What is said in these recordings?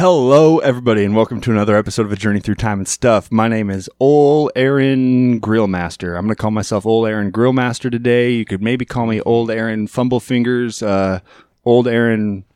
Hello, everybody, and welcome to another episode of A Journey Through Time and Stuff. My name is Ol Aaron Grillmaster. I'm going to call myself Ol Aaron Grillmaster today. You could maybe call me Old Aaron Fumble Fingers, uh, Old Aaron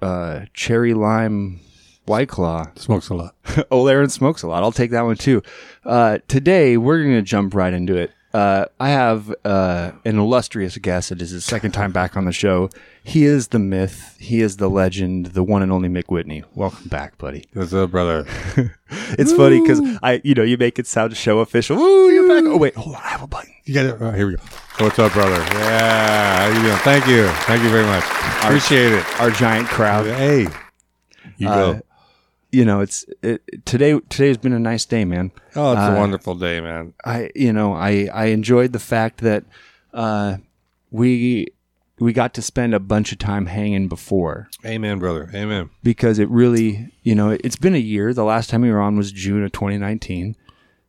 uh, Cherry Lime White Claw. Smokes a lot. Old Aaron smokes a lot. I'll take that one too. Uh, today, we're going to jump right into it. Uh, I have uh, an illustrious guest. It is his second time back on the show. He is the myth. He is the legend, the one and only Mick Whitney. Welcome back, buddy. What's up, brother? It's funny because I, you know, you make it sound show official. Woo, you're back. Oh wait, hold on, I have a button. You got it. Oh, here we go. What's up, brother? Yeah. How you doing? Thank you. Thank you very much. Appreciate it. Our giant crowd. Hey. You Uh, go. You know, it's it, today. Today's been a nice day, man. Oh, it's uh, a wonderful day, man. I, you know, I I enjoyed the fact that uh, we we got to spend a bunch of time hanging before Amen, brother. Amen. because it really, you know, it's been a year. The last time we were on was June of 2019,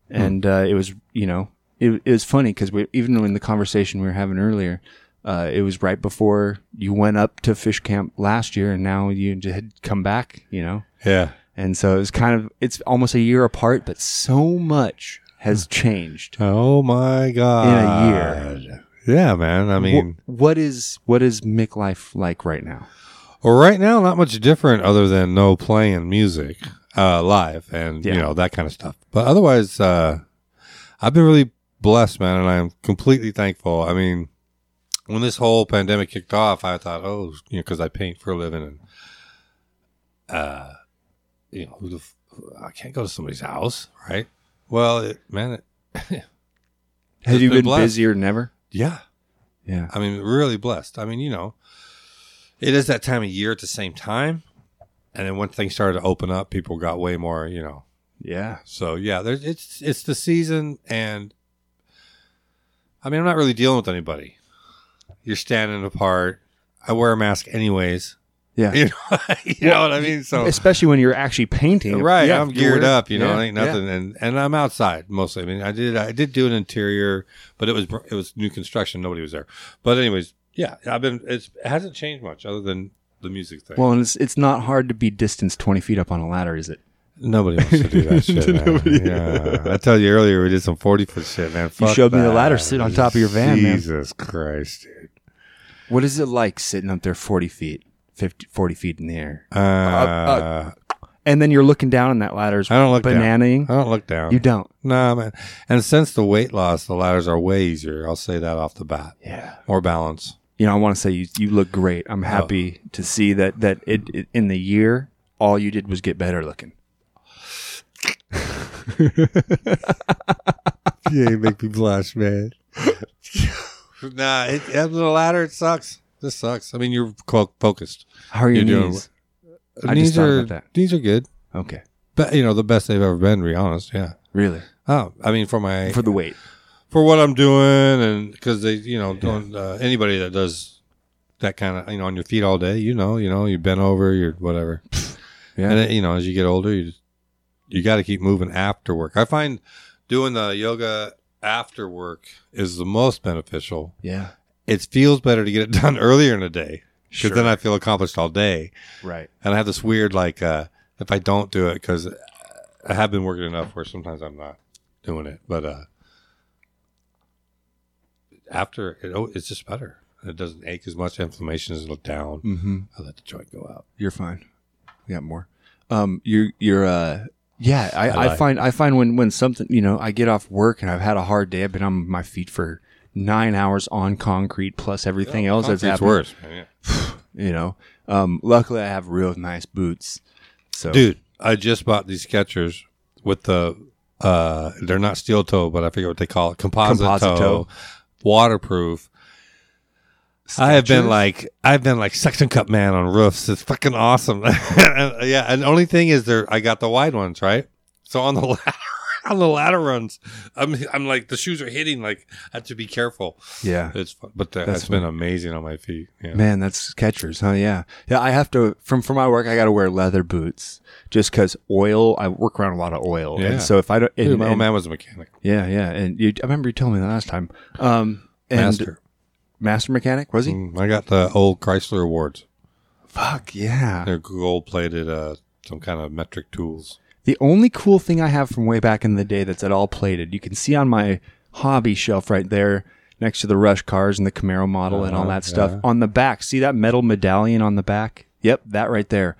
and uh, it was, you know, it, it was funny because we even in the conversation we were having earlier, uh, it was right before you went up to fish camp last year, and now you had come back, you know, Yeah. And so it was kind of it's almost a year apart, but so much has changed. Oh my God. in a year. Yeah, man. I mean, Wh- what is what is Mick life like right now? well, right now, not much different other than no playing music uh, live and Yeah. you know that kind of stuff. But otherwise, uh, I've been really blessed, man, and I'm completely thankful. I mean, when this whole pandemic kicked off, I thought, oh, you know, because I paint for a living, and uh, you know, who the f- I can't go to somebody's house, right? Well, it, man, it, Have you been been blessed. busier than ever? yeah, Yeah. I mean, really blessed. I mean, you know, it is that time of year at the same time. And then when things started to open up, people got way more, you know. Yeah. So yeah, there's it's it's the season, and I mean, I'm not really dealing with anybody. You're standing apart. I wear a mask anyways. Yeah. You know, you know what I mean. So Especially when you're actually painting. right, Yeah, I'm geared up. You know, yeah, ain't nothing, and and I'm outside mostly. I mean, I did I did do an interior, but it was it was new construction. Nobody was there. But anyways, yeah, I've been. It's, it hasn't changed much other than the music thing. Well, and it's it's not hard to be distanced 20 feet up on a ladder, is it? Nobody wants to do that shit. Yeah, I told you earlier we did some forty foot shit, man. You Fuck showed me the ladder sit on top of your van, man. Jesus Christ, dude. What is it like sitting up there 40 feet, 50, 40 feet in the air? Uh, uh, And then you're looking down and that ladder's I don't look down. bananaing. I don't look down. You don't. Nah, man. And since the weight loss, the ladders are way easier. I'll say that off the bat. Yeah. More balance. You know, I want to say you, you look great. I'm happy to see that that it, it in the year all you did was get better looking. yeah, you make me blush, man. nah, it, it, the ladder it sucks. This sucks. I mean, you're focused. How are your You're doing knees? Uh, I knees are knees are good. Okay. But you know, the best they've ever been. To be honest, yeah. Really? Oh, I mean, for my For the weight. for what I'm doing, and because they, you know, don't uh, anybody that does that kind of, you know, on your feet all day, you know, you know, you bent over, you're whatever, Yeah. and it, you know, as you get older, you just, you got to keep moving after work. I find doing the yoga after work is the most beneficial. yeah. It feels better to get it done earlier in the day because Sure. then I feel accomplished all day, Right. and I have this weird like uh, if I don't do it because I have been working enough where sometimes I'm not doing it, but uh, after it, oh, it's just better. It doesn't ache as much. Inflammation is down. Mm-hmm. I let the joint go out. You're fine. We got more. Um, you're you're uh, yeah. I, I I, find I find when when something you know I get off work and I've had a hard day. I've been on my feet for nine hours on concrete plus everything else that's worse, yeah. You know. Um, luckily I have real nice boots. So dude. I just bought these Skechers with the uh, they're not steel toe, but I forget what they call it, composite, Composite toe, toe. waterproof. I have been like I've been like suction cup man on roofs. It's fucking awesome. Yeah, and the only thing is there I got the wide ones, right? So on the ladder on the ladder runs, I'm I'm like the shoes are hitting like I have to be careful. yeah. It's fun. but the, That's it's been amazing on my feet. Yeah. Man, that's Skechers, huh? Yeah, yeah. I have to from for my work. I got to wear leather boots just because oil. I work around a lot of oil, Yeah. and so if I don't, and, Dude, my old man was a mechanic. yeah, yeah. And you, I remember you told me the last time. Um, and Master. master mechanic was he? Mm, I got the old Chrysler awards. Fuck yeah. They're gold plated uh some kind of metric tools. The only cool thing I have from way back in the day that's at all plated, you can see on my hobby shelf right there next to the Rush cars and the Camaro model and all Uh-huh, that stuff. yeah. On the back, see that metal medallion on the back? Yep, that right there.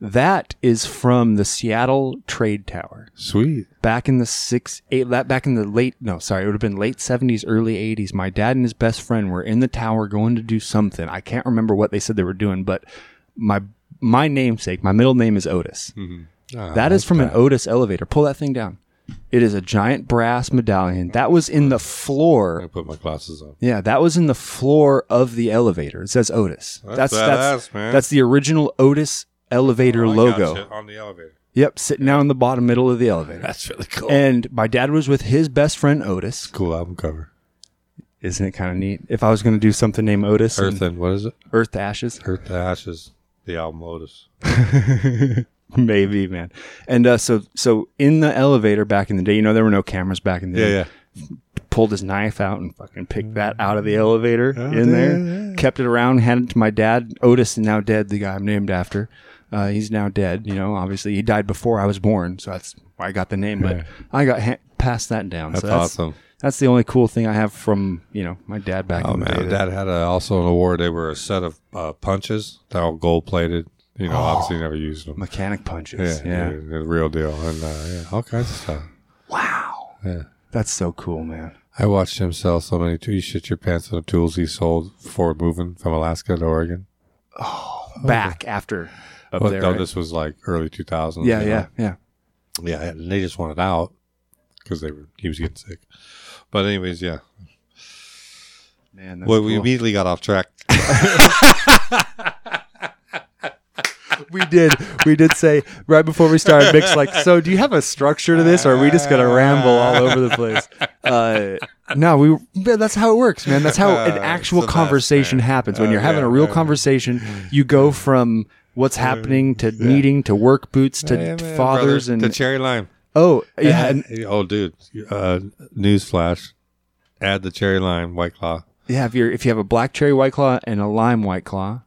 That is from the Seattle Trade Tower. Sweet. Back in the six, eight, back in the late, no, sorry, it would have been late seventies, early eighties. My dad and his best friend were in the tower going to do something. I can't remember what they said they were doing, but my my namesake, my middle name is Otis. Ah, That is from an. Otis elevator. Pull that thing down. It is a giant brass medallion. That was in the floor. I put my glasses on. Yeah, that was in the floor of the elevator. It says Otis. That's that's badass, man. that's the original Otis elevator Oh, logo. on the elevator. Yep, sitting down in the bottom middle of the elevator. That's really cool. And my dad was with his best friend Otis. cool album cover. Isn't it kind of neat? If I was going to do something named Otis, Earth and and what is it? Earth to Ashes, Earth to Ashes. The album Lotus. maybe, man. And uh, so, so in the elevator back in the day, you know, there were no cameras back in the day. Yeah, yeah. pulled his knife out and fucking picked that out of the elevator Oh, in there. yeah, Kept it around, handed it to my dad. Otis is now dead, the guy I'm named after. Uh, he's now dead. You know, obviously he died before I was born, so that's why I got the name. But Yeah. I got ha- passed that down. That's, so that's awesome. That's the only cool thing I have from you know my dad back Oh in the man. Dad had a, also an award. They were a set of uh, punches. They're all gold plated. You know, obviously never used them. Mechanic punches. Yeah, Yeah. yeah, the real deal, and uh, yeah, all kinds of stuff. Wow. Yeah, That's so cool, man. I watched him sell so many. Tools you shit your pants on the tools he sold for moving from Alaska to Oregon. Oh, back after up Well, there. no, right? this was like early 2000s. yeah, you know? yeah, yeah. yeah. And they just wanted out because they were he was getting sick. But anyways, yeah. Man, that's Well, we immediately got off track. we did we did say right before we started Mick's like so do you have a structure to this or are we just gonna ramble all over the place uh no we yeah, that's how it works man that's how an Uh, actual best, conversation man. happens when you're having yeah, a real yeah. conversation you go from what's happening to needing to work boots to man, fathers brother, and the cherry lime. oh yeah and, oh, dude. Uh, newsflash. Add the cherry lime white claw. yeah if you're if you have a black cherry white claw and a lime white claw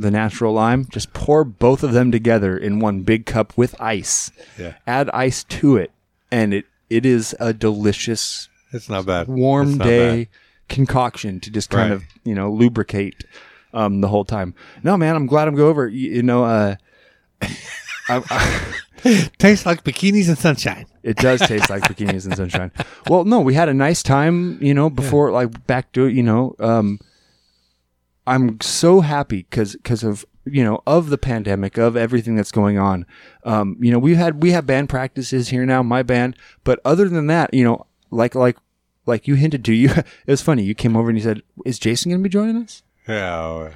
the natural lime just pour both of them together in one big cup with ice Yeah. add ice to it and it it is a delicious It's not bad. warm not day concoction to just kind Right. of you know lubricate um the whole time no man i'm glad i'm go over you, you know uh I, I. Tastes like bikinis and sunshine. it does taste like bikinis and sunshine well no we had a nice time you know before like back to you know um i'm so happy because because of you know of the pandemic of everything that's going on um you know we had we have band practices here now my band but other than that you know like like like you hinted to you it was funny you came over and you said is jason gonna be joining us Yeah.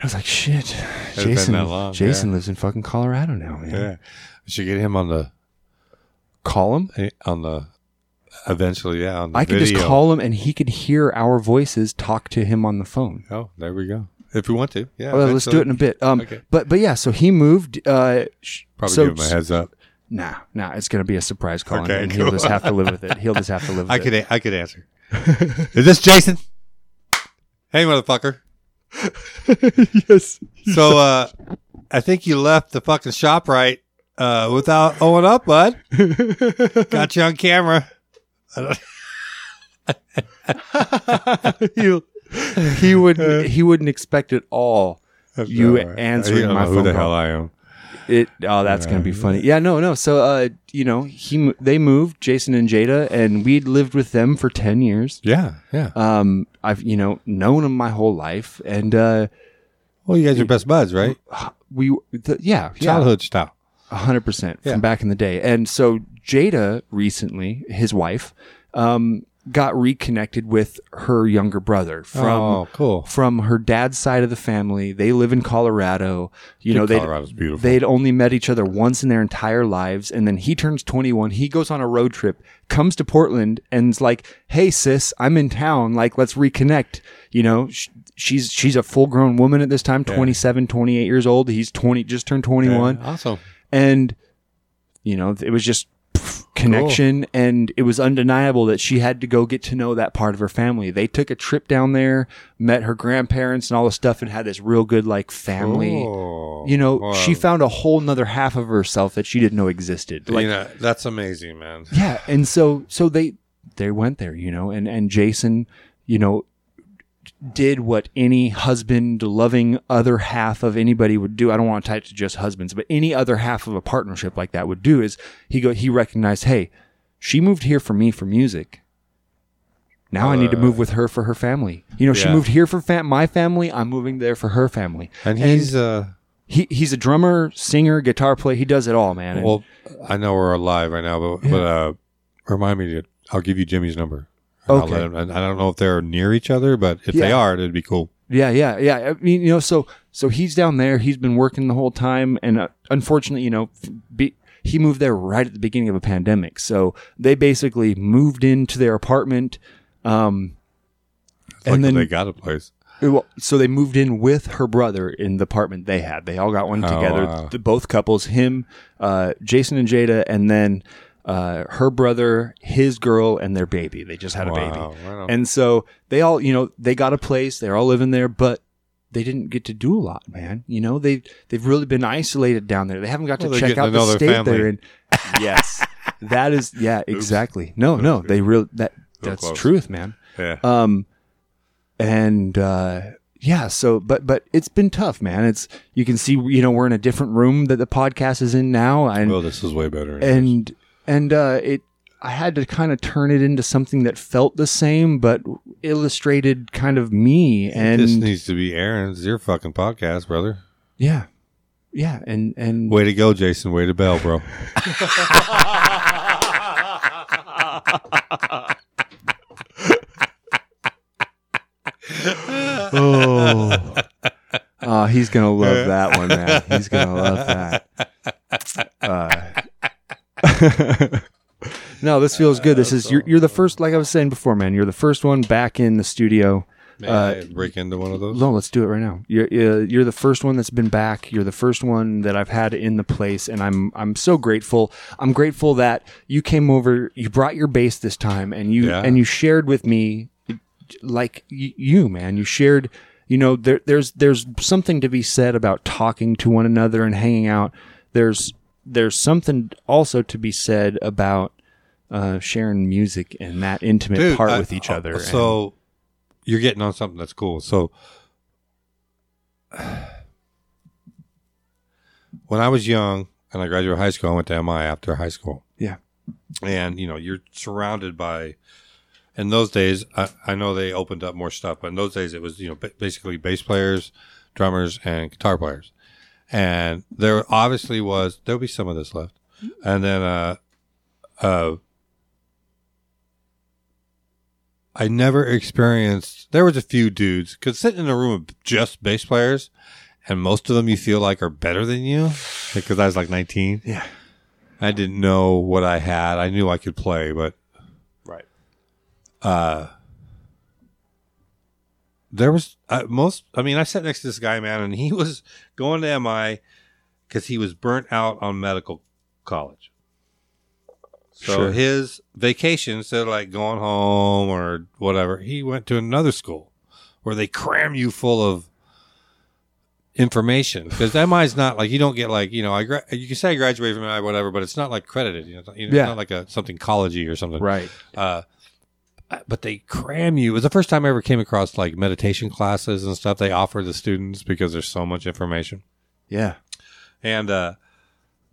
i was like shit been jason long, jason yeah. lives in fucking colorado now man yeah. We should get him on the call him on the eventually. Yeah. On the i could just call him and he could hear our voices talk to him on the phone Oh, there we go. If we want to, yeah. Well, let's do it in a bit. Um, Okay. but but yeah, so he moved. Uh, Probably so, give him a heads up. Nah, nah, it's gonna be a surprise call, Okay, and he'll just have to live with it. He'll just have to live with I it. could. I could answer. Is this Jason? Hey, motherfucker. yes. So, uh, I think you left the fucking shop right uh, without owing up, bud. Got you on camera. he he wouldn't he wouldn't expect at all. You Uh, answering my know who the call. hell I am. It oh that's gonna be funny. Yeah, no, no. So uh, you know, he they moved Jason and Jada, and we'd lived with them for ten years. Yeah, yeah. Um, I've you know known them my whole life, and uh, Well, you guys are best buds, right? we the, yeah yeah. Childhood style. A hundred percent Yeah. from back in the day. And so Jada recently, his wife, um, got reconnected with her younger brother from oh, cool. from her dad's side of the family. They live in Colorado. You know, they Colorado's beautiful. they'd only met each other once in their entire lives, and then he turns twenty one. He goes on a road trip, comes to Portland, and's like, "Hey, sis, I'm in town. Like, let's reconnect." You know, sh- she's she's a full grown woman at this time, 27, 28 years old. He's twenty, just turned twenty one Yeah, awesome. and you know it was just connection and it was undeniable that she had to go get to know that part of her family. They took a trip down there, met her grandparents and all this stuff and had this real good like family. Oh, You know, wow. she found a whole nother half of herself that she didn't know existed. Like you know, that's amazing, man. yeah, and so so they they went there, you know, and and Jason, you know, did what any husband loving other half of anybody would do. I don't want to tie it to just husbands, but any other half of a partnership like that would do is he go he recognized, hey, she moved here for me for music. Now I need to move with her for her family. You know, she moved here for fam- my family. I'm moving there for her family. And he's uh, he he's a drummer, singer, guitar player. He does it all, man. And- well, I know we're alive right now, but but uh, remind me to. I'll give you Jimmy's number. Okay. let him- and I don't know if they're near each other, but if they are, it'd be cool. Yeah, yeah, yeah. I mean, you know, so so he's down there. He's been working the whole time, and uh, unfortunately, you know, be, he moved there right at the beginning of a pandemic. So they basically moved into their apartment. Um, And then- they got a place. well, so they moved in with her brother in the apartment they had. They all got one together. wow. The, both couples, him, uh, Jason and Jada, and then uh, her brother, his girl, and their baby. They just had a Wow, baby. on. And so they all, you know, they got a place. They're all living there, but they didn't get to do a lot, man. You know, they they've really been isolated down there. They haven't got to Well, they're check out the state family. they're in. Yes, that is yeah, exactly. No, no, they really that So that's close. truth, man. yeah. Um, and uh, yeah, so but but it's been tough, man. It's you can see, you know, we're in a different room that the podcast is in now, and well, this is way better. and and uh, it I had to kind of turn it into something that felt the same but illustrated kind of me and this needs to be Aaron's your fucking podcast, brother. yeah yeah and and Way to go, Jason. Way to bell, bro. oh oh he's gonna love that one man he's gonna love that no this feels good this is you're, you're the first like i was saying before man you're the first one back in the studio May Uh, I break into one of those? No, let's do it right now. You're you're you're the first one that's been back. You're the first one that I've had in the place, and I'm I'm so grateful. I'm grateful that you came over. You brought your bass this time, and you Yeah. and you shared with me, like y- you man. You shared. You know, there, there's there's something to be said about talking to one another and hanging out. There's there's something also to be said about uh, sharing music and that intimate Dude, part I- with each other. and- So you're getting on something that's cool. So when I was young and I graduated high school, I went to MI after high school. yeah, And, you know, you're surrounded by, in those days, I, I know they opened up more stuff, but in those days it was, you know, basically bass players, drummers, and guitar players. And there obviously was, there'll be some of this left. And then, uh, uh, I never experienced. There was a few dudes because sitting in a room of just bass players, and most of them you feel like are better than you because I was like 19. yeah, I didn't know what I had. I knew I could play, but right. uh, there was uh, most. I mean, I sat next to this guy, man, and he was going to MI because he was burnt out on medical college. So Sure. his vacation, instead of like going home or whatever, he went to another school where they cram you full of information because MI is not like you don't get like you know I gra- you can say I graduated from MI whatever, but it's not like credited. You know, it's Yeah. not like a something collegey or something. Right. Uh, but they cram you. It was the first time I ever came across like meditation classes and stuff they offer the students because there's so much information. Yeah. And uh,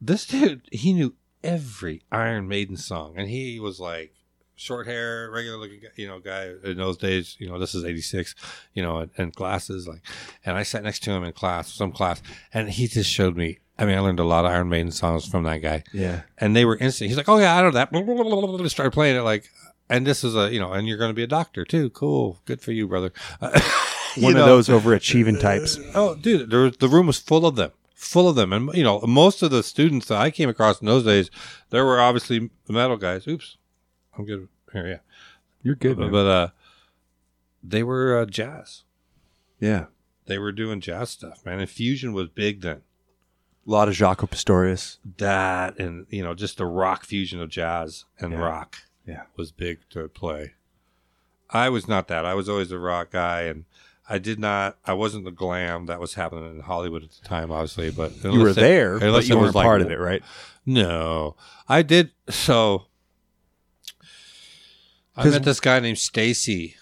this dude, he knew every Iron Maiden song, and he was like short hair, regular looking, you know, guy in those days. You know, this is '86, you know, and, and glasses. Like, and I sat next to him in class, some class, and he just showed me. I mean, I learned a lot of Iron Maiden songs from that guy Yeah. and they were instant. He's like, "Oh yeah, I know that." Started playing it like, and this is a you know, and you're going to be a doctor too. Cool, good for you, brother. You One of know? those overachieving types. Oh, dude, there, the room was full of them, full of them, and you know, most of the students that I came across in those days, there were obviously metal guys. Oops, I'm good here. Yeah, You're good, man. but uh, they were uh, jazz. yeah. They were doing jazz stuff, man. And fusion was big then. A lot of Jaco Pastorius. that and you know just the rock fusion of jazz and Yeah. rock Yeah. was big to play i was not that i was always a rock guy and i did not i wasn't the glam that was happening in hollywood at the time obviously but You were it- there, unless you weren't like- part of it, right? no i did so I met this guy named stacy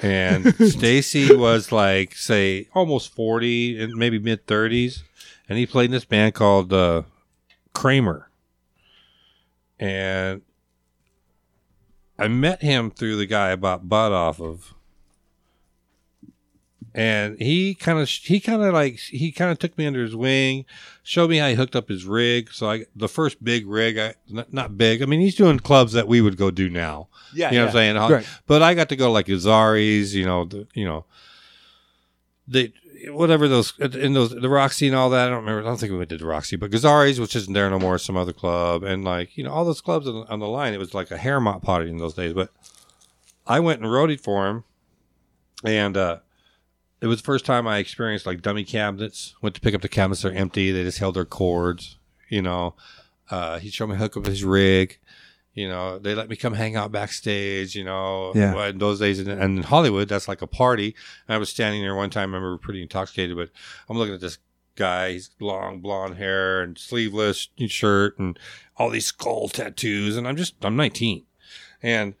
and stacy was like say almost 40 and maybe mid 30s and he played in this band called uh, kramer and I met him through the guy I bought butt off of, and he kind of he kind of like he kind of took me under his wing, showed me how he hooked up his rig. So I the first big rig, I not, not big. I mean, he's doing clubs that we would go do now. Yeah, you know what I'm saying. Right. But I got to go to like Gazzarri's, you know, the, you know, they whatever those in those the Roxy and all that. I don't remember. I don't think we went to the Roxy, but Gazzarri's, which isn't there no more, some other club, and like you know all those clubs on, on the line. It was like a hair mop party in those days. But I went and roadied for him, and uh, it was the first time I experienced like dummy cabinets. Went to pick up the cabinets; they're empty. They just held their cords. You know, uh, he showed me hook up his rig. You know, they let me come hang out backstage. You know, Yeah. In those days, and and in Hollywood, that's like a party. And I was standing there one time. I remember pretty intoxicated, but I'm looking at this guy. He's long blonde hair and sleeveless shirt and all these skull tattoos. And I'm just I'm 19, and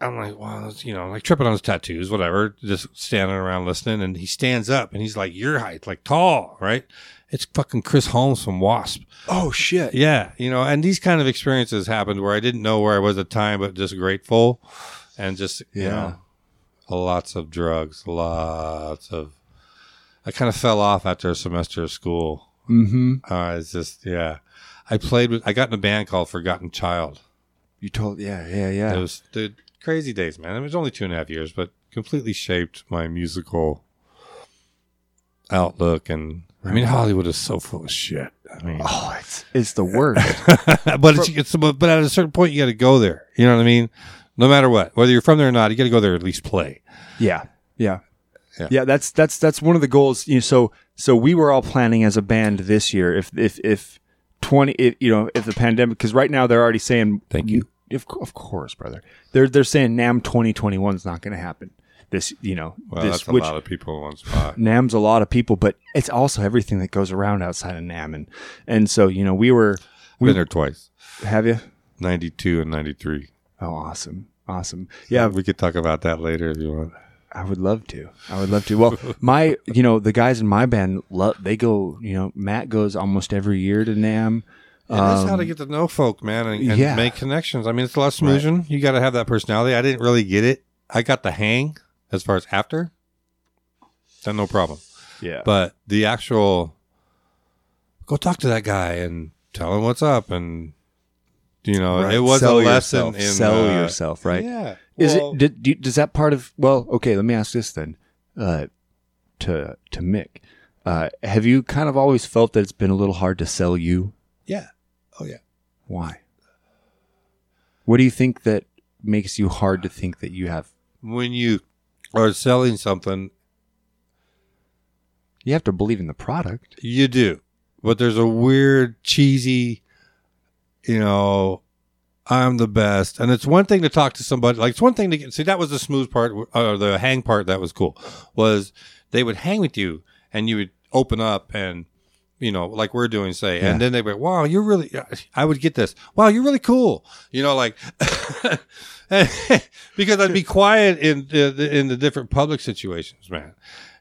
I'm like, wow, that's, you know, like tripping on his tattoos, whatever. Just standing around listening, and he stands up and he's like, your height, like tall, right? It's fucking Chris Holmes from Wasp. Oh shit. Yeah, you know, and these kind of experiences happened where I didn't know where I was at the time, but just grateful and just you Yeah. know, lots of drugs, lots of. I kind of fell off after a semester of school. Mm-hmm. Uh, it's just yeah. I played with. I got in a band called Forgotten Child. You told. Yeah, yeah, yeah. It was the crazy days, man. It was only two and a half years, but completely shaped my musical outlook. And I mean, Hollywood is so full of shit. I mean, oh, it's it's the worst. but it's, it's but at a certain point you got to go there. You know what I mean? No matter what, whether you're from there or not, you got to go there at least play. Yeah, yeah, Yeah. yeah. That's that's that's one of the goals. You know, so so we were all planning as a band this year. If if if twenty, if, you know, if the pandemic, because right now they're already saying, Thank you. Of, of course, brother. They're they're saying NAMM twenty twenty one is not going to happen. This, you know, Well, this that's a which lot of people in one spot. NAMM's a lot of people, but it's also everything that goes around outside of Nam, and and so you know we were. we, Been there twice, Have you? ninety two and ninety three. Oh, awesome, awesome. Yeah, we could talk about that later if you want. I would love to. I would love to. Well, my, you know, the guys in my band, love, they go, you know, Matt goes almost every year to NAMM. And that's how to get to know folk, man, and, and Um, yeah. make connections. I mean, it's a lot of smooching. You got to have that personality. I didn't really get it. I got the hang as far as after. Then no problem. Yeah. But the actual go talk to that guy and tell him what's up, and you know, Right. it was Sell a lesson yourself. in sell uh, yourself, right? Yeah. Is Well, it, did, do, does that part of, well, okay, let me ask this then, uh, to, to Mick. Uh, have you kind of always felt that it's been a little hard to sell you? Yeah. Oh yeah. Why? What do you think that makes you hard to think that you have? When you are selling something, You have to believe in the product. you do, but there's a weird, cheesy, you know. I'm the best, and it's one thing to talk to somebody. Like it's one thing to get. See, that was the smooth part, uh, or the hang part. That was cool. Was they would hang with you, and you would open up, and you know, like we're doing, say, Yeah. and then they would, wow, you're really. I would get this. Wow, you're really cool. You know, like because I'd be quiet in the, in the different public situations, man.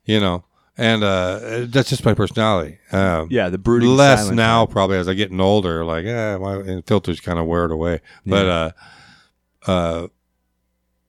You know, and uh, that's just my personality. Um, Yeah, the brooding less now probably as I'm getting older like eh, my and filters kind of wear it away but uh uh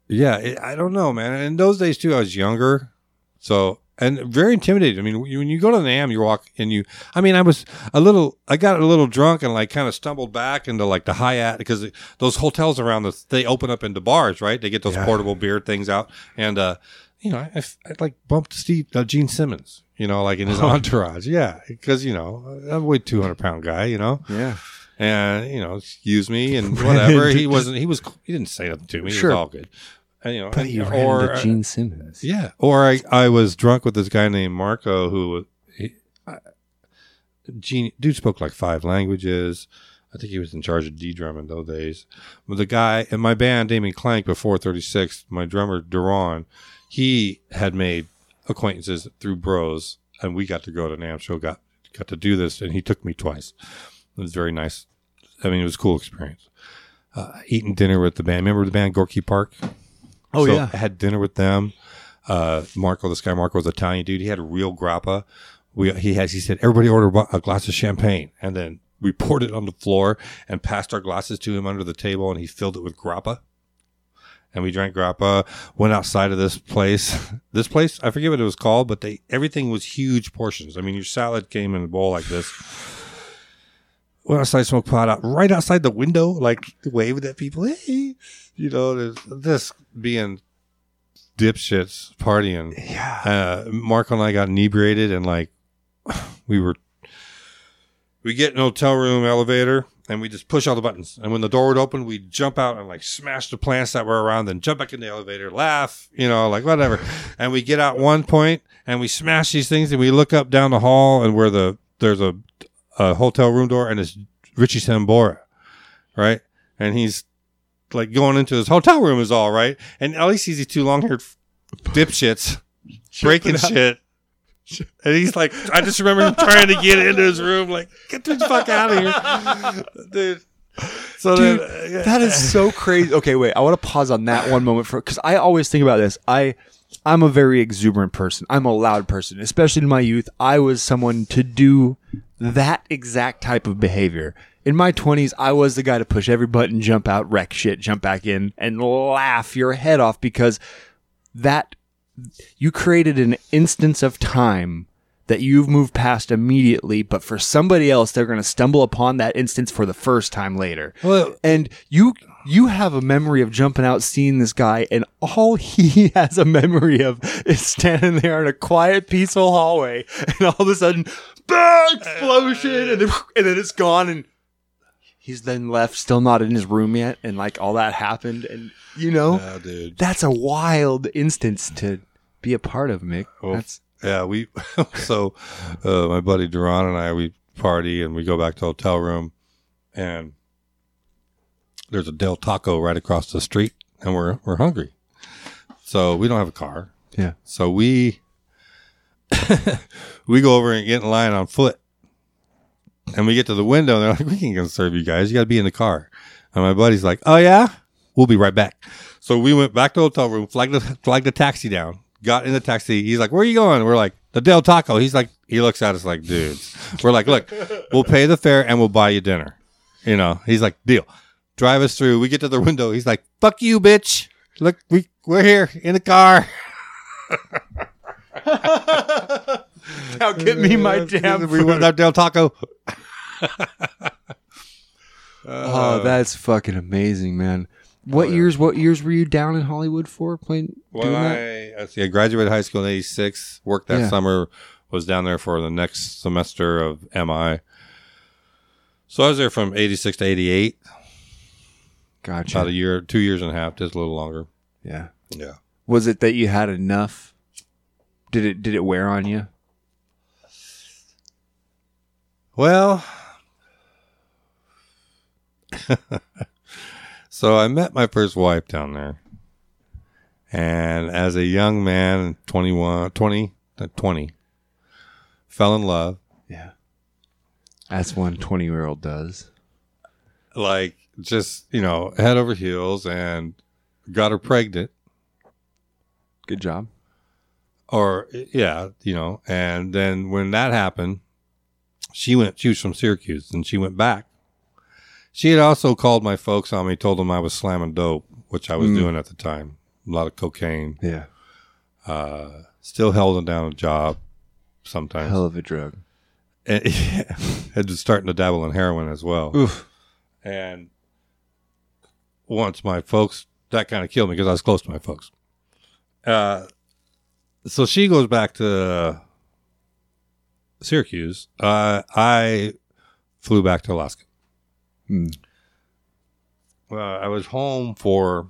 yeah it, I don't know man in those days too I was younger so and very intimidated I mean when you, go to the AM you walk and you I mean I was a little I got a little drunk and like kind of stumbled back into like the Hyatt because those hotels around the they open up into bars right they get those Yeah. portable beer things out and uh you know, I, I, I like bumped Steve uh, Gene Simmons, you know, like in his entourage. Yeah, because you know I'm a way 200 pound guy, you know, Yeah. and you know excuse me and whatever. he wasn't. He was. He didn't say nothing to me. Sure. It was all good. And you know, But and- you ran or into Gene Simmons. yeah, or I I was drunk with this guy named Marco who he, I, genius. Dude spoke like five languages. I think he was in charge of ddrum in those days. But the guy in my band, Damien Clank, before 36, my drummer, Duran, he had made acquaintances through bros, and we got to go to NAMM show, got, got to do this, and he took me twice. It was very nice. I mean, it was a cool experience. Uh, eating dinner with the band. Remember the band Gorky Park? Oh, So yeah. I had dinner with them. Uh, Marco, this guy Marco was Italian dude. He had a real grappa. We he has he said everybody order a- glass of champagne, and then we poured it on the floor and passed our glasses to him under the table, and he filled it with grappa. And we drank grappa. Went outside of this place. This place, I forget what it was called, but they everything was huge portions. I mean, your salad came in a bowl like this. Went outside, smoked pot out right outside the window, like waving at people. Hey, you know, this being dipshits partying. Yeah. Uh, Marco and I got inebriated and like we were we get in a hotel room elevator and we just push all the buttons. And when the door would open, we'd jump out and like smash the plants that were around, then jump back in the elevator, laugh, you know, like whatever. and we get out one point and we smash these things and we look up down the hall and where the there's a, a hotel room door and it's Richie Sambora, right? And he's like going into his hotel room is all right. And all he sees these two long haired dipshits breaking shit. And he's like, I just remember him trying to get into his room, like, get the fuck out of here, dude. So Dude, then, uh, that is so crazy. Okay, wait. I want to pause on that one moment for because I always think about this. I I'm a very exuberant person. I'm a loud person, especially in my youth. I was someone to do that exact type of behavior. In my 20s, I was the guy to push every button, jump out, wreck shit, jump back in, and laugh your head off because that you created an instance of time that you've moved past immediately, but for somebody else, they're going to stumble upon that instance for the first time later. Well- and you you have a memory of jumping out, seeing this guy, and all he has a memory of is standing there in a quiet, peaceful hallway, and all of a sudden, bang, explosion, and then, and then it's gone, and he's then left, still not in his room yet, and like all that happened, and you know, dude. that's a wild instance to be a part of, Mick. Well, That's Yeah, we so uh, my buddy Duran and I we party and we go back to the hotel room and there's a Del Taco right across the street and we're we're hungry. So we don't have a car. yeah. So we we go over and get in line on foot. And we get to the window and they're like, We can't gonna serve you guys. You gotta be in the car. And my buddy's like, Oh yeah? We'll be right back. So we went back to the hotel room, flagged the flagged the taxi down, got in the taxi. He's like, Where are you going? We're like, the Del Taco. He's like he looks at us like, dudes. We're like, look, we'll pay the fare and we'll buy you dinner. You know, he's like, deal. Drive us through. We get to the window. He's like, fuck you, bitch. Look, we we're here in the car. Now get me my damn we want that Del Taco. Oh, that's fucking amazing, man. What oh, years? What years were you down in Hollywood for playing? Well, doing that? I, I see. I graduated high school in '86. Worked that Yeah. summer. Was down there for the next semester of MI. So I was there from '86 to '88. Gotcha. About a year, two years and a half, just a little longer. yeah. Yeah. Was it that you had enough? Did it? Did it wear on you? Well, so I met my first wife down there. And as a young man, 21, 20, uh, 20, fell in love. Yeah. That's one 20 year old does. Like, just, you know, head over heels and got her pregnant. Good job. Or, yeah, you know. And then when that happened, she went, she was from Syracuse and she went back. She had also called my folks on me, told them I was slamming dope, which I was Mm. doing at the time. A lot of cocaine. Yeah. Uh, still holding down a job sometimes. Hell of a drug. And, and just starting to dabble in heroin as well. Oof. And once my folks, that kind of killed me because I was close to my folks. Uh, so she goes back to Syracuse. Uh, I flew back to Alaska. Hmm. Uh, I was home for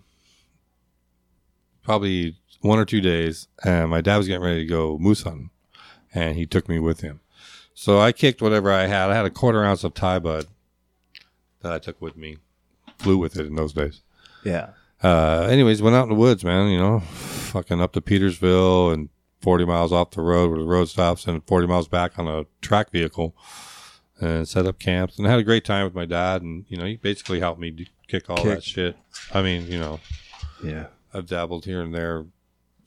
probably one or two days, and my dad was getting ready to go moose hunting, and he took me with him. So I kicked whatever I had. I had a quarter ounce of Thai bud that I took with me. Flew with it in those days. Yeah. Uh, anyways, went out in the woods, man. You know, fucking up to Petersville and 40 miles off the road where the road stops, and 40 miles back on a track vehicle, and set up camps and I had a great time with my dad. And you know, he basically helped me kick all Kick. that shit. I mean, you know, Yeah. I've dabbled here and there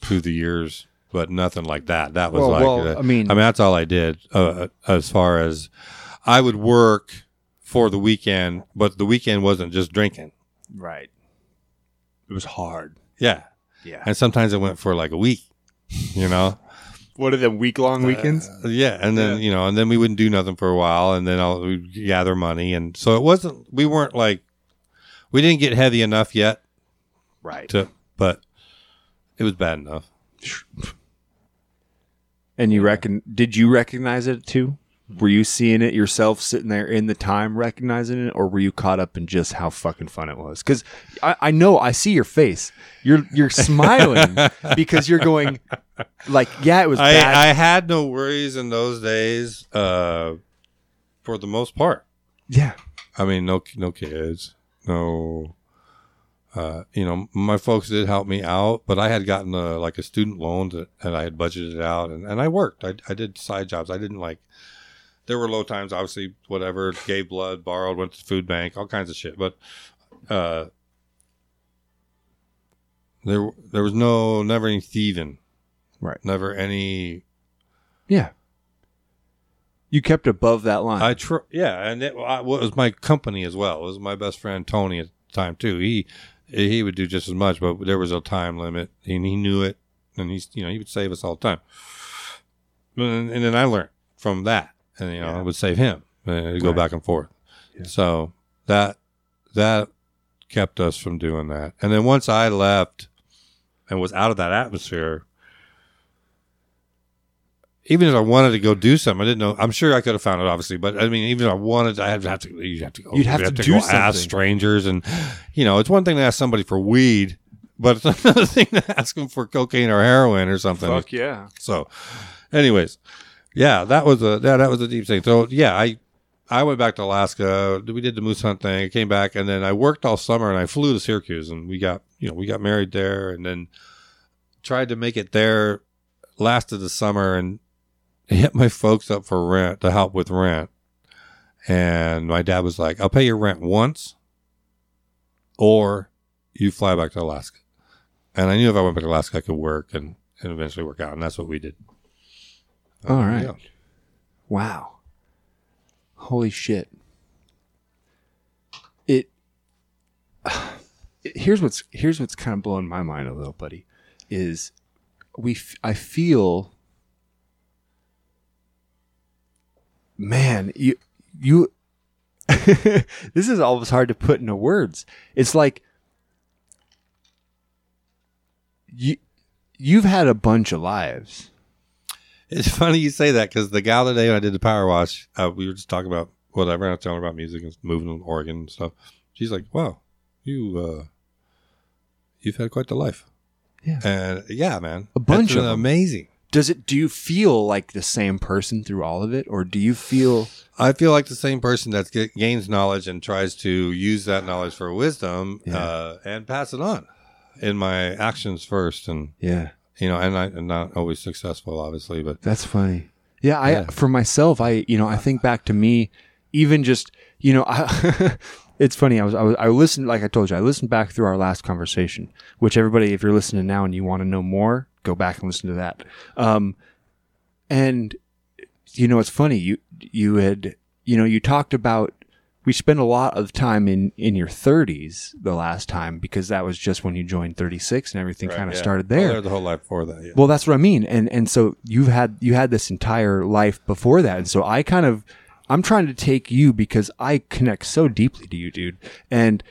through the years, but nothing like that. That was Well, like, well, uh, I mean- I mean, that's all I did. Uh, as far as I would work for the weekend, but the weekend wasn't just drinking. Right. It was hard. Yeah, Yeah. and sometimes it went for like a week. You know, What are the week long weekends? Uh, yeah, and then you know, and then we wouldn't do nothing for a while, and then I'll we'd gather money, and so it wasn't. We weren't like, we didn't get heavy enough yet right. to, but it was bad enough. And you reckon? Did you recognize it too? Were you seeing it yourself, sitting there in the time, recognizing it, or were you caught up in just how fucking fun it was? Because I, I know I see your face. You're you're smiling because you're going, like, yeah, it was I, bad. I had no worries in those days, uh, for the most part. yeah, I mean, no, no kids, no. Uh, you know, my folks did help me out, but I had gotten a, like a student loan that, and I had budgeted out, and, and I worked. I, I did side jobs. I didn't like. There were low times, obviously. Whatever, gave blood, borrowed, went to the food bank, all kinds of shit. But uh, there, there was no never any thieving, right. never any Yeah, you kept above that line. I tr- yeah, and it I, well, it was my company as well. It was my best friend Tony at the time too. He he would do just as much, but there was a time limit, and he knew it, and he's you know he would save us all the time. And, and then I learned from that, and you know Yeah. I would save him, uh, and it'd go Right. back and forth. Yeah. So that that kept us from doing that. And then once I left and was out of that atmosphere, even if I wanted to go do something, I didn't know. I'm sure I could have found it, obviously, but I mean, even if I wanted, I to have to. You'd have to go. You'd have to do go ask strangers, and you know, it's one thing to ask somebody for weed, but it's another thing to ask them for cocaine or heroin or something. Fuck yeah. So, anyways, yeah, that was a yeah, that was a deep thing. So yeah, I I went back to Alaska. We did the moose hunt thing. Came back, and then I worked all summer, and I flew to Syracuse, and we got you know we got married there, and then tried to make it there. Lasted the summer, and hit my folks up for rent to help with rent. And my dad was like, "I'll pay your rent once, or you fly back to Alaska." And I knew if I went back to Alaska, I could work and, and eventually work out, and that's what we did. All uh, right. Yeah. Wow. Holy shit. It, it- here's what's here's what's kind of blowing my mind a little, buddy, is we f- I feel man, you you this is always hard to put into words. It's like you you've had a bunch of lives. It's funny you say that because the gal today when I did the power wash, uh, we were just talking about whatever. And I was telling her about music and moving to Oregon and stuff. She's like, "Wow, you uh, you've had quite the life." Yeah. and yeah, man, A bunch of amazing. does it do you feel like the same person through all of it or do you feel I feel like the same person that gains knowledge and tries to use that knowledge for wisdom Yeah. uh, and pass it on in my actions first, and yeah you know, and I am not always successful, obviously, but that's funny yeah i Yeah. for myself i you know i think back to me even just you know I, it's funny I was, I was i listened like i told you i listened back through our last conversation which everybody if you're listening now and you want to know more go back and listen to that um and you know it's funny you you had you know you talked about we spent a lot of time in in your 30s the last time because that was just when you joined 36 and everything Right, kind of yeah. started Well, there there the whole life before that. Yeah. well, that's what I mean. And and so you've had you had this entire life before that. And so I kind of I'm trying to take you because I connect so deeply to you, dude. And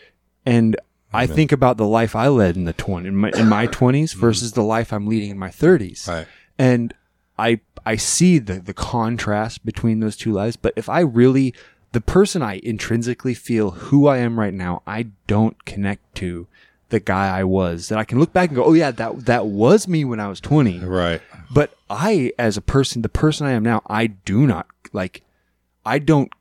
and I think about the life I led in the 20 in my, in my 20s mm-hmm. versus the life I'm leading in my 30s. Right. And I I see the the contrast between those two lives, but if I really the person I intrinsically feel who I am right now, I don't connect to the guy I was. That I can look back and go, "Oh yeah, that that was me when I was 20." Right. But I, as a person, the person I am now, I do not like, I don't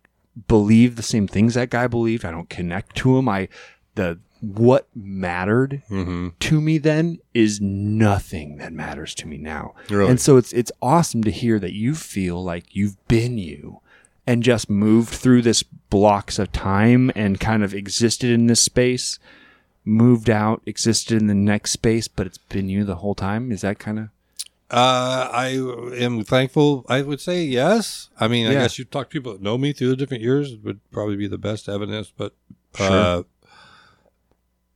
believe the same things that guy believed. I don't connect to him. I, the, what mattered Mm-hmm. to me then is nothing that matters to me now. Really? And so it's it's awesome to hear that you feel like you've been you and just moved through this blocks of time and kind of existed in this space, moved out, existed in the next space, but it's been you the whole time. Is that kind of Uh, I am thankful. I would say yes. I mean, I Yeah. guess you talk to people that know me through the different years would probably be the best evidence. But uh, Sure.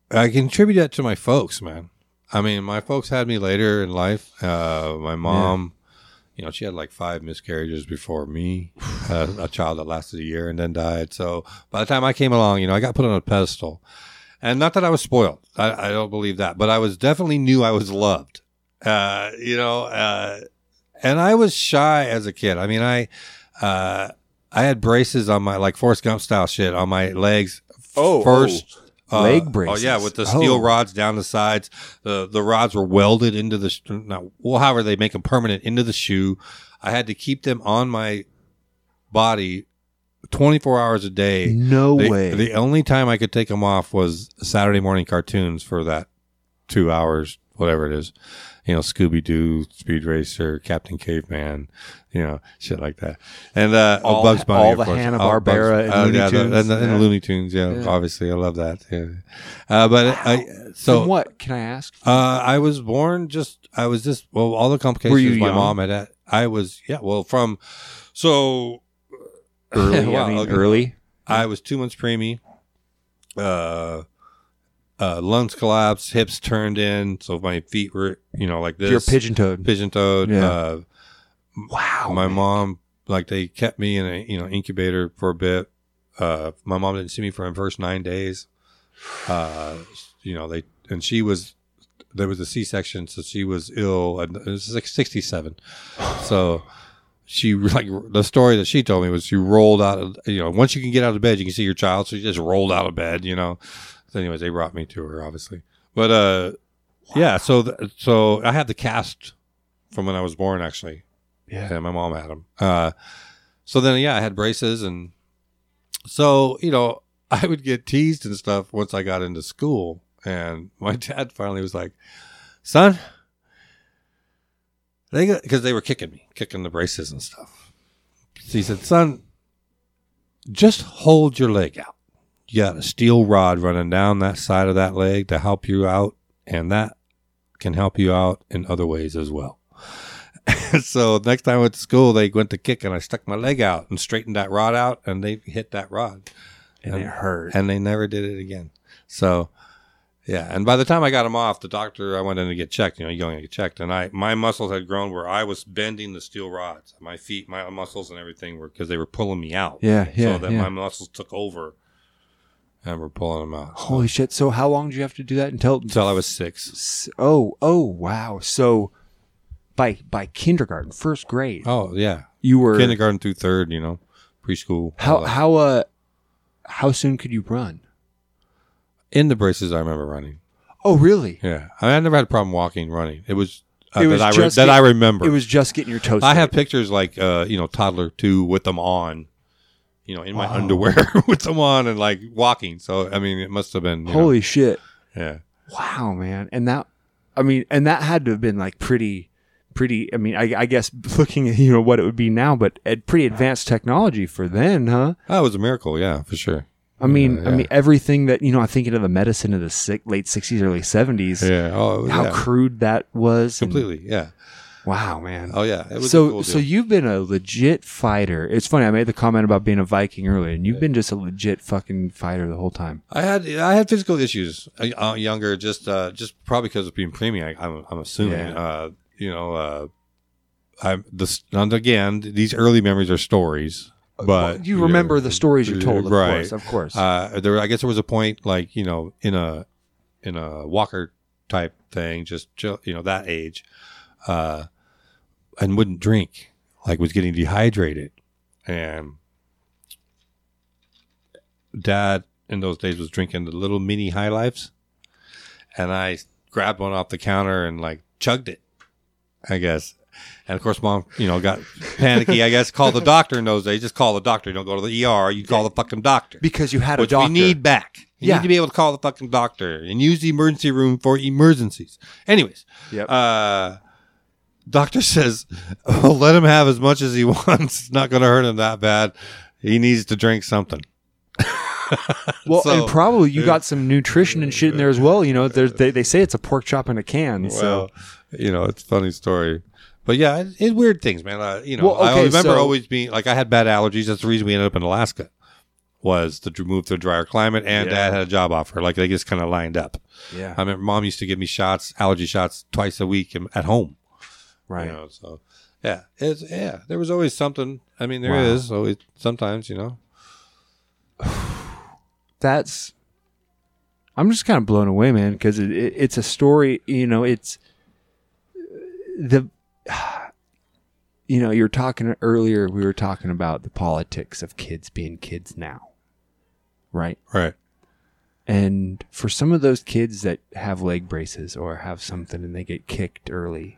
I contribute that to my folks, man. I mean, my folks had me later in life. Uh, my mom, you know, she had like five miscarriages before me, uh, a child that lasted a year and then died. So by the time I came along, you know, I got put on a pedestal. And not that I was spoiled. I, I don't believe that, but I was definitely knew I was loved. Uh, you know, uh, and I was shy as a kid. I mean, I, uh, I had braces on my like Forrest Gump style shit on my legs. Oh, first oh. Uh, Leg Oh yeah, with the steel Oh. rods down the sides. The the rods were welded into the not well, however they make them permanent into the shoe. I had to keep them on my body 24 hours a day. no The- way? The only time I could take them off was Saturday morning cartoons for that two hours, whatever it is. You know, Scooby Doo, Speed Racer, Captain Caveman, you know, shit like that. And uh, oh, All- Bugs Bunny, all the. Hanna-Barbera Bugs- and Looney yeah, the- Tunes. and, the, and Yeah. Looney Tunes. Yeah, Yeah. obviously, I love that. Yeah. Uh, but I so From what can I ask? uh, I was born just. I was just. Well, all the complications Were you my young? mom had. had- I was. Yeah. Well, from so Early, Wow, I mean, okay. early. I was two months preemie. Uh, uh, lungs collapsed, hips turned in, so my feet were, you know, like this. You're pigeon toed. pigeon toed. Yeah. Uh, Wow. my man. mom, like they kept me in a you know incubator for a bit. Uh, my mom didn't see me for the first nine days. Uh, you know they and she was there was a C section, so she was ill. And it was like sixty seven. So she like the story that she told me was she rolled out of you know once you can get out of bed you can see your child, so she just rolled out of bed. You know. So anyways, they brought me to her obviously, but uh, yeah. So th- so I had the cast from when I was born actually. Yeah. Yeah, my mom had them. Uh, so then, yeah, I had braces, and so you know, I would get teased and stuff once I got into school. And my dad finally was like, "Son, they because they were kicking me, kicking the braces and stuff." So he said, "Son, just hold your leg out. You got a steel rod running down that side of that leg to help you out, and that can help you out in other ways as well." so next time I went to school, they went to kick, and I stuck my leg out and straightened that rod out, and they hit that rod, And it hurt. and they never did it again. So, yeah. And by the time I got them off, the doctor, I went in to get checked. You know, you go in to get checked, and I my muscles had grown where I was bending the steel rods. My feet, my muscles, and everything were because they were pulling me out. Yeah, yeah, So that yeah. my muscles took over, and were pulling them out. Holy shit! So how long did you have to do that until? Until I was six. Oh, oh, wow! So by by kindergarten, first grade, Oh yeah, you were kindergarten through third. You know, preschool. how how uh how soon could you run? in the braces? I remember running. Oh, really? Yeah, I, mean, I never had a problem walking, running. It was, uh, It was that I re- that I remember. It was just getting your toes. I have pictures like uh, you know toddler two with them on, you know, in my Wow. underwear with someone and like walking. So I mean, it must have been you know, Holy shit! yeah. Wow, man! And that, I mean, and that had to have been like pretty, pretty. I mean, I, I guess looking at you know what it would be now, but at pretty advanced technology for then, huh? That was a miracle, yeah, for sure. I mean, Yeah, I mean, everything that you know. I think of the medicine of the sick, late '60s, early '70s. Yeah, oh, How yeah. crude that was. and- completely, yeah. Wow, man. Oh yeah, it was a so cool so you've been a legit fighter. It's funny. I made the comment about being a Viking earlier, and you've been just a legit fucking fighter the whole time. I had I had physical issues uh, uh, younger, just uh, just probably because of being preemie. I, I'm I'm assuming, Yeah. uh, you know, uh, I'm this and again. These early memories are stories, but you remember the stories you told, of right? course, of course. Uh, there, I guess there was a point like you know in a in a Walker type thing, just you know that age, uh, and wouldn't drink, like was getting dehydrated, and dad in those days was drinking the little mini high lifes, and I grabbed one off the counter and like chugged it, I guess. And of course, mom, you know, got panicky. I guess called the doctor in those days. Just call the doctor. You don't go to the ER. You call the fucking doctor. because you had a Which doctor. we need back. You Yeah. need to be able to call the fucking doctor and use the emergency room for emergencies. Anyways, Yep. uh, doctor says, oh, let him have as much as he wants. It's not going to hurt him that bad. He needs to drink something. well, so- and probably you got some nutrition and shit in there as well. You know, they they say it's a pork chop in a can. so Well, you know, it's a funny story. But yeah, it, it's weird things, man. Uh, you know, Well, I remember so- always being like, I had bad allergies. That's the reason we ended up in Alaska. Was to move to a drier climate, and Yeah. Dad had a job offer. Like they just kind of lined up. yeah, I remember Mom used to give me shots, allergy shots, twice a week at home. Right. You know, so yeah, it's yeah. There was always something. I mean, there is Wow. always sometimes. You know, that's I'm just kind of blown away, man, because it, it, it's a story. You know, it's the you know you're talking earlier. We were talking about the politics of kids being kids now, right? right? And for some of those kids that have leg braces or have something and they get kicked early,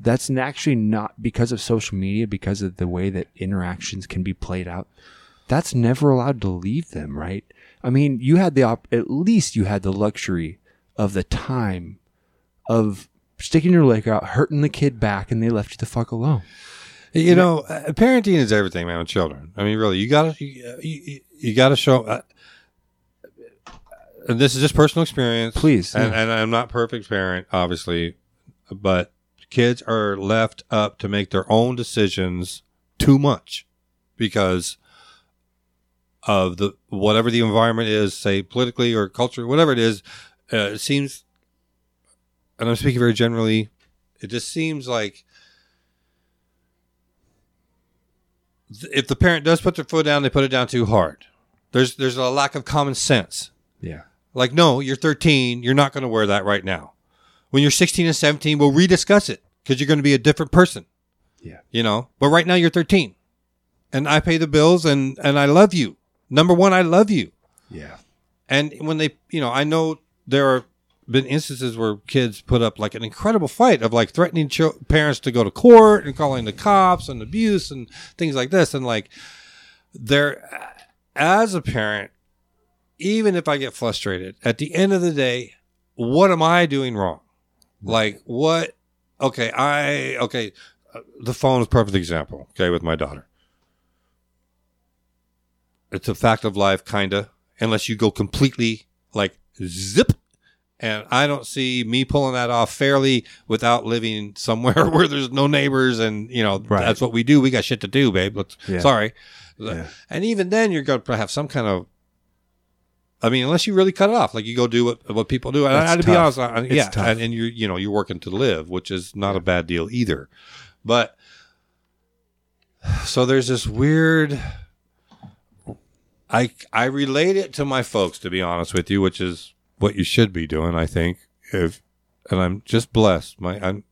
that's actually not because of social media, because of the way that interactions can be played out. That's never allowed to leave them, right? I mean, you had the op- at least you had the luxury of the time of sticking your leg out, hurting the kid back, and they left you the fuck alone. You know, uh, parenting is everything, man. With children, I mean, really, you gotta you, uh, you, you gotta show. Uh, and this is just personal experience, Please, And, yeah. and I'm not perfect parent, obviously, but kids are left up to make their own decisions too much because of the whatever the environment is, say politically or culturally, whatever it is. Uh, it seems, and I'm speaking very generally. It just seems like if the parent does put their foot down, they put it down too hard. There's there's a lack of common sense. Yeah. Like, no, you're 13. You're not going to wear that right now. When you're 16 and 17, we'll rediscuss it because you're going to be a different person. Yeah. You know, but right now you're 13, and I pay the bills, and and I love you. Number one, I love you. Yeah. And when they, you know, I know there are been instances where kids put up like an incredible fight of like threatening cho- parents to go to court and calling the cops and abuse and things like this. And like, there, as a parent, even if I get frustrated, at the end of the day, what am I doing wrong? Like, what? Okay, I, okay, uh, the phone is a perfect example, okay, with my daughter. It's a fact of life, kinda, unless you go completely like zip. And I don't see me pulling that off fairly without living somewhere where there's no neighbors and, you know, Right. that's what we do. We got shit to do, babe. Let's, Yeah. Sorry. Yeah. And even then, you're going to have some kind of. I mean, unless you really cut it off, like you go do what what people do. And I, That's to be tough. honest, I, It's yeah, tough. and, and you're you know you're working to live, which is not a bad deal either. But so there's this weird. I I relate it to my folks, to be honest with you, which is what you should be doing. I think if, and I'm just blessed. My I'm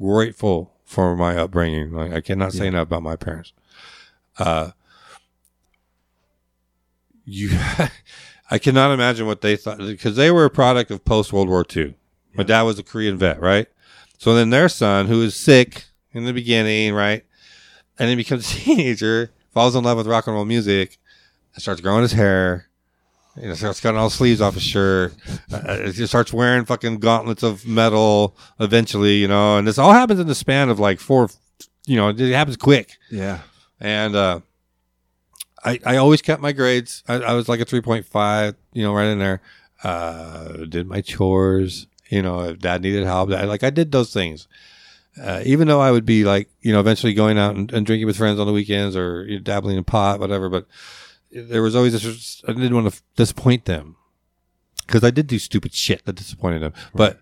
grateful for my upbringing. Like I cannot say Yeah. enough about my parents. Uh, you, I cannot imagine what they thought because they were a product of post World War II. My dad was a Korean vet, right? So then their son, who is sick in the beginning, right, and then becomes a teenager, falls in love with rock and roll music, and starts growing his hair. You know, starts cutting all the sleeves off his shirt. Uh, he starts wearing fucking gauntlets of metal. Eventually, you know, and this all happens in the span of like four. You know, it happens quick Yeah. and uh, I I always kept my grades. I, I was like a three point five, you know, right in there. Uh, did my chores, you know. If dad needed help, I, like I did those things. Uh, even though I would be like, you know, eventually going out and, and drinking with friends on the weekends or you know, dabbling in pot, whatever. But there was always this. I didn't want to disappoint them because I did do stupid shit that disappointed them. But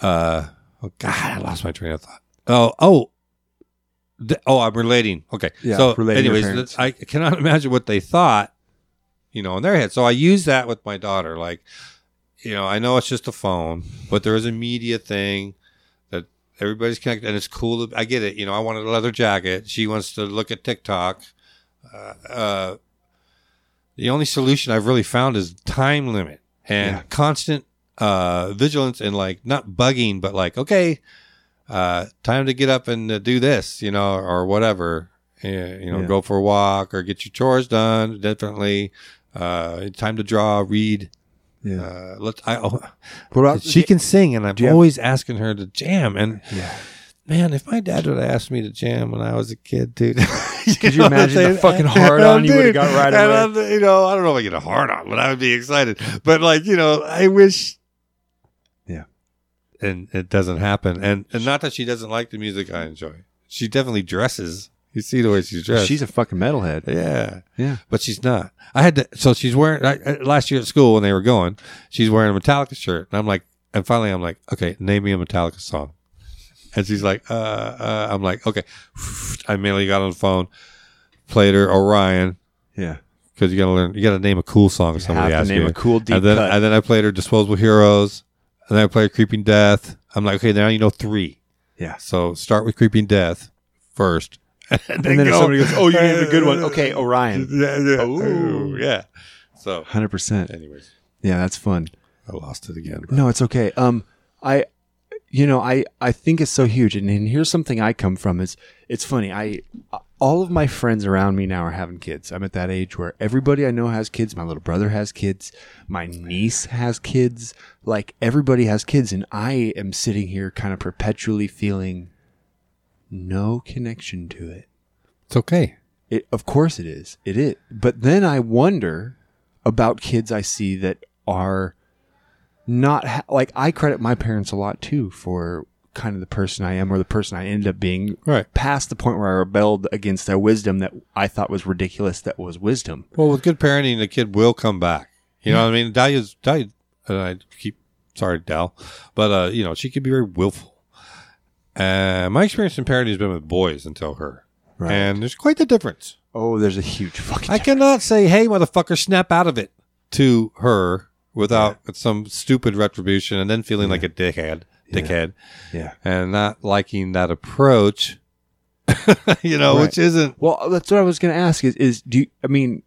uh, oh god, I lost my train of thought. Oh, oh, th- oh, I'm relating. Okay, Yeah, So, relating anyways, I cannot imagine what they thought, you know, in their head. So I use that with my daughter. Like, you know, I know it's just a phone, but there is a media thing that everybody's connected, and it's cool. To, I get it. You know, I wanted a leather jacket. She wants to look at TikTok. Uh, uh, the only solution I've really found is time limit and Yeah. constant uh, vigilance and like not bugging, but like okay, uh, time to get up and uh, do this, you know, or whatever. Uh, you know, Yeah. go for a walk or get your chores done. Definitely, uh, time to draw, read. Yeah. Uh, let's. I, oh, about she can sing, and I'm have- always asking her to jam. And Yeah. man, if my dad would have asked me to jam when I was a kid, dude, Could you imagine the fucking hard on you would've got right away? You know, I don't know if I get a hard on, but I would be excited. But like, you know, I wish. And it doesn't happen, and and not that she doesn't like the music I enjoy. She definitely dresses. You see the way she's dressed. She's a fucking metalhead. yeah, Yeah. but she's not. I had to. So she's wearing I, last year at school when they were going. She's wearing a Metallica shirt, and I'm like, and finally I'm like, okay, name me a Metallica song. And she's like, uh, uh I'm like, okay. I immediately got on the phone, played her Orion Yeah. because you gotta learn, you gotta name a cool song. If somebody to asks name you. a cool deep and then cut. and then I played her Disposable Heroes, and then I played Creeping Death. I'm like, okay, now you know three. Yeah. So start with Creeping Death first, and And then go- somebody goes, "Oh, you named a good one." Okay, Orion. Yeah, yeah, Ooh. Ooh, yeah. So, Hundred percent. anyways, Yeah, that's fun. I lost it again. No, it's okay. Um, I, you know, I I think it's so huge, and, and here's something I come from is it's funny. I all of my friends around me now are having kids. I'm at that age where everybody I know has kids. My little brother has kids. My niece has kids. Like everybody has kids, and I am sitting here kind of perpetually feeling no connection to it. It's okay. It, of course it is. It is. But then I wonder about kids I see that are not ha- like I credit my parents a lot too for kind of the person I am or the person I ended up being Right. past the point where I rebelled against their wisdom that I thought was ridiculous that was wisdom. Well, with good parenting, the kid will come back. You know what I mean? Dahlia's Dahlia, and I keep sorry, Dal, but uh, you know she could be very willful. Uh, my experience in parenting has been with boys until her, Right. and there's quite the difference. Oh, there's a huge fucking I cannot say, "Hey, motherfucker, snap out of it" to her without some stupid retribution, and then feeling like a dickhead, dickhead, yeah. and not liking that approach. you know, Right. which isn't Well, that's what I was going to ask is, is do you, I mean,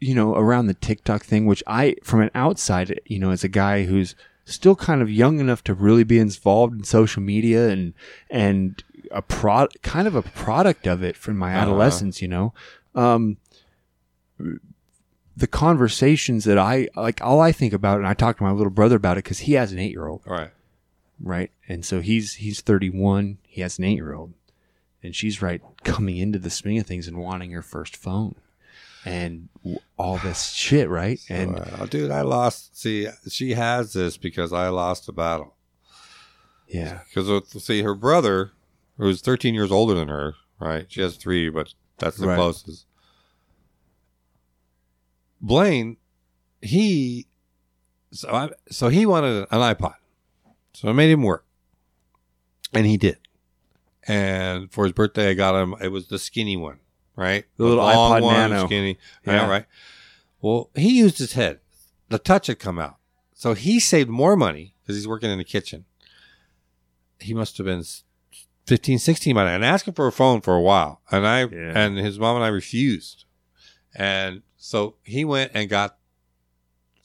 you know, around the TikTok thing, which I, from an outside, you know, as a guy who's still kind of young enough to really be involved in social media and, and a pro, kind of a product of it from my Uh-huh. adolescence, you know, um, the conversations that I, like, all I think about, and I talk to my little brother about it because he has an eight year old right. Right? And so he's he's 31. He has an eight year old, and she's right coming into the swing of things and wanting her first phone, and all this shit, right? And Well, dude, I lost. See, she has this because I lost a battle. yeah, Because see, her brother, who's 13 years older than her, right? She has three, but that's the Right. closest. Blaine, he, so I, so he wanted an iPod, so I made him work, and he did. And for his birthday, I got him. It was the skinny one, right? The little iPod Nano. skinny. Yeah. Yeah, right. Well, he used his head. The touch had come out, so he saved more money because he's working in the kitchen. He must have been 15, 16 by now, and asking for a phone for a while. And I Yeah. and his mom and I refused. And so he went and got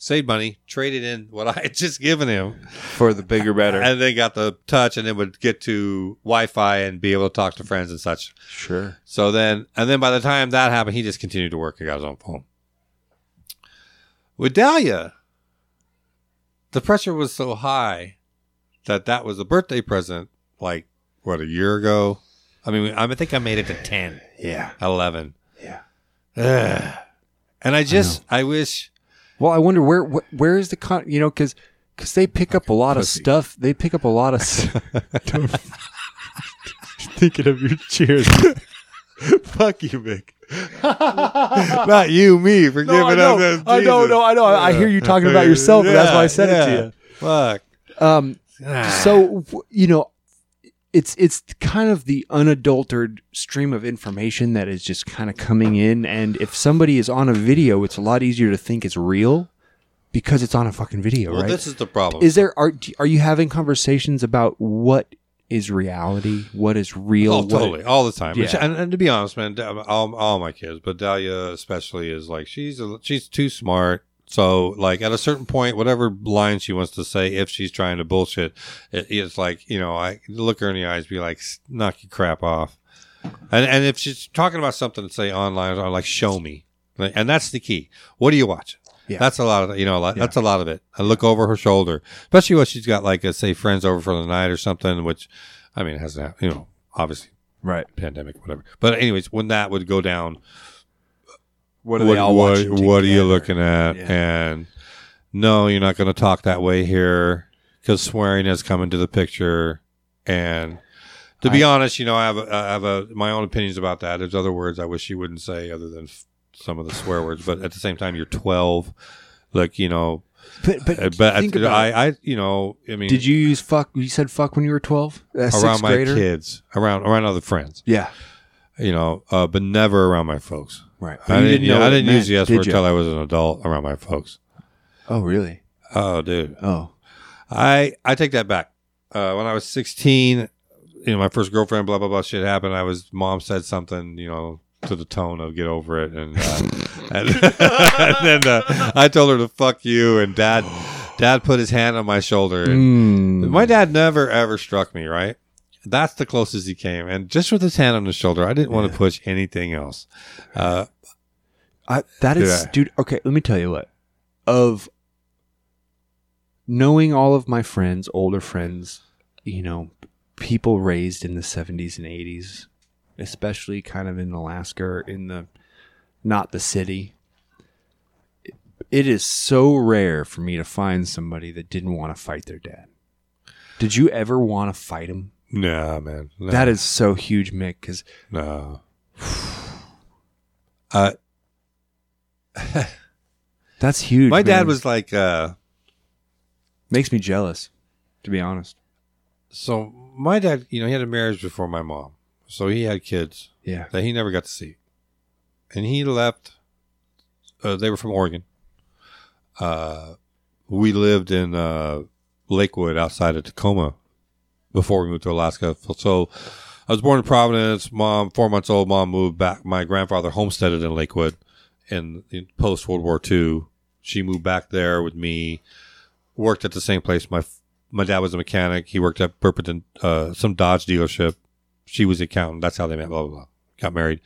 saved money, traded in what I had just given him, for the bigger, better. and then got the touch, and then would get to Wi-Fi and be able to talk to friends and such. sure. So then, and then by the time that happened, he just continued to work He got his own phone. With Dahlia, the pressure was so high that that was a birthday present, like, what, a year ago? I mean, I think I made it to 10, Yeah, 11. yeah. Ugh. And I just, I, wish, Well, I wonder where wh- where is the con? You know, because because they pick up a lot pussy. of stuff. They pick up a lot of. s- Thinking of your cheers. Fuck you, Vic. not you, me, for No, I giving know. up. that I know, Jesus. no, I know. I, I hear you talking about yourself, and that's why I said it to you. Fuck. Um, so w- you know it's it's kind of the unadulterated stream of information that is just kind of coming in and if somebody is on a video it's a lot easier to think it's real because it's on a fucking video well, right this is the problem. is there are are you having conversations about what is reality what is real Oh, totally, all the time. Yeah. And, and to be honest, man, all, all my kids, but Dahlia especially is like she's a, she's too smart So, like at a certain point, whatever line she wants to say, if she's trying to bullshit, it, it's like you know, I look her in the eyes, be like, "Knock your crap off." And and if she's talking about something, say online, I'm like, "Show me," and that's the key. What are you watching? Yeah. That's a lot of you know. a lot- That's a lot of it. I look over her shoulder, especially when she's got like, a, say, friends over for the night or something. Which, I mean, it has that you know, obviously Right. pandemic, whatever. But anyways, when that would go down, What are what, they all what, watching what are you looking at? Yeah. And no, you're not going to talk that way here because swearing has come into the picture. And to be honest, you know, I have a, I have a my own opinions about that. There's other words I wish you wouldn't say other than f- some of the swear words. But at the same time, you're 12. Like you know, But but, uh, but think about. I, I, you know, I mean, Did you use fuck? You said fuck when you were twelve. around sixth my grader? kids, around around other friends, Yeah. you know, uh, but never around my folks. Right. I didn't, know I didn't meant, use the S word until I was an adult around my folks. Oh really? Oh, dude. Oh. I I take that back. Uh, when I was 16, you know, my first girlfriend, blah blah blah, shit happened. I was mom said something, you know, to the tone of get over it, and uh, and, and then uh, I told her to fuck you, and dad dad put his hand on my shoulder, and Mm. my dad never ever struck me, right? That's the closest he came, and just with his hand on his shoulder, I didn't want to push anything else. Uh, I, that is, Yeah. dude. Okay, let me tell you what. Of knowing all of my friends, older friends, you know, people raised in the seventies and eighties, especially kind of in Alaska, or in the not the city. it- It is so rare for me to find somebody that didn't want to fight their dad. Did you ever want to fight him? Nah, man, no, That is so huge, Mick. Because no. Uh, that's huge. my dad was like. Uh, makes me jealous, to be honest. So my dad, you know, he had a marriage before my mom, so he had kids Yeah. that he never got to see, and he left. Uh, they were from Oregon. Uh, we lived in uh, Lakewood, outside of Tacoma, before we moved to Alaska. So I was born in Providence. Mom, four months old, mom moved back. My grandfather homesteaded in Lakewood, in, in post World War II. She moved back there with me. Worked at the same place. My my dad was a mechanic. He worked at Burpington, uh, some Dodge dealership. She was the accountant. That's how they met. Blah blah blah. Got married.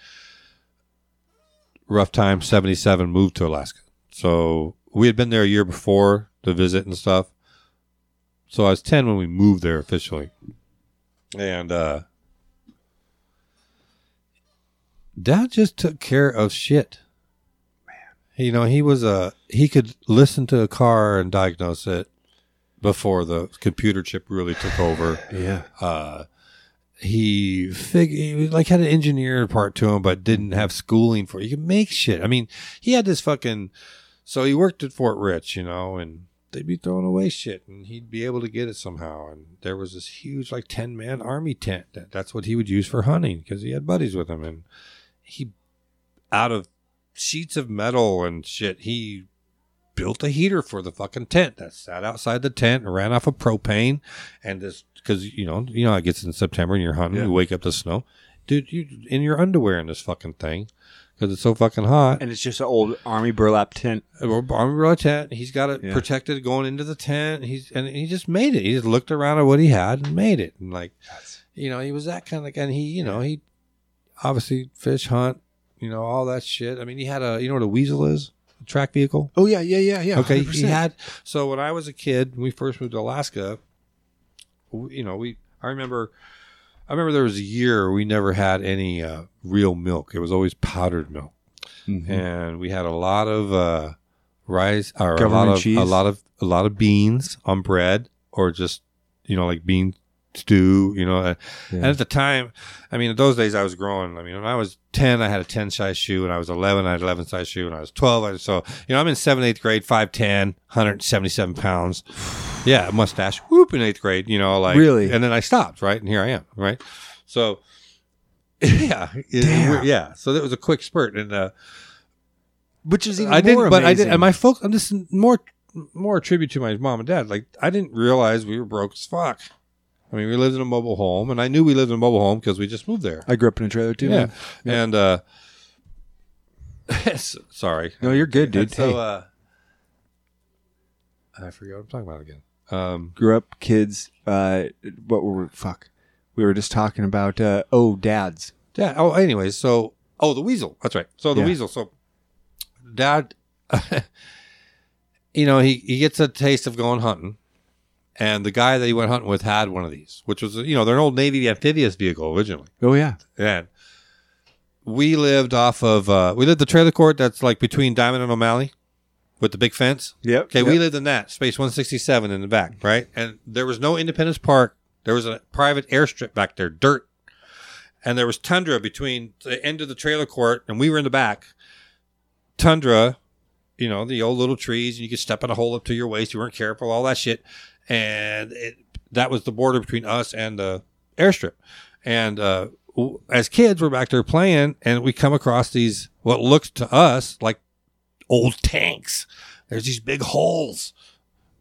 Rough time. Seventy seven. Moved to Alaska. So we had been there a year before to visit and stuff. So I was ten when we moved there officially, and uh, Dad just took care of shit. Man, you know he was a he could listen to a car and diagnose it before the computer chip really took over. Yeah. Uh, he fig he like had an engineer part to him, but didn't have schooling for. It. He could make shit. I mean, he had this fucking. So he worked at Fort Rich, you know, and they'd be throwing away shit, and he'd be able to get it somehow. And there was this huge, like ten man army tent. That, that's what he would use for hunting because he had buddies with him, and he out of sheets of metal and shit, he built a heater for the fucking tent that sat outside the tent and ran off of propane and this because you know you know it gets in September and you're hunting Yeah. you wake up to snow dude you in your underwear in this fucking thing because it's so fucking hot. And it's just an old army burlap tent. Or army burlap tent. He's got it Yeah. protected going into the tent. He's and he just made it. He just looked around at what he had and made it. And like you know he was that kind of guy. And he you know he obviously fish hunt you know all that shit. I mean he had a you know what a weasel is? A track vehicle? Oh yeah, yeah, yeah, yeah. okay he had so when i was a kid when we first moved to alaska you know we i remember i remember there was a year we never had any uh, real milk it was always powdered milk Mhm. and we had a lot of uh, rice or a lot of cheese? a lot of a lot of beans on bread or just you know like bean stew you know uh, and at the time i mean in those days i was growing i mean when i was 10 i had a 10 size shoe and i was 11 i had 11 size shoe and i was 12 I, so you know i'm in 7th 8th grade 5'10 177 pounds yeah mustache whoop in 8th grade you know like Really? and then i stopped right and here i am right so yeah it- yeah so that was a quick spurt and uh Which is even I didn't, but I did. And my folks, this is more, more a tribute to my mom and dad. Like I didn't realize we were broke as fuck. I mean, we lived in a mobile home, and I knew we lived in a mobile home because we just moved there. I grew up in a trailer too. yeah, man. and uh, sorry. No, you're good, dude. And so, Hey. uh, I forget what I'm talking about again. Um, Grew up kids. Uh, what were we, fuck? We were just talking about. Uh, oh, dads. yeah. Oh, anyways, so oh, the weasel. That's right. So the Yeah. weasel. So dad, you know, he he gets a taste of going hunting, and the guy that he went hunting with had one of these, which was you know they're an old Navy amphibious vehicle originally. Oh yeah. And we lived off of uh, we lived the trailer court that's like between Diamond and O'Malley with the big fence. Yep. Okay, we lived in that space 167 in the back, right? And there was no Independence Park. There was a private airstrip back there, dirt, and there was tundra between the end of the trailer court, and we were in the back. Tundra, you know, the old little trees, and you could step in a hole up to your waist. You weren't careful, all that shit, and it, that was the border between us and the airstrip. And uh, as kids, we're back there playing, and we come across these what looks to us like old tanks. There's these big holes,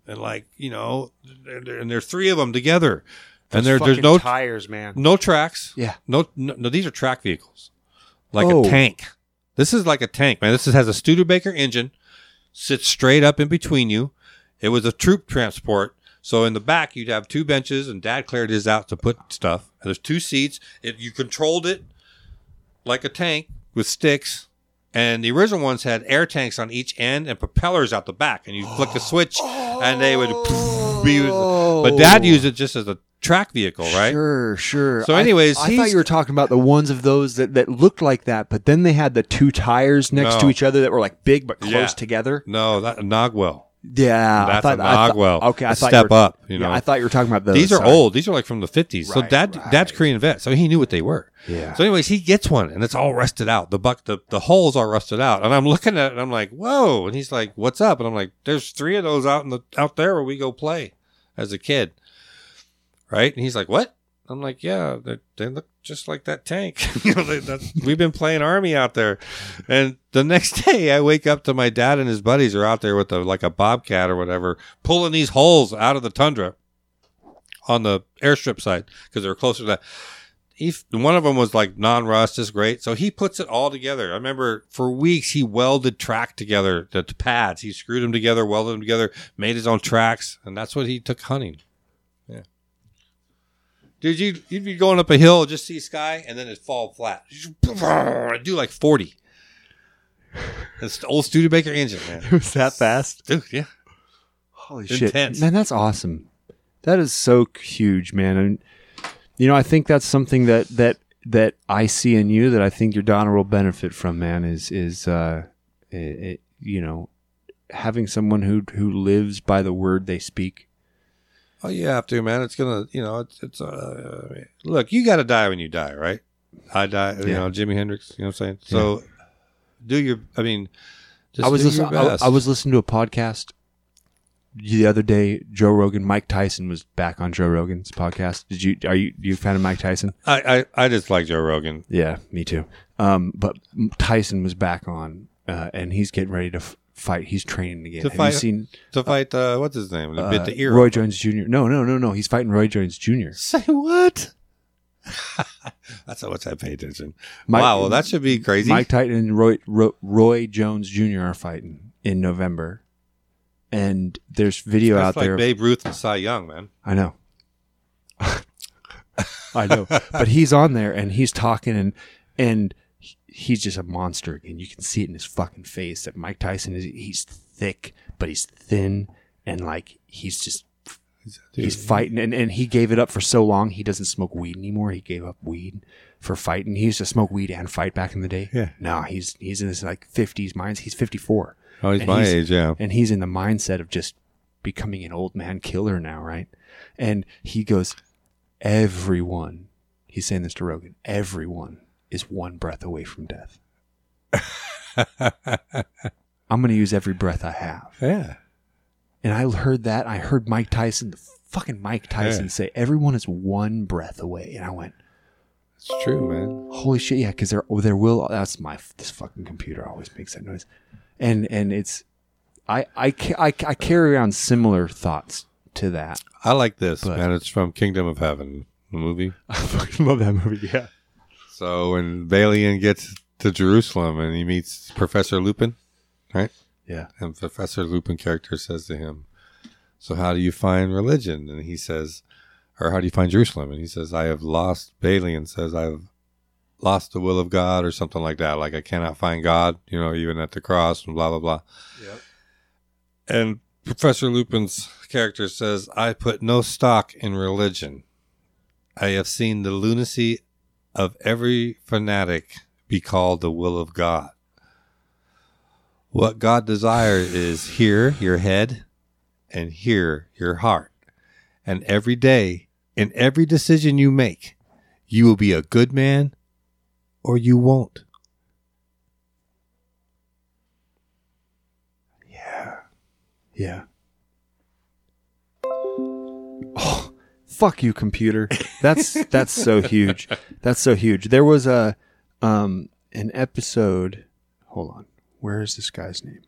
and like you know, and, there's three of them together, and there, there's no tires, man. no tracks. Yeah. No, no, no, these are track vehicles, like Oh. a tank. This is like a tank, man. This is, has a Studebaker engine, sits straight up in between you. It was a troop transport. So in the back, you'd have two benches, and Dad cleared his out to put stuff. And there's two seats. It, you controlled it like a tank with sticks. And the original ones had air tanks on each end and propellers out the back. And you flick a switch, and they would be. But Dad used it just as a track vehicle, right? Sure, sure. So anyways, I, thought you were talking about the ones of those that, that looked like that, but then they had the two tires next to each other that were like big but close Yeah. together. No, that Nodwell. Yeah, I That's thought, a I thought- Nodwell. okay, I A thought step you were, up, you yeah, know. I thought you were talking about those. These are Sorry. old. These are like from the fifties. so Right, dad, right. dad's Korean vet, so he knew what they were. Yeah. So, anyways, he gets one, and it's all rusted out. The buck, the the holes are rusted out, and I'm looking at it, and I'm like, "Whoa!" And he's like, "What's up?" And I'm like, "There's three of those out in the out there where we go play as a kid, right?" And he's like, "What?" I'm like, "Yeah, they, they look just like that tank. you know, we've been playing army out there." And the next day, I wake up to my dad and his buddies are out there with a like a bobcat or whatever, pulling these holes out of the tundra on the airstrip side because they were closer to that. He, one of them was like non-rust, is great. So he puts it all together. I remember for weeks he welded track together, the, the pads. He screwed them together, welded them together, made his own tracks, and that's what he took hunting. Dude, you you'd be going up a hill, just see sky, and then it fall flat. I'd do like forty. It's the old Studebaker engine, man. It was that fast. Dude, yeah. Holy Intense. shit, man! That's awesome. That is so huge, man. And you know, I think that's something that that that I see in you that I think your daughter will benefit from, man. Is is uh, it, it, you know, having someone who who lives by the word they speak. Oh, you have to, man. It's gonna, you know, it's it's. Uh, look, you got to die when you die, right? I die, you Yeah. know, Jimi Hendrix. You know what I'm saying? So, do your. I mean, just I was do listen, your I, best. I was listening to a podcast the other day. Joe Rogan, Mike Tyson was back on Joe Rogan's podcast. Did you are you you a fan of Mike Tyson? I, I, I just like Joe Rogan. Yeah, me too. Um, but Tyson was back on, uh, and he's getting ready to f- fight. He's training again. To Have fight- you seen To fight, uh, what's his name? The bit uh, the ear. Roy off. Jones Jr.? No, no, no, no. He's fighting Roy Jones Jr. Say what? That's how much I pay attention. Mike- wow, well, that should be crazy. Mike Tyson and Roy, Roy, Roy Jones Jr. are fighting in November, and there's video That's out like there. Babe Ruth and Cy Young, man. I know. I know. But he's on there and he's talking and and he's just a monster again. You can see it in his fucking face that Mike Tyson is he's thick, but he's thin and like he's just he's fighting and, and he gave it up for so long he doesn't smoke weed anymore. He gave up weed for fighting. He used to smoke weed and fight back in the day. Yeah. No, he's he's in his like fifties minds. He's fifty four. Oh, he's And my he's- age, yeah. and he's in the mindset of just becoming an old man killer now, right? And he goes, everyone, he's saying this to Rogan, everyone is one breath away from death. I'm going to use every breath I have. Yeah. And I heard that. I heard Mike Tyson, the fucking Mike Tyson, Yeah. say, everyone is one breath away. And I went, It's true, man. holy shit, yeah, because there, oh, there will, that's my, this fucking computer always makes that noise. And, and it's, I, I, I, I carry around similar thoughts to that. I like this, But- man. It's from Kingdom of Heaven, the movie. I fucking love that movie. Yeah. So when Balian gets to Jerusalem and he meets Professor Lupin, right? Yeah. And Professor Lupin character says to him, So how do you find religion? And he says, or how do you find Jerusalem? And he says, I have lost Balian says I've lost the will of God or something like that. Like I cannot find God, you know, even at the cross and blah blah blah. Yep. And Professor Lupin's character says, I put no stock in religion. I have seen the lunacy of every fanatic be called the will of God. What God desires is here your head and here your heart. And every day, in every decision you make, you will be a good man or you won't. Yeah. Yeah. Oh, fuck you, computer. That's that's so huge. That's so huge. There was a um an episode. Hold on. Where is this guy's name?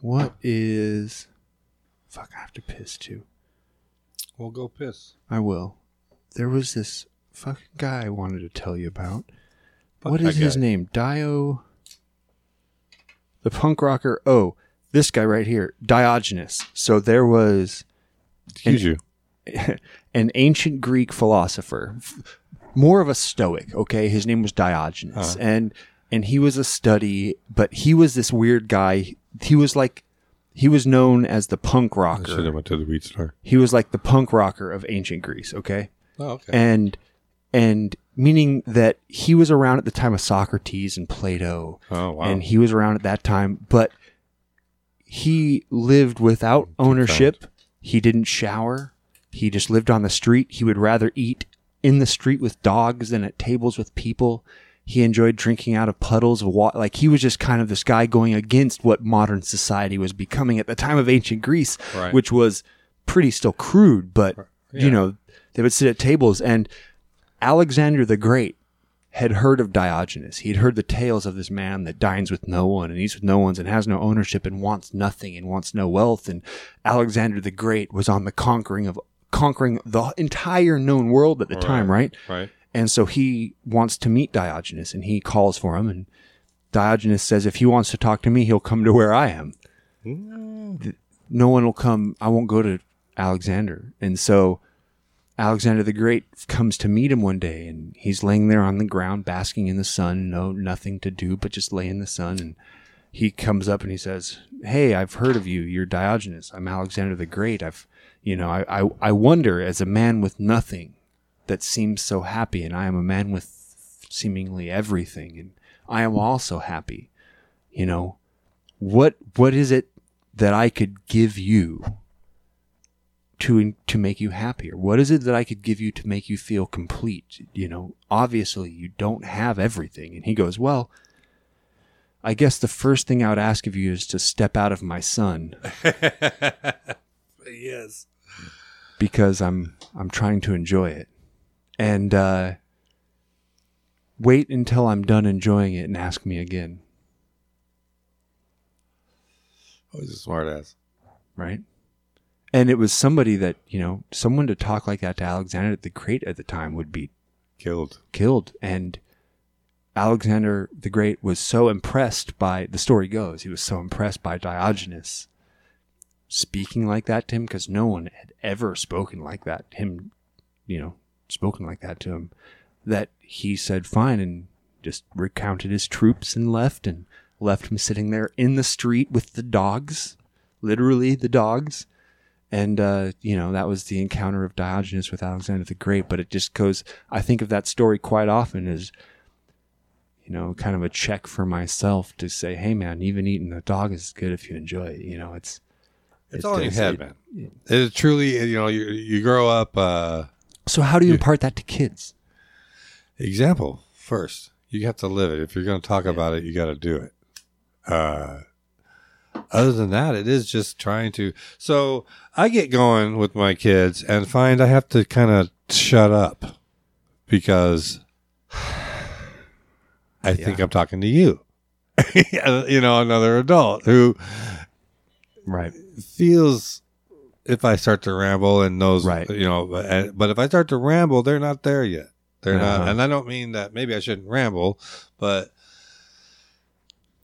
What is? Fuck, I have to piss too. Well, go piss. I will. There was this fucking guy I wanted to tell you about. Fuck what is his guy. name? Dio. The punk rocker. Oh, this guy right here, Diogenes. So there was Excuse you. an ancient Greek philosopher, more of a Stoic. Okay, his name was Diogenes, Huh. and and he was a study, but he was this weird guy. He was like, he was known as the punk I should rocker. have went to the weed store. He was like the punk rocker of ancient Greece. Okay, Oh, okay. and and meaning that he was around at the time of Socrates and Plato, oh, wow. and he was around at that time, but he lived without ownership. He didn't shower. He just lived on the street. He would rather eat in the street with dogs than at tables with people. He enjoyed drinking out of puddles of water. Like he was just kind of this guy going against what modern society was becoming at the time of ancient Greece, Right. which was pretty still crude, but Yeah. you know, they would sit at tables and Alexander the Great had heard of Diogenes. He'd heard the tales of this man that dines with no one and eats with no one's and has no ownership and wants nothing and wants no wealth. And Alexander the Great was on the conquering of conquering the entire known world at the time, right? right. And so he wants to meet Diogenes and he calls for him and Diogenes says if he wants to talk to me, he'll come to where I am. Mm. No one will come. I won't go to Alexander. And so Alexander the Great comes to meet him one day and he's laying there on the ground basking in the sun, no nothing to do but just lay in the sun and he comes up and he says, "Hey, I've heard of you. You're Diogenes. I'm Alexander the Great. I've, you know, I, I, I wonder as a man with nothing that seems so happy, and I am a man with seemingly everything, and I am also happy. You know, what what is it that I could give you to to make you happier? What is it that I could give you to make you feel complete? You know, obviously you don't have everything. And he goes, well. I guess the first thing I would ask of you is to step out of my sun yes. because I'm I'm trying to enjoy it. And uh, wait until I'm done enjoying it and ask me again, Oh, he's a smart ass. right? And it was somebody that, you know, someone to talk like that to Alexander the Great at the time would be Killed. killed. And Alexander the Great was so impressed by the story goes, he was so impressed by Diogenes speaking like that to him because no one had ever spoken like that, him, you know, spoken like that to him, that he said fine and just recounted his troops and left and left him sitting there in the street with the dogs, literally the dogs. And, uh, you know, that was the encounter of Diogenes with Alexander the Great. But it just goes, I think of that story quite often as, you know, kind of a check for myself to say, hey, man, even eating a dog is good if you enjoy it. You know, it's, It's it all in your head, man. It is truly, you know, you, you grow up, uh, So, how do you impart that to kids? example first. You have to live it. If you're going to talk about it, you got to do it. Uh, other than that, it is just trying to. So I get going with my kids and find I have to kind of shut up because I think I'm talking to you. you know, another adult who Right. feels if I start to ramble and those Right. you know, but, but if I start to ramble, they're not there yet. They're Uh-huh. not, and I don't mean that maybe I shouldn't ramble, but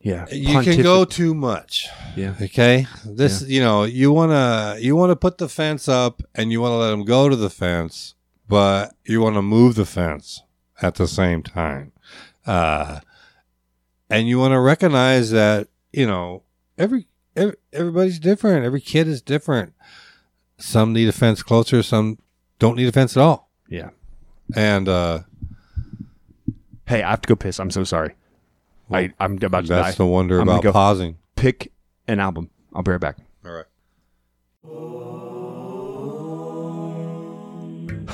Yeah. you can go too much. Yeah. Okay, this you know you wanna you wanna put the fence up and you wanna let them go to the fence, but you wanna move the fence at the same time, uh, and you wanna recognize that you know every everybody's different. Every kid is different. Some need a fence closer. Some don't need a fence at all. Yeah. And uh, Hey, I have to go piss. I'm so sorry. I, I'm about to that's die. the wonder I'm about go pausing. pick an album. I'll be right back. All right.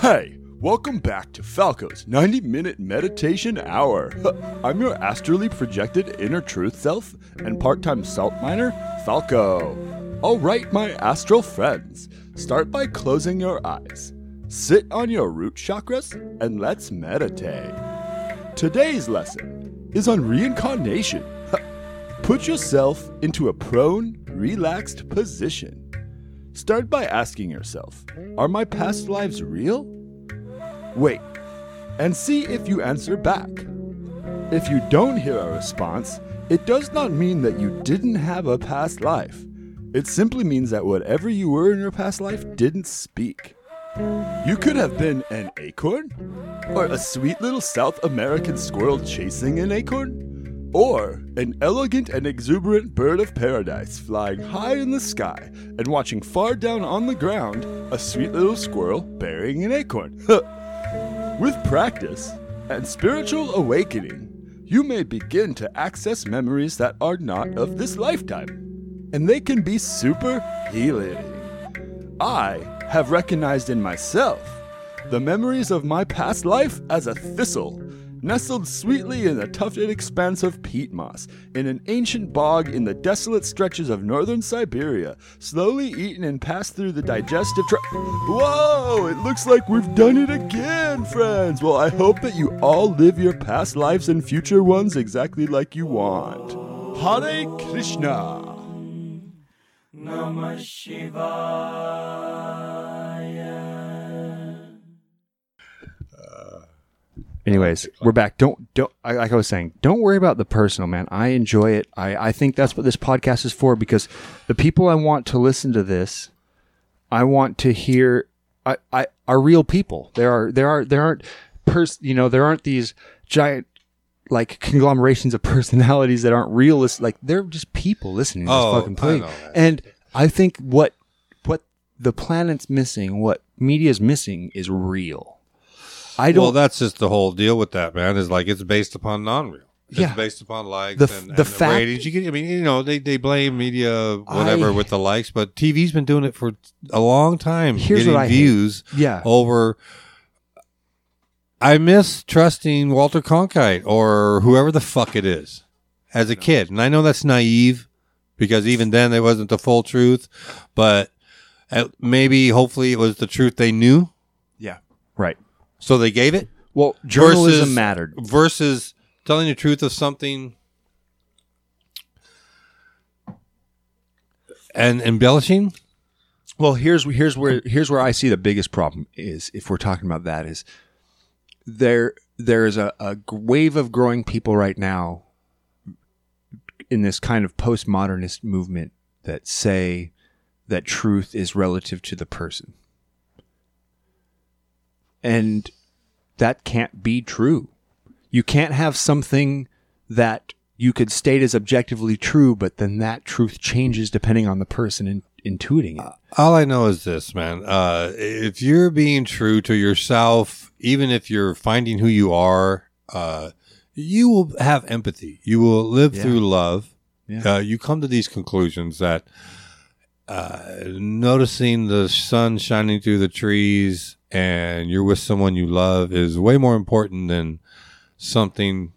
Hey, welcome back to Falco's 90 minute meditation hour. I'm your astrally projected inner truth self and part time salt miner, Falco. All right, my astral friends, start by closing your eyes. Sit on your root chakras and let's meditate. Today's lesson is on reincarnation. Put yourself into a prone, relaxed position. Start by asking yourself Are my past lives real? Wait, and see if you answer back. If you don't hear a response, it does not mean that you didn't have a past life. It simply means that whatever you were in your past life didn't speak. You could have been an acorn, or a sweet little South American squirrel chasing an acorn, or an elegant and exuberant bird of paradise flying high in the sky and watching far down on the ground a sweet little squirrel burying an acorn. With practice and spiritual awakening, you may begin to access memories that are not of this lifetime, and they can be super healing. I have recognized in myself the memories of my past life as a thistle, nestled sweetly in the tufted expanse of peat moss, in an ancient bog in the desolate stretches of northern Siberia, slowly eaten and passed through the digestive tract. Whoa! It looks like we've done it again, friends! Well, I hope that you all live your past lives and future ones exactly like you want. Hare Krishna! Anyways, we're back. Don't don't I- like I was saying. Don't worry about the personal, man. I enjoy it. I I think that's what this podcast is for because the people I want to listen to this, I want to hear. I I are real people. There are there are there aren't pers you know there aren't these giant like conglomerations of personalities that aren't realist. Like they're just people listening to Oh, this fucking play. that. And I think what what the planet's missing, what media's missing, is real. I don't. Well, that's just the whole deal with that, man. Is like it's based upon non-real. It's Yeah. based upon likes The and, the and fact- ratings. You can, I mean, you know, they, they blame media whatever I- with the likes, but TV's been doing it for a long time, Here's getting what I hate. yeah. over. I miss trusting Walter Cronkite or whoever the fuck it is as a kid, and I know that's naive because even then it wasn't the full truth, but uh, maybe hopefully it was the truth they knew. So they gave it. Well, journalism versus- mattered. versus telling the truth of something and embellishing. Well, here's here's where here's where I see the biggest problem is if we're talking about that is there there is a, a wave of growing people right now in this kind of postmodernist movement that say that truth is relative to the person. And that can't be true. You can't have something that you could state as objectively true, but then that truth changes depending on the person in, intuiting it. All I know is this, man. Uh, if you're being true to yourself, even if you're finding who you are, uh, you will have empathy. You will live Yeah. through love. Yeah. Uh, you come to these conclusions that uh, noticing the sun shining through the trees and you're with someone you love is way more important than something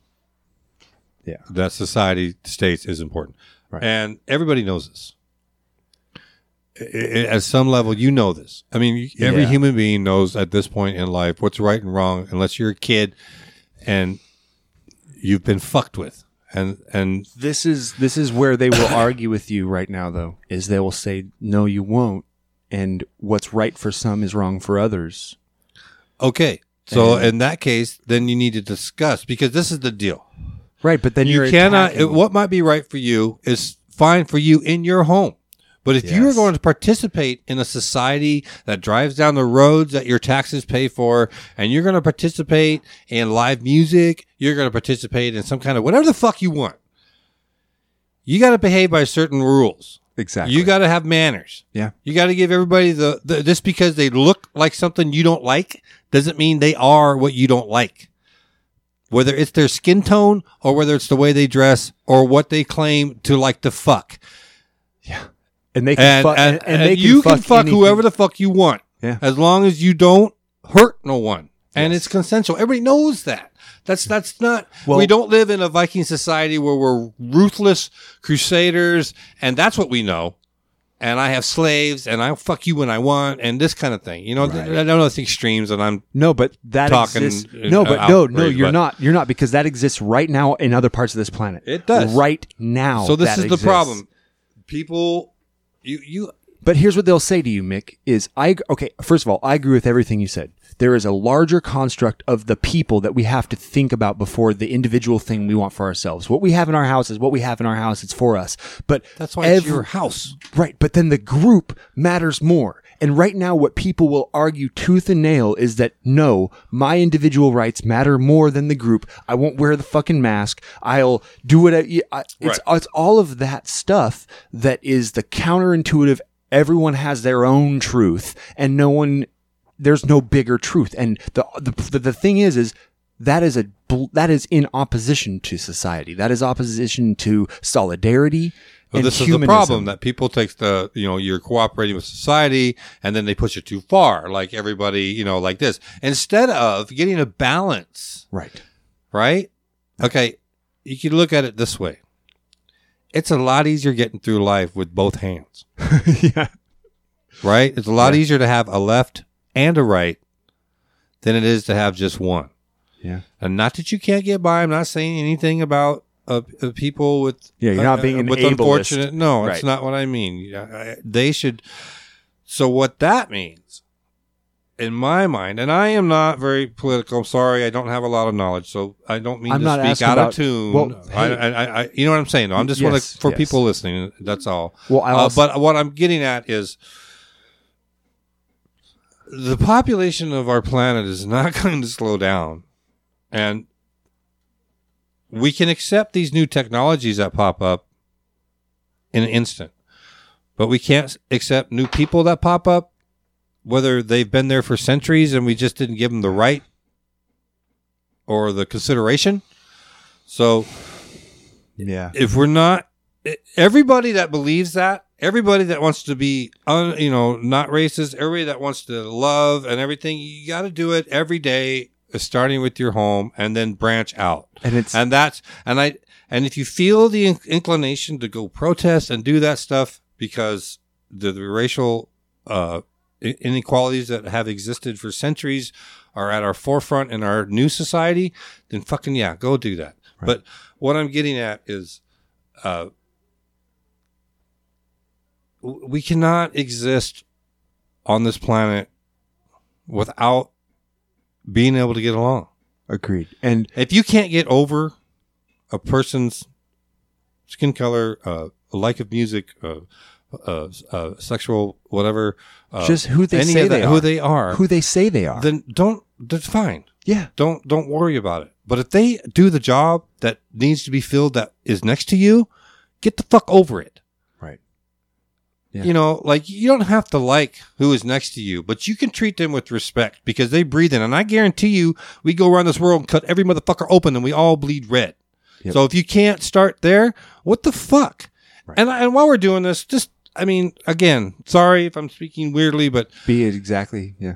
Yeah. that society states is important. Right. And everybody knows this. I- I- At some level, you know this. I mean, every Yeah. human being knows at this point in life what's right and wrong, unless you're a kid and you've been fucked with. And and This is this is where they will argue with you right now though. Is they will say no you won't and what's right for some is wrong for others. okay, so And- in that case, then you need to discuss because this is the deal. Right, but then you you're cannot. attacking- What might be right for you is fine for you in your home. But if you are going to participate in a society that drives down the roads that your taxes pay for, and you're going to participate in live music, you're going to participate in some kind of whatever the fuck you want, you got to behave by certain rules. Exactly. You got to have manners. yeah. You got to give everybody the, the just because they look like something you don't like doesn't mean they are what you don't like. Whether it's their skin tone or whether it's the way they dress or what they claim to like to fuck. Yeah. And they can And, fuck, and, and, they and you can fuck anything. whoever the fuck you want. Yeah. As long as you don't hurt no one. And it's consensual. Everybody knows that. That's that's not Well- we don't live in a Viking society where we're ruthless crusaders and that's what we know. And I have slaves and I'll fuck you when I want and this kind of thing. You know, th- I don't know it's extremes and I'm No, but that talking, exists. No, but no, no, you're but- not. You're not because that exists right now in other parts of this planet. It does. right now. So this is the problem. People you you But here's what they'll say to you, Mick: is I okay? First of all, I agree with everything you said. There is a larger construct of the people that we have to think about before the individual thing we want for ourselves. What we have in our house is what we have in our house. It's for us. But that's why it's every- your house. Right, but then the group matters more. And right now, what people will argue tooth and nail is that no, my individual rights matter more than the group. I won't wear the fucking mask. I'll do what I, I it's, it's all of that stuff that is the counterintuitive. Everyone has their own truth, and no one, there's no bigger truth. And the the the, the thing is, is that is a that is in opposition to society. That is opposition to solidarity. Well, this is the problem that people take the you know you're cooperating with society and then they push it too far like everybody you know like this instead of getting a balance right. right okay you can look at it this way it's a lot easier getting through life with both hands yeah. right it's a lot easier to have a left and a right than it is to have just one Yeah. and not that you can't get by i'm not saying anything about uh, uh, people with Yeah, you're not being an with ableist. unfortunate. No, Right. it's not what I mean. I- They should. So what that means, in my mind, and I am not very political. I'm sorry, I don't have a lot of knowledge, so I don't mean I'm to not speak out about- of tune. well, hey. I, I, I, you know what I'm saying? I'm just want to for yes. people listening. That's all. Well, I Uh, but what I'm getting at is the population of our planet is not going to slow down. And we can accept these new technologies that pop up in an instant. But we can't accept new people that pop up, whether they've been there for centuries and we just didn't give them the right or the consideration. So yeah. if we're not everybody that believes that everybody that wants to be un, you know not racist everybody that wants to love and everything you got to do it every day uh, starting with your home and then branch out And it's and that's and i and if you feel the in- inclination to go protest and do that stuff because the, the racial uh, inequalities that have existed for centuries are at our forefront in our new society, then fucking yeah, go do that. But what I'm getting at is, uh, we cannot exist on this planet without being able to get along. agreed. And If you can't get over a person's skin color, uh, like of music, uh, uh, uh, sexual, whatever, uh, just who they say of that, they who are. they are, who they say they are. then don't. That's fine. yeah. Don't don't worry about it. But if they do the job that needs to be filled that is next to you, get the fuck over it. Yeah. You know, like you don't have to like who is next to you, but you can treat them with respect because they breathe in. And I guarantee you, we go around this world and cut every motherfucker open and we all bleed red. Yep. So if you can't start there, what the fuck? Right. And and while we're doing this, just I mean, again, sorry if I'm speaking weirdly, but Be it exactly. Yeah.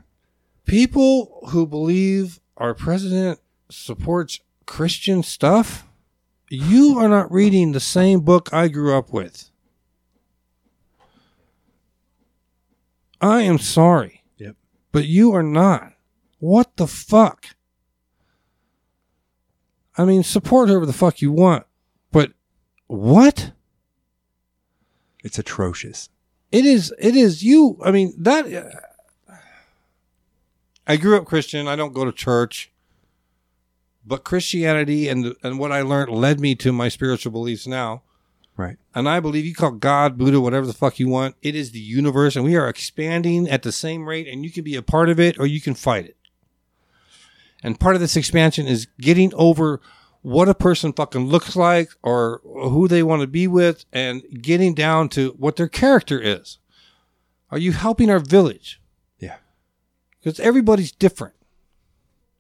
people who believe our president supports Christian stuff, you are not reading the same book I grew up with. I am sorry. Yep. But you are not. What the fuck? I mean, support whoever the fuck you want. But what? It's atrocious. It is. It is you. I mean that. I grew up Christian. I don't go to church, but Christianity and and what I learned led me to my spiritual beliefs now. Right. And I believe you call God, Buddha, whatever the fuck you want. It is the universe, and we are expanding at the same rate, and you can be a part of it or you can fight it. And part of this expansion is getting over what a person fucking looks like or who they want to be with and getting down to what their character is. Are you helping our village? Yeah. Because everybody's different.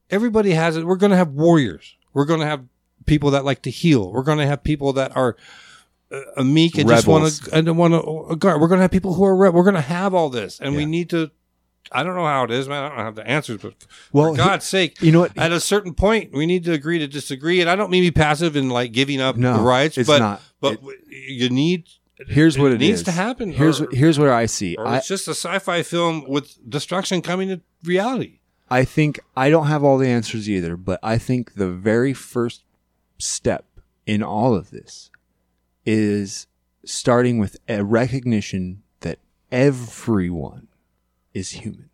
Everybody has it. We're going to have warriors. We're going to have people that like to heal. We're going to have people that are uh, meek and just want to and want to guard. We're going to have people who are re- we're going to have all this, and we need to. I don't know how it is, man. I don't have the answers, but Well, for God's sake, you know what? At a certain point, we need to agree to disagree, and I don't mean be passive and like giving up No, rights, it's but not. but It- you need. Here's what it needs is. to happen. Here's or, here's where I see. I, it's just a sci-fi film with destruction coming to reality. I think I don't have all the answers either, but I think the very first step in all of this is starting with a recognition that everyone is human.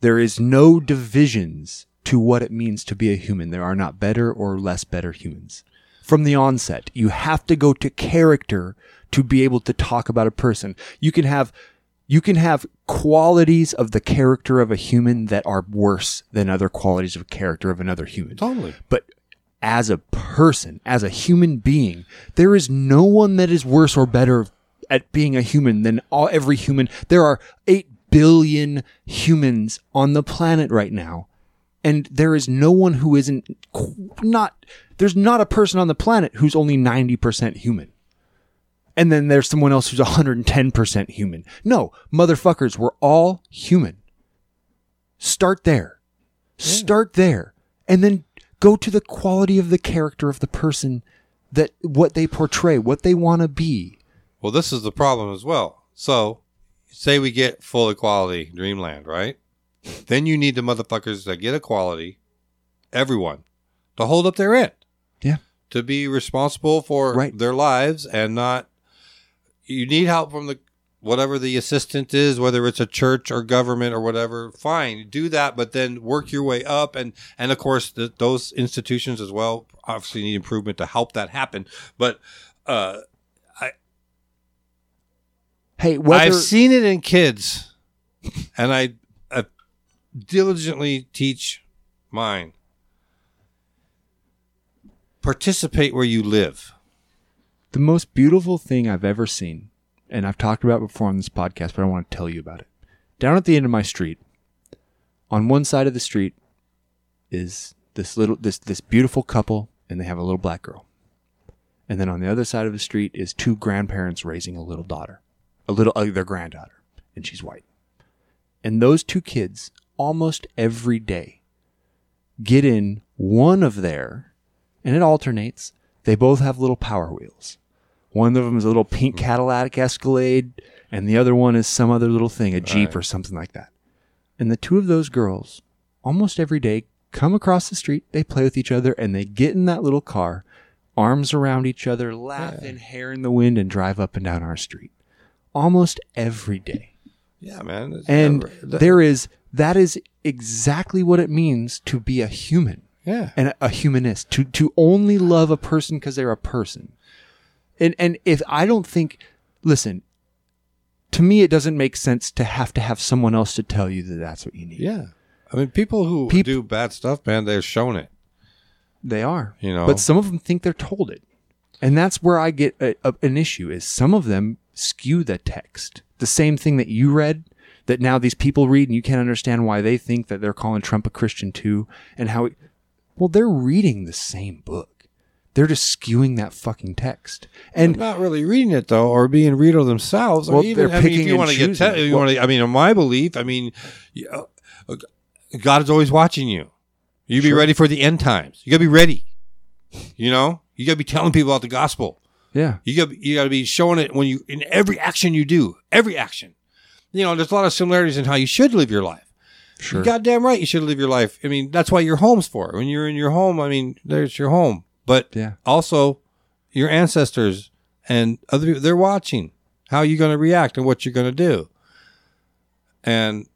There is no divisions to what it means to be a human. There are not better or less better humans. From the onset, you have to go to character to be able to talk about a person. You can have you can have qualities of the character of a human that are worse than other qualities of character of another human. Totally. But as a person, as a human being, there is no one that is worse or better at being a human than all, every human. There are 8 billion humans on the planet right now. And there is no one who isn't not, there's not a person on the planet who's only 90% human. And then there's someone else who's 110% human. No, motherfuckers, we're all human. Start there. Start there. And then go to the quality of the character of the person that what they portray, what they want to be. Well, this is the problem as well. So, say we get full equality, Dreamland, right? Then you need the motherfuckers that get equality, everyone, to hold up their end. Yeah. To be responsible for Right. their lives and not. You need help from the whatever the assistant is, whether it's a church or government or whatever. Fine, do that, but then work your way up, and and of course the, those institutions as well obviously need improvement to help that happen. But uh, I, Hey, whether I've seen it in kids, and I, I diligently teach mine. Participate where you live. the most beautiful thing I've ever seen, and I've talked about it before on this podcast, but I want to tell you about it. Down at the end of my street, on one side of the street is this little this this beautiful couple, and they have a little black girl. And then on the other side of the street is two grandparents raising a little daughter, a little uh, their granddaughter, and she's white. And those two kids almost every day get in one of their, and it alternates. They both have little power wheels. One of them is a little pink mm-hmm. Cadillac Escalade, and the other one is some other little thing, a Jeep Right. or something like that. And the two of those girls, almost every day, come across the street, they play with each other, and they get in that little car, arms around each other, laughing, hair in the wind, and drive up and down our street. Almost every day. Yeah, man. It's And never- that- there is, that is exactly what it means to be a human yeah, and a, a humanist to to only love a person because they're a person and and if i don't think listen to me it doesn't make sense to have to have someone else to tell you that that's what you need yeah. I mean, people who Peop- do bad stuff, man, they're shown it. they are You know. but some of them think they're told it and that's where i get a, a- an issue is some of them skew the text the same thing that you read that now these people read and you can't understand why they think that they're calling trump a christian too and how it, well they're reading the same book they're just skewing that fucking text and not really reading it though, or being reader themselves. or Well, even, they're I mean, picking if you want to get, te- you Well- want to. I mean, in my belief, I mean, uh, uh, God is always watching you. You be Sure. ready for the end times. You gotta be ready. You know, you gotta be telling people about the gospel. yeah You got you got to be showing it when you in every action you do, every action. You know, there's a lot of similarities in how you should live your life. sure You're goddamn right, you should live your life. I mean, that's what your home's for. When you're in your home, I mean, there's your home, but Yeah. also your ancestors and other people. They're watching how you're going to react and what you're going to do. And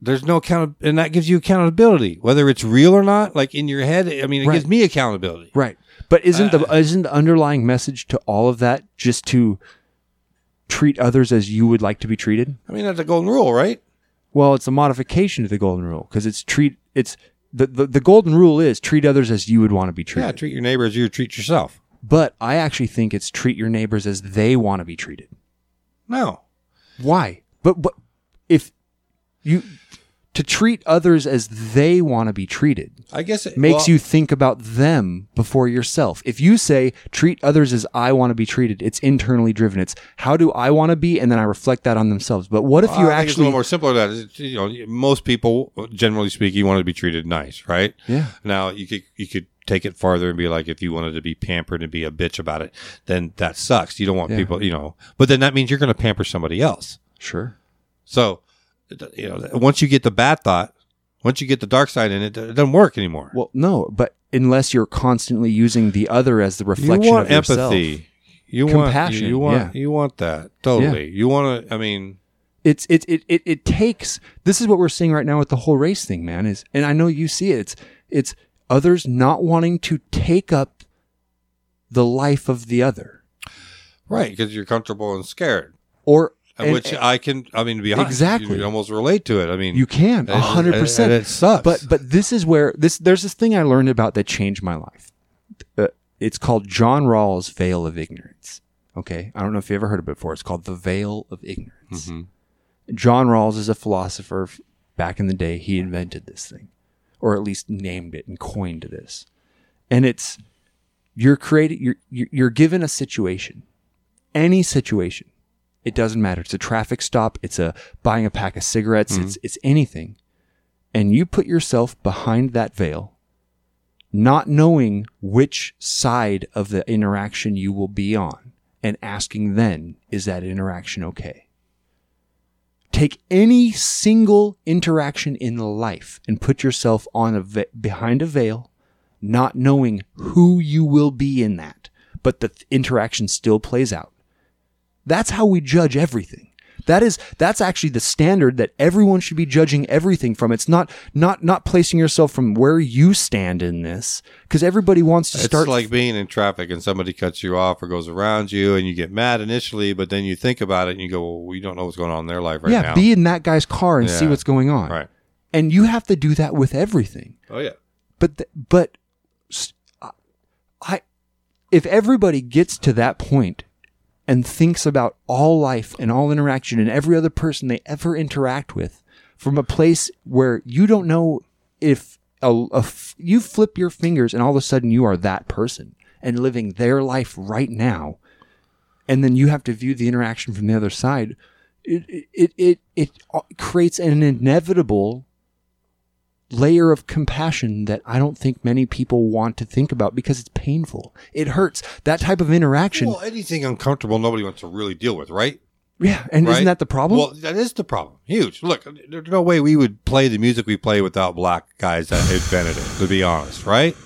there's no account, and that gives you accountability, whether it's real or not. Like in your head, I mean, it Right. gives me accountability. Right. But isn't Uh, the isn't the underlying message to all of that just to treat others as you would like to be treated? I mean, that's a golden rule, right? Well, it's a modification to the golden rule because it's treat it's the, the the golden rule is treat others as you would want to be treated. Yeah, treat your neighbor as you would treat yourself. But I actually think it's treat your neighbors as they want to be treated. No, Why? But but if you to treat others as they want to be treated I guess it makes well, you think about them before yourself. If you say treat others as I want to be treated, it's internally driven. It's how do I want to be, and then I reflect that on themselves. But what if I you think it's a actually little more simpler than that. It's, you know, most people, generally speaking, want to be treated nice, right? Yeah. Now you could you could take it farther and be like, if you wanted to be pampered and be a bitch about it, then that sucks. You don't want Yeah. people, you know. But then that means you're going to pamper somebody else. sure So, you know, once you get the bad thought, once you get the dark side in it, it doesn't work anymore. Well, no, but unless you're constantly using the other as the you reflection want of yourself, empathy. You Compassion, want you want yeah. you want that totally. You want to. I mean, it's it, it it it takes. This is what we're seeing right now with the whole race thing, man. Is and I know you see it. It's it's others not wanting to take up the life of the other, right? Because you're comfortable and scared. or And and- which I can, I mean, to be honest, Exactly. you almost relate to it. I mean, you can a hundred and- percent. it sucks. But but this is where this there's this thing I learned about that changed my life. Uh, it's called John Rawls' Veil of Ignorance. Okay, I don't know if you ever heard of it before. It's called the Veil of Ignorance. John Rawls is a philosopher. Back in the day, he invented this thing, or at least named it and coined this. And it's you're created. You're you're given a situation, any situation. It doesn't matter. It's a traffic stop. It's a buying a pack of cigarettes. Mm-hmm. It's it's anything and you put yourself behind that veil, not knowing which side of the interaction you will be on, and asking then, is that interaction okay? Take any single interaction in life and put yourself on a ve- behind a veil, not knowing who you will be in that, but the th- interaction still plays out. That's how we judge everything. That is that's actually the standard that everyone should be judging everything from. It's not not not placing yourself from where you stand in this because everybody wants to it's start like being in traffic and somebody cuts you off or goes around you, and you get mad initially, but then you think about it and you go, "Well, we don't know what's going on in their life right yeah, now." Yeah, be in that guy's car and see what's going on. right. And you have to do that with everything. Oh yeah. But th- but I if everybody gets to that point and thinks about all life and all interaction and every other person they ever interact with from a place where you don't know if a, a f- you flip your fingers and all of a sudden you are that person and living their life right now. And then you have to view the interaction from the other side. It it it, it creates an inevitable layer of compassion that I don't think many people want to think about because it's painful. It hurts. That type of interaction. Well, anything uncomfortable, nobody wants to really deal with, right? yeah, and Right? isn't that the problem? Well, that is the problem. Huge. Look, there's no way we would play the music we play without black guys that invented it. To be honest, right?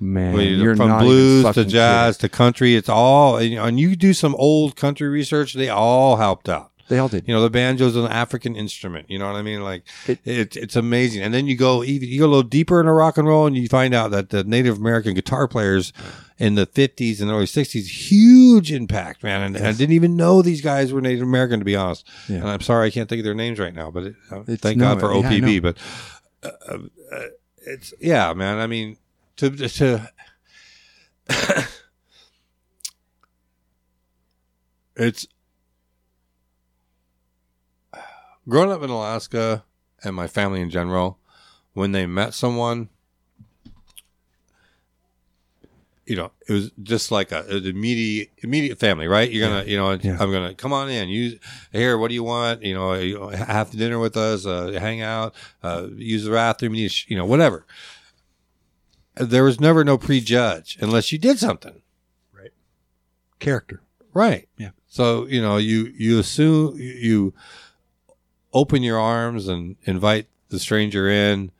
Man, I mean, you're from blues to jazz to country, it's all. And, you know, and you do some old country research; they all helped out. They all did. You know, the banjo is an African instrument. You know what I mean? Like It- it, it's amazing. And then you go even you go a little deeper into rock and roll, and you find out that the Native American guitar players in the '50s and early '60s huge impact, man. And, and I didn't even know these guys were Native American, to be honest. Yeah. And I'm sorry I can't think of their names right now, but it, uh, It's- thank no, God for yeah, OPB. But uh, uh, it's yeah, man. I mean, to to it's growing up in Alaska and my family in general, when they met someone, you know, it was just like a, an immediate immediate family, right? You're gonna, you know, Yeah. I'm gonna come on in. You here? What do you want? You know, you have dinner with us, uh, hang out, uh, use the bathroom, you, sh- you know, whatever. There was never no prejudge unless you did something. Right? Character. Right. Yeah. So you know, you you assume you open your arms and invite the stranger in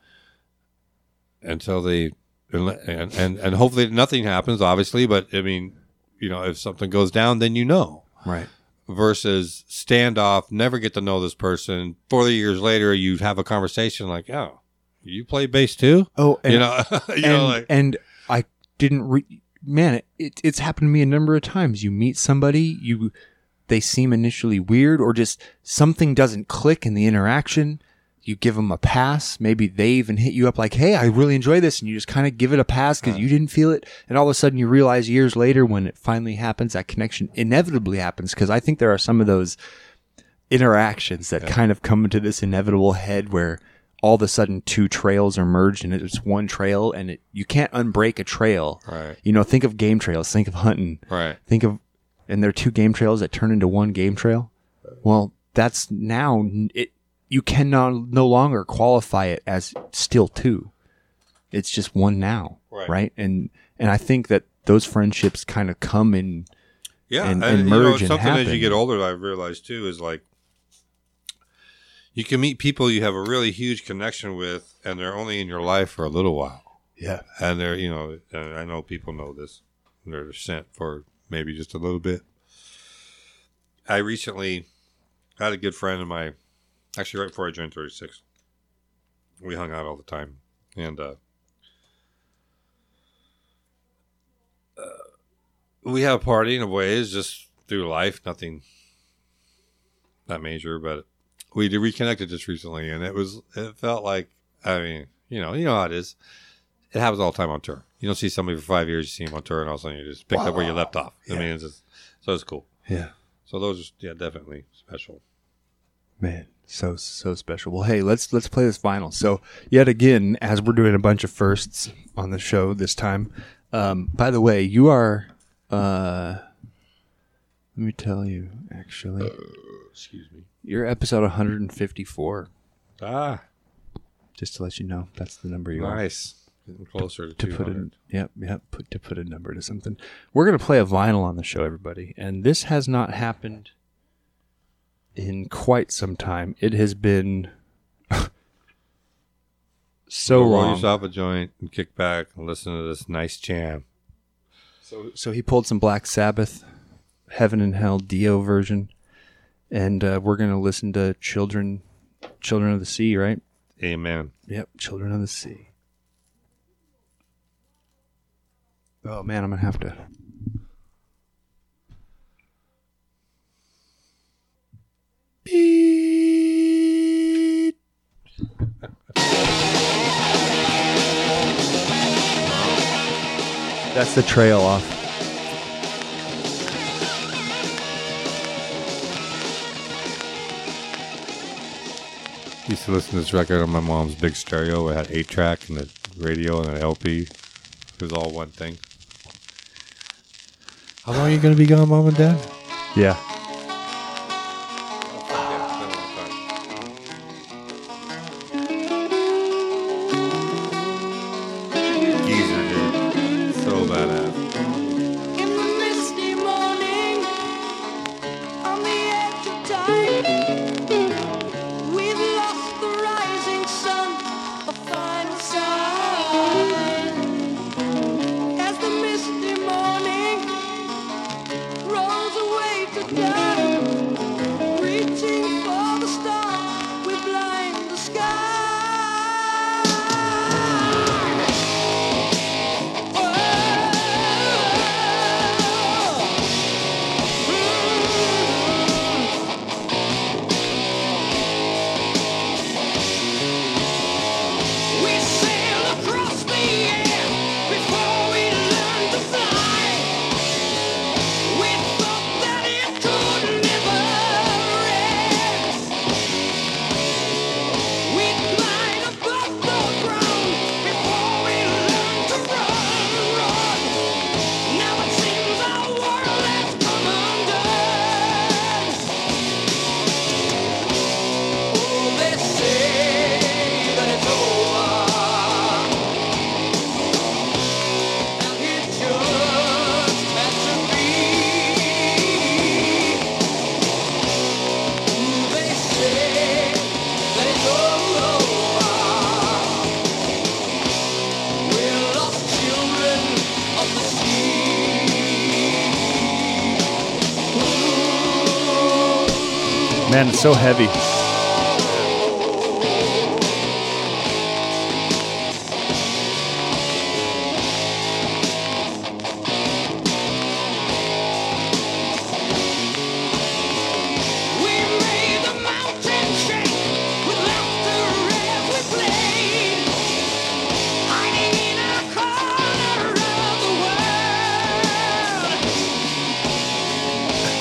until they and and and hopefully nothing happens. Obviously, but I mean, you know, if something goes down, then you know. Right. versus standoff, never get to know this person. Forty years later, you have a conversation like, "Oh, you play bass too?" Oh, and, you know, you and, know, like and I didn't re- man, it it's happened to me a number of times. You meet somebody, you they seem initially weird or just something doesn't click in the interaction. You give them a pass. Maybe they even hit you up like, "Hey, I really enjoy this," and you just kind of give it a pass because you didn't feel it. And all of a sudden, you realize years later, when it finally happens, that connection inevitably happens. Because I think there are some of those interactions that kind of come into this inevitable head where all of a sudden two trails are merged and it's one trail, and it, you can't unbreak a trail. Right. You know, think of game trails. Think of hunting. right. Think of, and there are two game trails that turn into one game trail. Well, that's now it. You cannot no longer qualify it as still two. It's just one now, Right. right? And and I think that those friendships kind of come in. Yeah, and- and, and you know, merge and something as you get older, I've realized too is like you can meet people you have a really huge connection with, and they're only in your life for a little while, Yeah. and they're you know, and I know people know this, they're sent for maybe just a little bit. I recently had a good friend of my, actually right before I joined Thirty Six, we hung out all the time, and uh, we have a party in a ways just through life, nothing that major, but we reconnected just recently, and it was it felt like I mean you know you know how it is. It happens all the time on tour. You don't see somebody for five years, you see them on tour, and all of a sudden you just pick up where you left off. I mean, it's just, so it's cool. Yeah. So those are yeah definitely special. Man, so so special. Well, hey, let's let's play this vinyl. So yet again, as we're doing a bunch of firsts on the show this time. Um, by the way, you are. Uh, let me tell you, actually, Excuse me. you're episode 154. Ah, Just to let you know, that's the number you are. nice. Getting closer to, To put 200. it, yep, yep. Put to put a number to something. We're gonna play a vinyl on the show, everybody, and this has not happened in quite some time. It has been so Go roll long. yourself a joint and kick back and listen to this nice jam. So, so he pulled some Black Sabbath, Heaven and Hell Dio version, and uh, we're gonna listen to Children, Children of the Sea, right? Amen. Yep, Children of the Sea. Oh man, I'm gonna have to. Beep. That's the trail off. Used to listen to this record on my mom's big stereo. It had eight track and the radio and an LP. It was all one thing. How long are you gonna be gone, mom and dad? Yeah.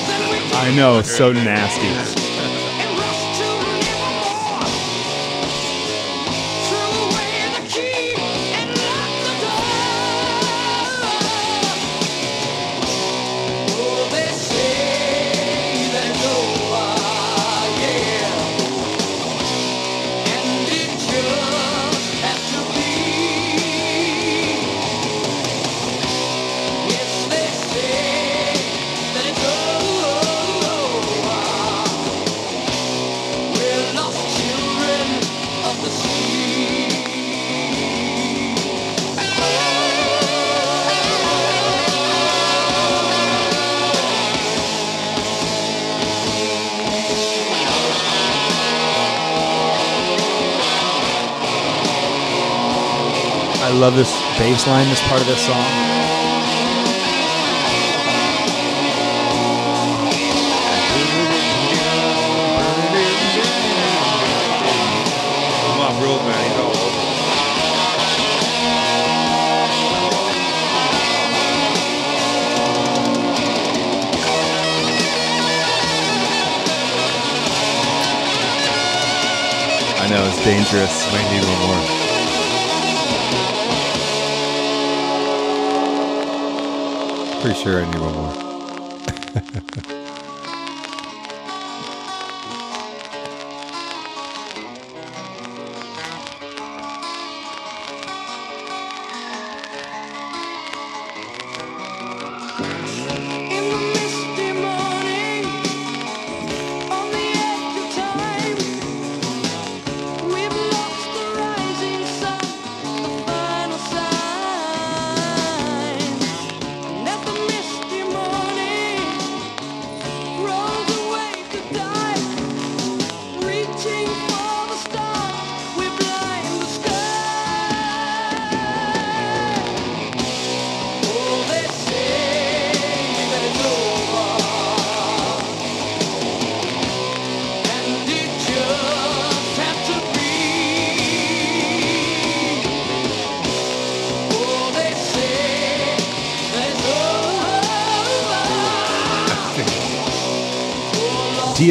Then we I know, it's so nasty. Bass line, this part of this song. Come on, rules, man. He's all over. I know, it's dangerous. Pretty sure I need one more.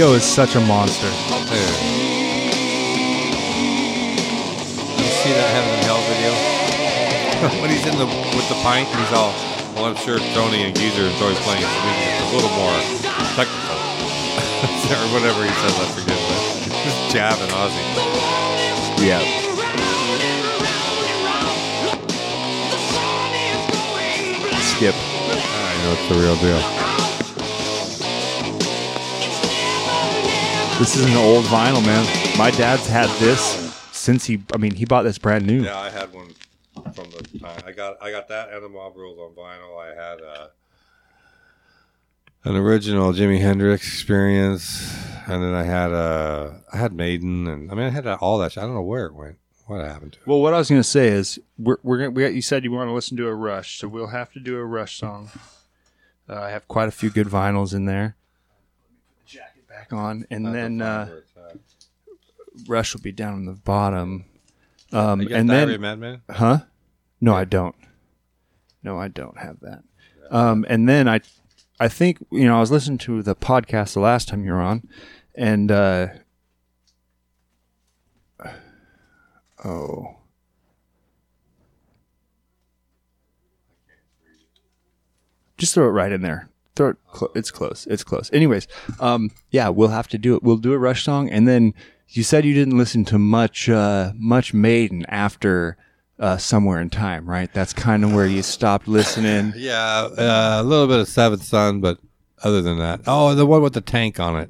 Dio is such a monster. Dude. You see that Heaven and Hell video? when he's in the with the pint, he's all. Well, I'm sure Tony and Geezer enjoy playing, so maybe it's a little more technical, or whatever he says. I forget, but just jabbing Ozzy. Yeah. Skip. I know it's the real deal. This is an old vinyl, man. My dad's had this since he. I mean, he bought this brand new. Yeah, I had one from the time. I got I got that and the Mob Rules on vinyl. I had uh, an original Jimi Hendrix experience, and then I had uh, I had Maiden, and I mean I had all that. Shit. I don't know where it went. What happened to it? Well, what I was gonna say is we're we're gonna we got, you said you want to listen to a Rush, so we'll have to do a Rush song. Uh, I have quite a few good vinyls in there. Back on, and then uh, Where it's at. Rush will be down on the bottom. Um, You got and then, Madman? huh? No, I don't. No, I don't have that. Um, and then I, I think you know I was listening to the podcast the last time you were on, and uh, oh, just throw it right in there. Cl- it's close. It's close. Anyways, um, yeah, we'll have to do it. We'll do a Rush song, and then you said you didn't listen to much, uh, much Maiden after uh, somewhere in time, right? That's kind of where you stopped listening. Yeah, uh, a little bit of Seventh Son, but other than that, oh, the one with the tank on it.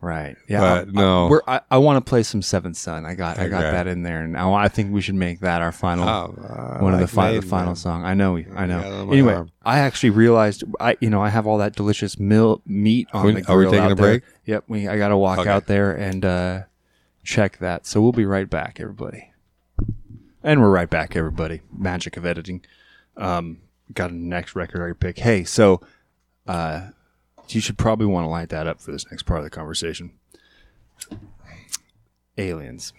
Right. Yeah. But I- no. I, we're, I, I want to play some Seventh Son. I got I got Okay. that in there, and I, I think we should make that our final Oh, I one of the, fi- the final man. song. I know. we- I know. got it on my Anyway, arm. I actually realized I you know I have all that delicious mil- meat on we- the are we taking a there. break? Yep. We I got to walk Okay. out there and uh, check that. So we'll be right back, everybody. And we're right back, everybody. Magic of editing. Um, got a next record I pick. Hey, so uh, you should probably want to light that up for this next part of the conversation. Aliens.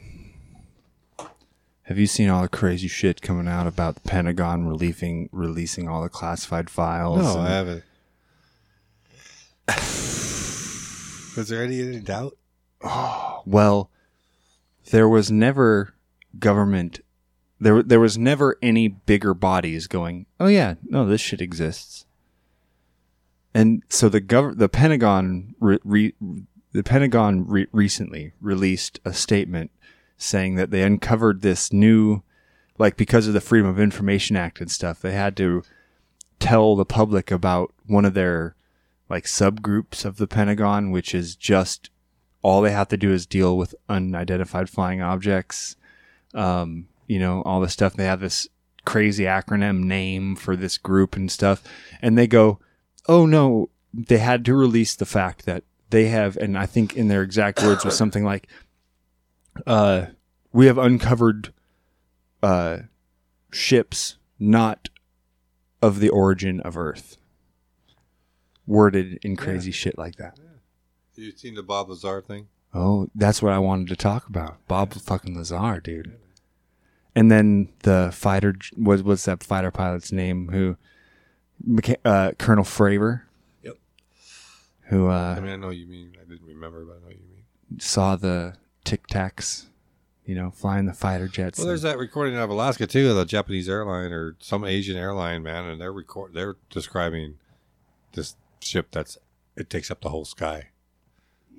Have you seen all the crazy shit coming out about the Pentagon releasing releasing all the classified files? No, and- I haven't. Was there any, any doubt? Well, there was never government. There, there was never any bigger bodies going. Oh yeah, no, this shit exists. And so the gov- the Pentagon, re- re- the Pentagon re- recently released a statement saying that they uncovered this new, like because of the Freedom of Information Act and stuff, they had to tell the public about one of their like subgroups of the Pentagon, which is just all they have to do is deal with unidentified flying objects. Um, you know, all the stuff. They have this crazy acronym name for this group and stuff. And they go, oh no, they had to release the fact that they have, and I think in their exact words was something like, uh, we have uncovered uh, ships not of the origin of Earth. Worded in crazy shit like that. You seen the Bob Lazar thing? Oh, that's what I wanted to talk about. Bob fucking Lazar, dude. And then the fighter was what's that fighter pilot's name? Who, Mecha- uh, Colonel Fravor. Yep. Who I uh, mean, I know you mean. I didn't remember, but I know what you mean. saw the Tic Tacs, you know, flying the fighter jets. Well, there's that recording out of Alaska too, of the Japanese airline or some Asian airline, man, and they're record. They're describing this ship that's it takes up the whole sky.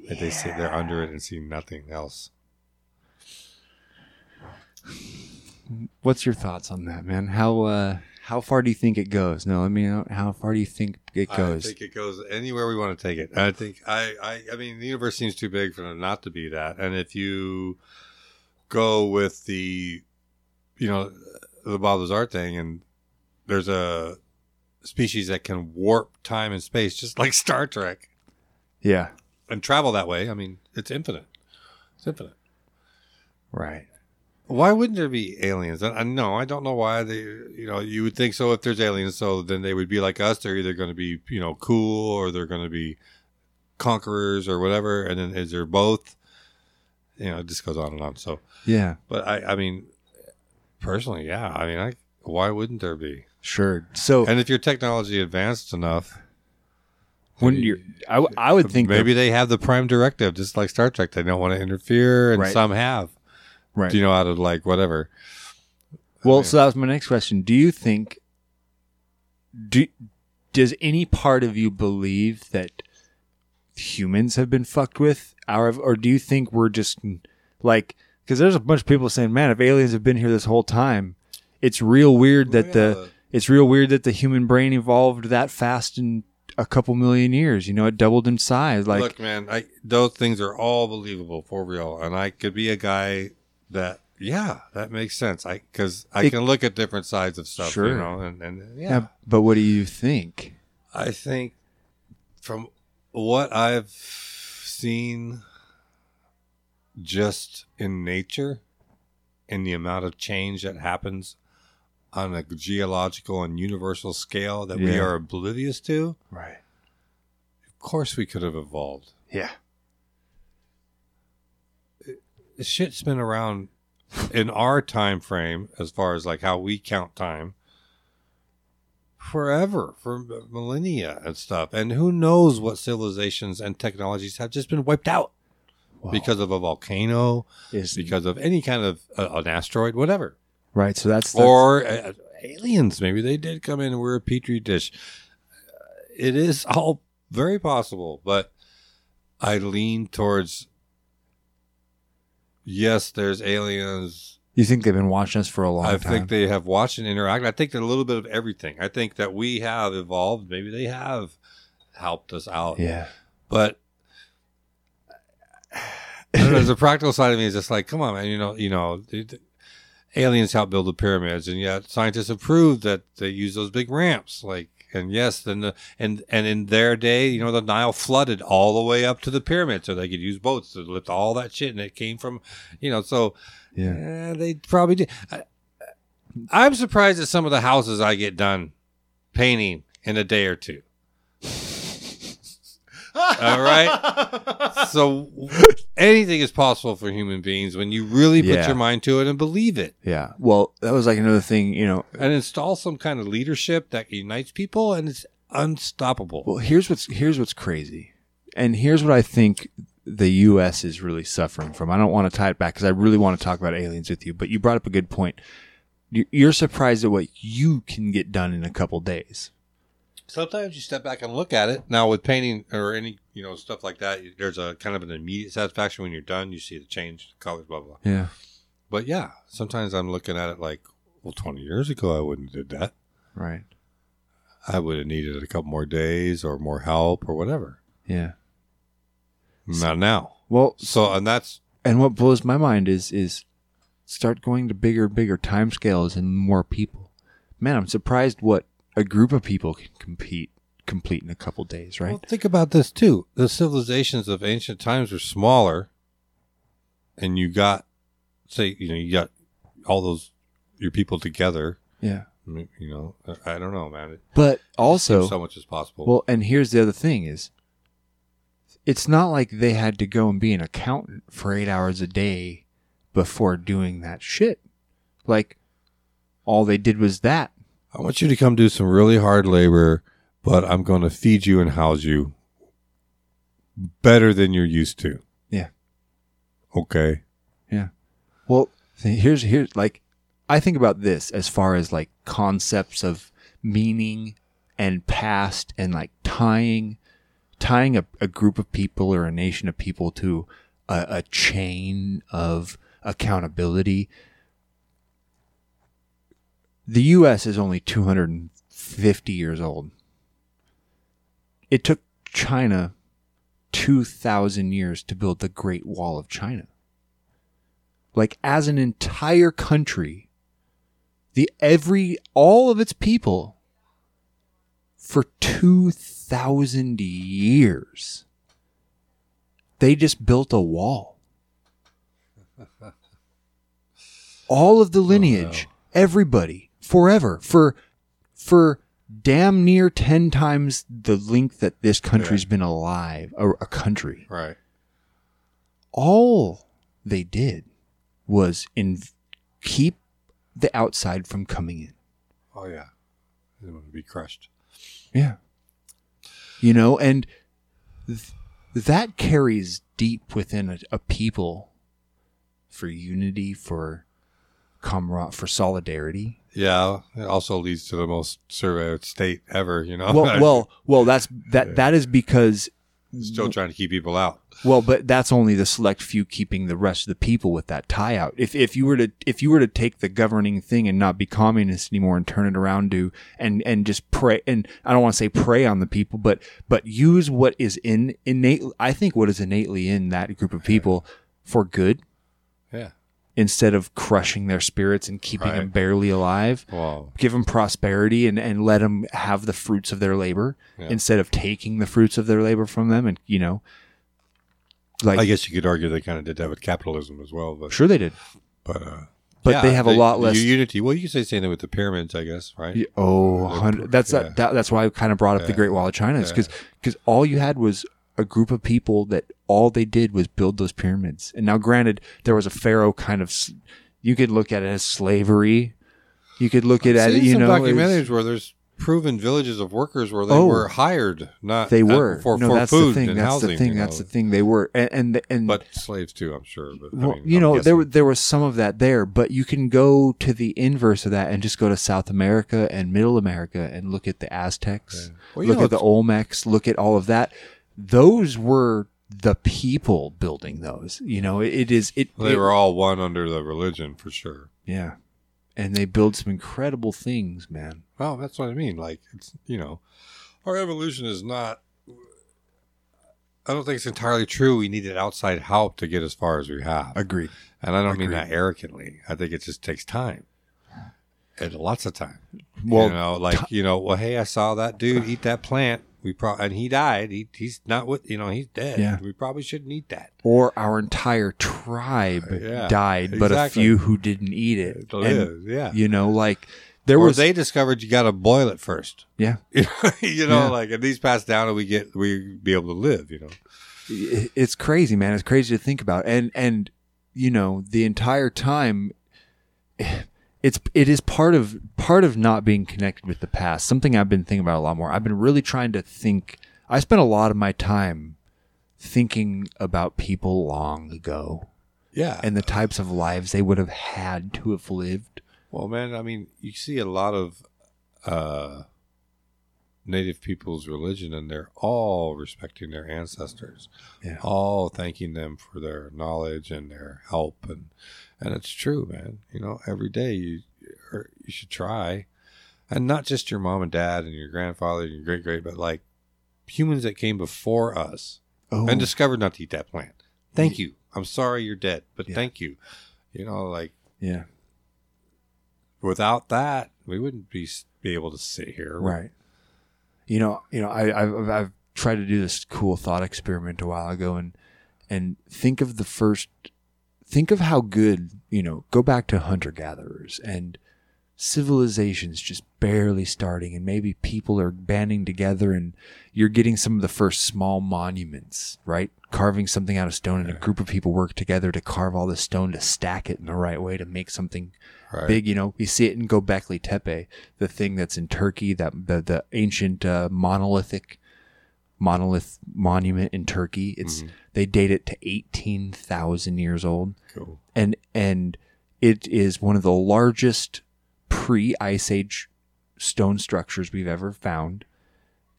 And they sit there under it and see nothing else. What's your thoughts on that, man? How uh, how far do you think it goes? No, I mean, how far do you think it goes? I think it goes anywhere we want to take it. I think I, I, I mean, the universe seems too big for it not to be that. And if you go with the, you know, the Bob Lazar thing, and there's a species that can warp time and space, just like Star Trek, yeah, and travel that way. I mean, it's infinite. It's infinite. right. Why wouldn't there be aliens? I, I no, I don't know why they. You know, you would think so if there's aliens, so then they would be like us. They're either going to be, you know, cool or they're going to be conquerors or whatever. And then is there both? You know, it just goes on and on. So, Yeah, but I, I mean, personally, yeah. I mean, I why wouldn't there be? sure. So And if your technology advanced enough, when you, I would think maybe they have the prime directive, just like Star Trek. They don't want to interfere, and Right. some have. Right. You know, how to like whatever. Well, so that was my next question. Do you think do does any part of you believe that humans have been fucked with, Our or do you think we're just like because there's a bunch of people saying, "Man, if aliens have been here this whole time, it's real weird that the it's real weird that the human brain evolved that fast in a couple million years. You know, it doubled in size. Like, Look, man, I, those things are all believable for real, and I could be a guy that, yeah, that makes sense. I because I It- can look at different sides of stuff, Sure. you know, and, and yeah, yeah, but what do you think? I think from what I've seen, just in nature, and the amount of change that happens on a geological and universal scale that we are oblivious to, Right. of course we could have evolved. Yeah. Shit's been around in our time frame as far as like how we count time forever for millennia and stuff and who knows what civilizations and technologies have just been wiped out Wow. because of a volcano Is because of any kind of uh, an asteroid whatever right. So that's, that's or uh, aliens maybe they did come in and we're a petri dish it is all very possible but i lean towards yes there's aliens you think they've been watching us for a long i time. I think they have watched and interacted i think that a little bit of everything i think that we have evolved maybe they have helped us out yeah. but there's a practical side of me is just like, come on, man. You know, you know, the- the aliens helped build the pyramids, and yet scientists have proved that they use those big ramps. Like, and yes, then the and and in their day, you know, the Nile flooded all the way up to the pyramid, so they could use boats to lift all that shit, and it came from, you know, so Yeah. eh, they probably did. I, I'm surprised at some of the houses I get done painting in a day or two. All right. So anything is possible for human beings when you really put Yeah. your mind to it and believe it Yeah. Well, that was like another thing, you know. and install some kind of leadership that unites people and it's unstoppable. Well, here's what's here's what's crazy, and here's what I think the U.S. is really suffering from. I don't want to tie it back because I really want to talk about aliens with you, but you brought up a good point. You- You're surprised at what you can get done in a couple days. Sometimes you step back and look at it. Now with painting or any, you know, stuff like that, there's a kind of an immediate satisfaction when you're done. You see the change, the colors, blah, blah. Yeah. But yeah, sometimes I'm looking at it like, well, 20 years ago, I wouldn't have did that. Right. I would have needed a couple more days or more help or whatever. Yeah. Not now. Well, So, and that's, and what blows my mind is is start going to bigger, bigger time scales and more people. Man, I'm surprised what a group of people can compete complete in a couple days. Right. Well, think about this too. The civilizations of ancient times were smaller, and you got, say, you know, you got all those your people together. yeah. You know, I don't know, man. It But also, so much as possible. Well, and here's the other thing is it's not like they had to go and be an accountant for 8 hours a day before doing that shit. Like all they did was that. I want you to come do some really hard labor, but I'm going to feed you and house you better than you're used to. Yeah. Okay. Yeah. Well, here's here's like I think about this as far as like concepts of meaning and past and like tying tying a, a group of people or a nation of people to a, a chain of accountability. The U.S. is only 250 years old. It took China 2,000 years to build the Great Wall of China like as an entire country the every all of its people for 2000 years they just built a wall all of the lineage oh, everybody forever for for damn near 10 times the length that this country's been alive a, a country Right. all they did was in keep the outside from coming in. Oh yeah. It would be crushed. Yeah. You know, and th- that carries deep within a, a people for unity, for comrade, for solidarity. Yeah. It also leads to the most surveyed state ever. You know. Well, well, well. That's that. That is because still trying to keep people out. Well, but that's only the select few keeping the rest of the people with that tie out. If if you were to if you were to take the governing thing and not be communist anymore and turn it around to and and just pray and I don't want to say prey on the people, but but use what is in innate I think what is innately in that group of people for good. Instead of crushing their spirits and keeping them barely alive. Wow. Give them prosperity and, and let them have the fruits of their labor Yeah. instead of taking the fruits of their labor from them. And, you know, like, I guess you could argue they kind of did that with capitalism as well, but sure they did. but uh, But yeah, they have a lot less. unity. Well, you could say the same thing with the pyramids, I guess, right? Oh, Uh, hundred. That's yeah. that, that. That's why I kind of brought up the Great Wall of China, is Yeah. because all you had was a group of people that all they did was build those pyramids. And now, granted, there was a pharaoh kind of. You could look at it as slavery. You could look at it, you know, documentaries where there's proven villages of workers where they Oh. were hired, not they not were for, no. for that's food the thing. and That's housing. the thing. you That's know. the thing. They were, and and, and But slaves too, I'm sure. But I well, mean, you I'm know, there guessing. were there was some of that there, but you can go to the inverse of that and just go to South America and Middle America and look at the Aztecs, Well, look know, at the Olmecs, look at all of that. Those were the people building those. You know, it, it is it. they it- were all one under the religion for sure. yeah, and they build some incredible things, man. Well, that's what I mean. Like it's you know, our evolution is not. I don't think it's entirely true. We needed outside help to get as far as we have. Agreed. And I don't mean that arrogantly. I think it just takes time. And lots of time. Well, you know, like, you know, well, hey, I saw that dude eat that plant. We pro- and he died. He, he's not with, you know, he's dead. Yeah. We probably shouldn't eat that. Or our entire tribe uh, Yeah, died, but a exactly. few who didn't eat it. To And, yeah. You know, like there or was they discovered you got to boil it first. yeah. you know, Yeah. like, and these passed down and we get, we be able to live, you know. it- it's crazy, man. It's crazy to think about. And and you know, the entire time it's it is part of part of not being connected with the past. Something I've been thinking about a lot more. I've been really trying to think I spent a lot of my time thinking about people long ago Yeah. and the types of lives they would have had to have lived. Well, man, I mean, you see a lot of uh, native people's religion, and they're all respecting their ancestors, Yeah. all thanking them for their knowledge and their help, and and it's true, man. You know, every day you or you should try, and not just your mom and dad and your grandfather and your great great, but like humans that came before us Oh, and discovered not to eat that plant. Thank you. I'm sorry you're dead, but Yeah. thank you. You know, like yeah. without that, we wouldn't be be able to sit here. Right. You know, you know, I, I've, I've tried to do this cool thought experiment a while ago, and and think of the first, think of how good, you know, go back to hunter gatherers and civilizations just barely starting, and maybe people are banding together, and you're getting some of the first small monuments, right? Carving something out of stone, and a group of people work together to carve all the stone to stack it in the right way to make something Right. big. You know, we see it in Göbekli Tepe, the thing that's in Turkey, that the the ancient uh, monolithic monolith monument in Turkey. It's they date it to eighteen thousand years old, Cool. and and it is one of the largest pre Ice Age stone structures we've ever found.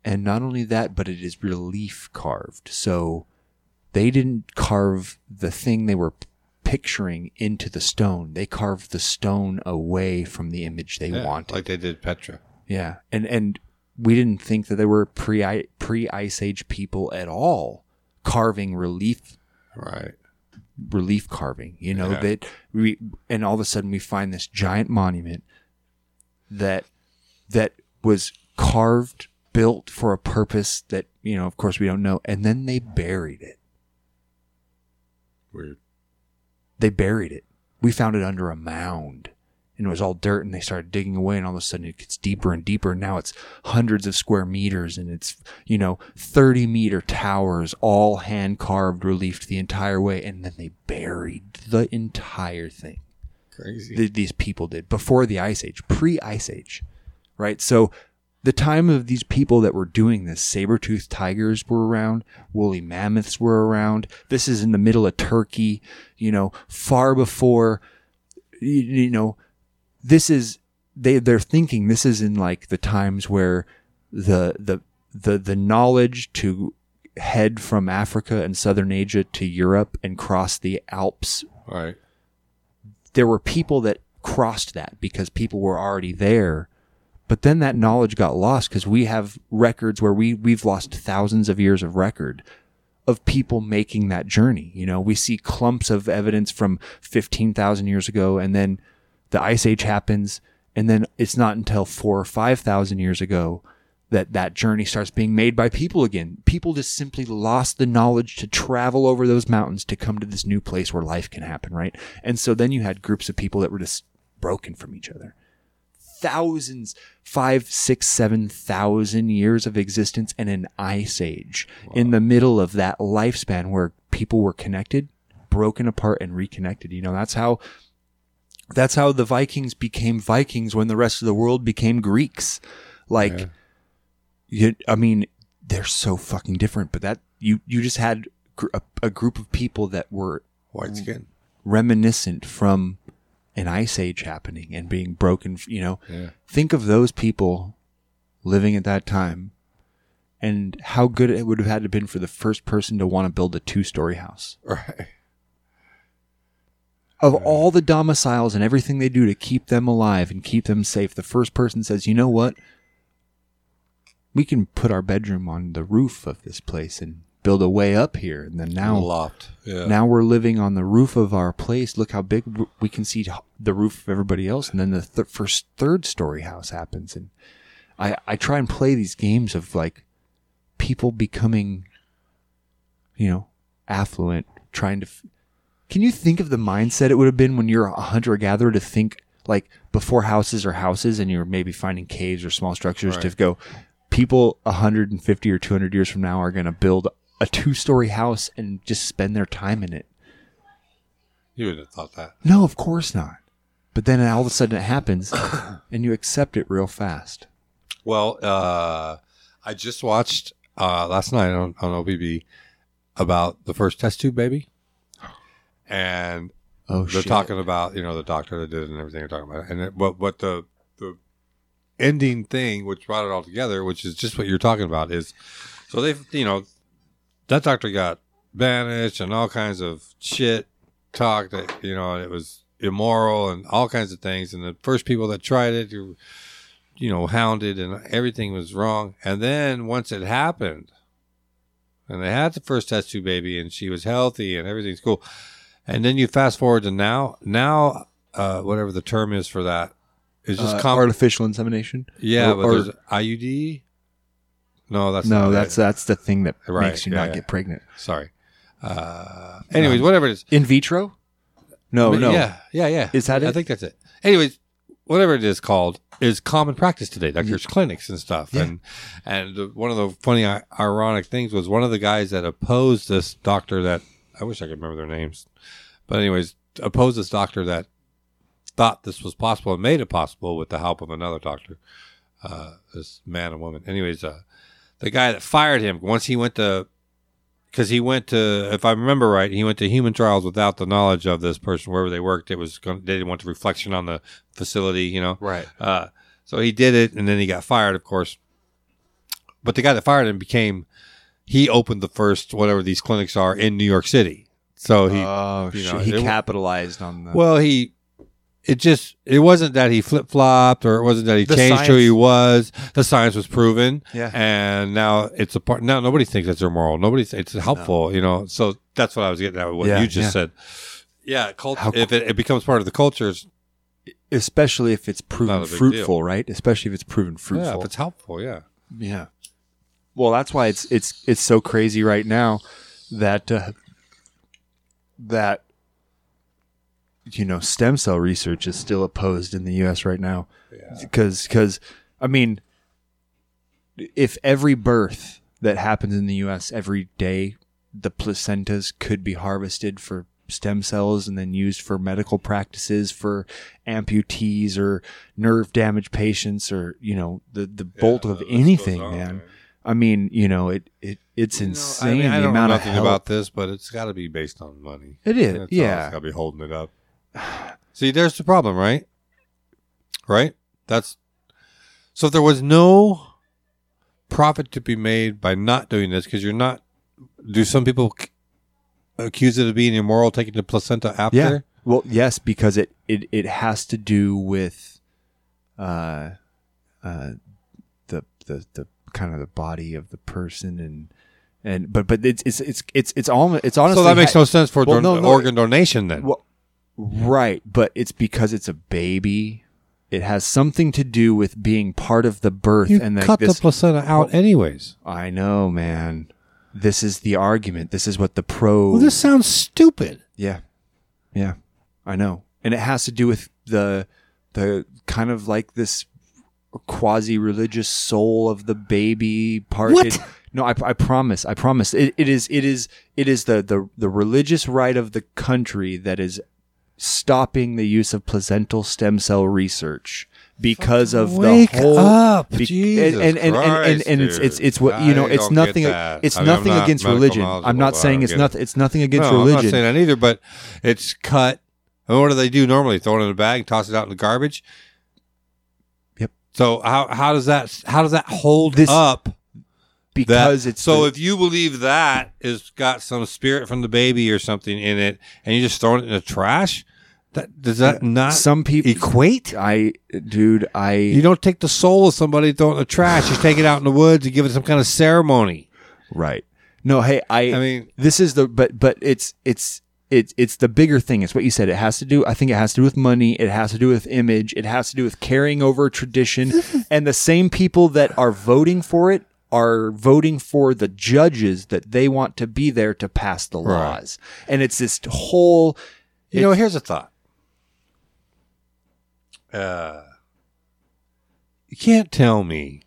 And not only that, but it is relief carved. So they didn't carve the thing they were picturing into the stone. They carved the stone away from the image they Yeah, wanted. like they did Petra. yeah. And and we didn't think that they were pre pre Ice Age people at all carving relief Right. relief carving you know Yeah. that we and all of a sudden we find this giant monument that that was carved built for a purpose that you know of course we don't know and then they buried it Weird. they buried it we found it under a mound and it was all dirt and they started digging away and all of a sudden it gets deeper and deeper and now it's hundreds of square meters and it's you know 30 meter towers all hand carved reliefed the entire way and then they buried the entire thing Crazy. th- these people did before the ice age pre-ice age right so the time of these people that were doing this saber-toothed tigers were around woolly mammoths were around this is in the middle of turkey you know far before you, you know this is they they're thinking this is in like the times where the the the the knowledge to head from Africa and southern Asia to Europe and cross the Alps right. there were people that crossed that because people were already there. But then that knowledge got lost because we have records where we, we've lost thousands of years of record of people making that journey. You know, we see clumps of evidence from 15,000 years ago and then the ice age happens. And then it's not until four or 5,000 years ago that that journey starts being made by people again. People just simply lost the knowledge to travel over those mountains to come to this new place where life can happen, right? And so then you had groups of people that were just broken from each other. Thousands, five, six, seven thousand years of existence and an ice age in the middle of that lifespan where people were connected, broken apart, and reconnected. You know, that's how that's how the Vikings became Vikings when the rest of the world became Greeks. Like, you, I mean, they're so fucking different. But that you you just had a, a group of people that were White skin. reminiscent from an ice age happening and being broken. You know, Yeah. think of those people living at that time, and how good it would have had to been for the first person to want to build a two story house. Right. of all the domiciles and everything they do to keep them alive and keep them safe, the first person says, "You know what? We can put our bedroom on the roof of this place and build a way up here, and then now loft. Yeah. now we're living on the roof of our place. Look how big we can see the roof of everybody else, and then the th- first third story house happens, and I I try and play these games of like people becoming, you know, affluent, trying to. F- can you think of the mindset it would have been when you're a hunter gatherer to think like before houses are houses and you're maybe finding caves or small structures to go people 150 or 200 years from now are going to build a two story house and just spend their time in it. you wouldn't have thought that. No, of course not. But then all of a sudden it happens and you accept it real fast. Well, uh, I just watched uh, last night on, on OBB about the first test tube baby, and Oh, they're shit. talking about you know the doctor that did it and everything they're talking about, and it, what what the the ending thing which brought it all together, which is just what you're talking about, is so they've you know that doctor got banished and all kinds of shit talk that you know it was immoral and all kinds of things, and the first people that tried it. You, you know, hounded and everything was wrong. And then once it happened, and they had the first test tube baby, and she was healthy and everything's cool. And then you fast forward to now, now, uh, whatever the term is for that, is just Uh, com- artificial insemination. yeah, or- but or- there's IUD. No, that's no, that's that's the thing that Right, makes you yeah, not yeah. get pregnant. sorry. Uh, anyways, whatever it is. In vitro? No, no. Yeah, yeah, yeah. Is that I it? think that's it. Anyways, whatever it is called is common practice today. Like there's clinics and stuff. Yeah. And and one of the funny, ironic things was one of the guys that opposed this doctor that I wish I could remember their names, but anyways, opposed this doctor that thought this was possible and made it possible with the help of another doctor, uh, this man and woman. Anyways, uh, the guy that fired him once he went to because he went to, if I remember right, he went to human trials without the knowledge of this person wherever they worked. It was going, they didn't want the reflection on the facility, you know. Right. Uh, so he did it, and then he got fired, of course. But the guy that fired him became, he opened the first whatever these clinics are in New York City. So he, oh, you know, he it- capitalized on the. well, he. It just it wasn't that he flip flopped or it wasn't that he The changed who he was. The science was proven, Yeah. and now it's a part. Now nobody thinks it's immoral. Nobody it's helpful, you know. So that's what I was getting at with what Yeah, you just yeah. said. Yeah, culture. How- if it, it becomes part of the cultures, especially if it's proven Not a big fruitful, right? Especially if it's proven yeah, fruitful. if it's helpful, yeah. Yeah. Well, that's why it's it's it's so crazy right now that uh, that you know stem cell research is still opposed in the U.S. right now because because I mean if every birth that happens in the U.S. every day the placentas could be harvested for stem cells and then used for medical practices for amputees or nerve damage patients or you know the the bolt of anything on, man man. I mean, you know, it, it it's You know, insane I, mean, I don't know amount of nothing about this, but it's got to be based on money. It is, That's yeah. it's got to be holding it up. See, there's the problem, right? Right. That's so. If there was no profit to be made by not doing this, because you're not. Do some people c- accuse it of being immoral taking the placenta after? Yeah. Well, yes, because it, it, it has to do with uh uh the the the kind of the body of the person and and but but it's it's it's it's it's all it's honestly so that makes no sense for Well, don- no, no, organ donation then. Well, right, but it's because it's a baby. It has something to do with being part of the birth you and like cut this. the placenta out anyways. I know, man. This is the argument. This is what the pro. Well, this sounds stupid. Yeah. Yeah. I know. And it has to do with the the kind of like this quasi religious soul of the baby part. What? It- no, I, I promise. I promise. It, it is it is it is the, the the religious right of the country that is stopping the use of placental stem cell research because of Wake the whole up, bec- Jesus and and, and, and, Christ, and it's it's it's what you know it's nothing it's I mean, nothing not against religion. I'm not saying it's get not it. it's nothing against no, I'm religion. not saying that either, but it's cut. And what do they do normally? Throw it in a bag, toss it out in the garbage. Yep. So how how does that how does that hold This- up? That, because it's so the- if you believe that is got some spirit from the baby or something in it, and you just throw it in the trash, that does that not some people equate? I dude I You don't take the soul of somebody, throw it in the trash. You take it out in the woods and give it some kind of ceremony. right No, hey, I, I mean- this is the but but it's it's it's it's the bigger thing. It's what you said. It has to do. I think it has to do with money. It has to do with image. It has to do with carrying over tradition. and the same people that are voting for it are voting for the judges that they want to be there to pass the Right. laws. And it's this whole. You know, here's a thought. Uh, you can't tell me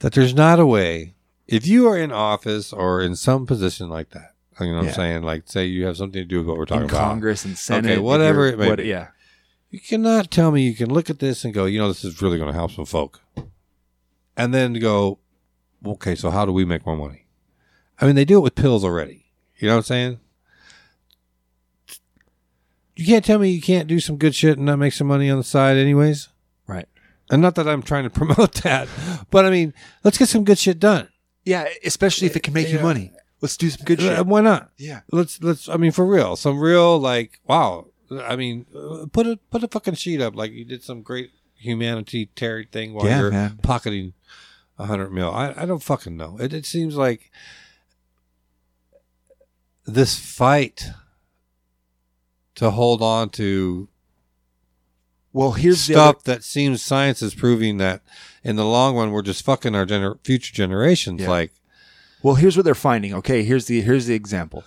that there's not a way. If you are in office or in some position like that, you know what Yeah. I'm saying? Like, say you have something to do with what we're talking in about. Congress and Senate, Okay, whatever it may what- be. Yeah, You cannot tell me you can look at this and go, you know, this is really going to help some folk. And then go, okay, so how do we make more money? I mean, they do it with pills already. You know what I'm saying? You can't tell me you can't do some good shit and not make some money on the side, anyways. right. And not that I'm trying to promote that, but I mean, let's get some good shit done. Yeah, especially if it can make you Yeah. money. Let's do some good Uh, shit. Why not? Yeah. Let's let's. I mean, for real, some real like wow. I mean, put a put a fucking sheet up like you did some great humanity terry thing while Yeah, you're man. pocketing a hundred mil. I I don't fucking know. It it seems like this fight to hold on to Well, here's the other, stuff that seems science is proving that in the long run we're just fucking our gener- future generations. Yeah. Like Well, here's what they're finding. Okay, here's the here's the example.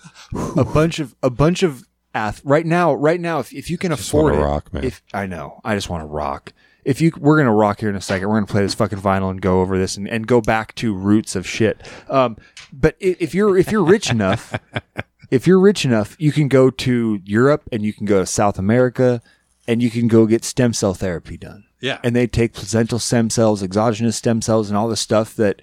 a bunch of a bunch of ath right now, right now, if, if you can Just afford it, rock, man. if I know, I just want to rock. If you, we're gonna rock here in a second. We're gonna play this fucking vinyl and go over this and, and go back to roots of shit. Um, but i- if you're if you're rich enough, if you're rich enough, you can go to Europe and you can go to South America and you can go get stem cell therapy done yeah, and they take placental stem cells, exogenous stem cells, and all the stuff that,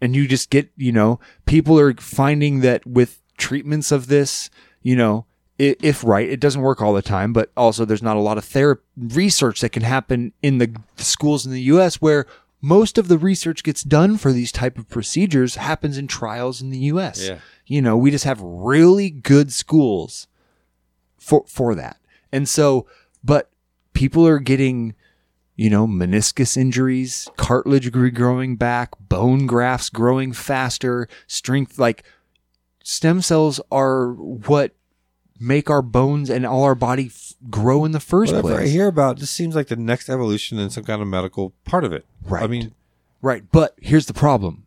and you just get, you know, people are finding that with treatments of this, you know, if right, it doesn't work all the time, but also there's not a lot of therapy research that can happen in the schools in the U.S. where most of the research gets done for these type of procedures happens in trials in the U.S. Yeah. You know, we just have really good schools for for that, and so, but people are getting you know, meniscus injuries, cartilage growing back, bone grafts growing faster, strength like stem cells are what make our bones and all our body f- grow in the first Whatever I hear about, this seems like the next evolution in some kind of medical part of it. Right. I mean, Right, but here's the problem.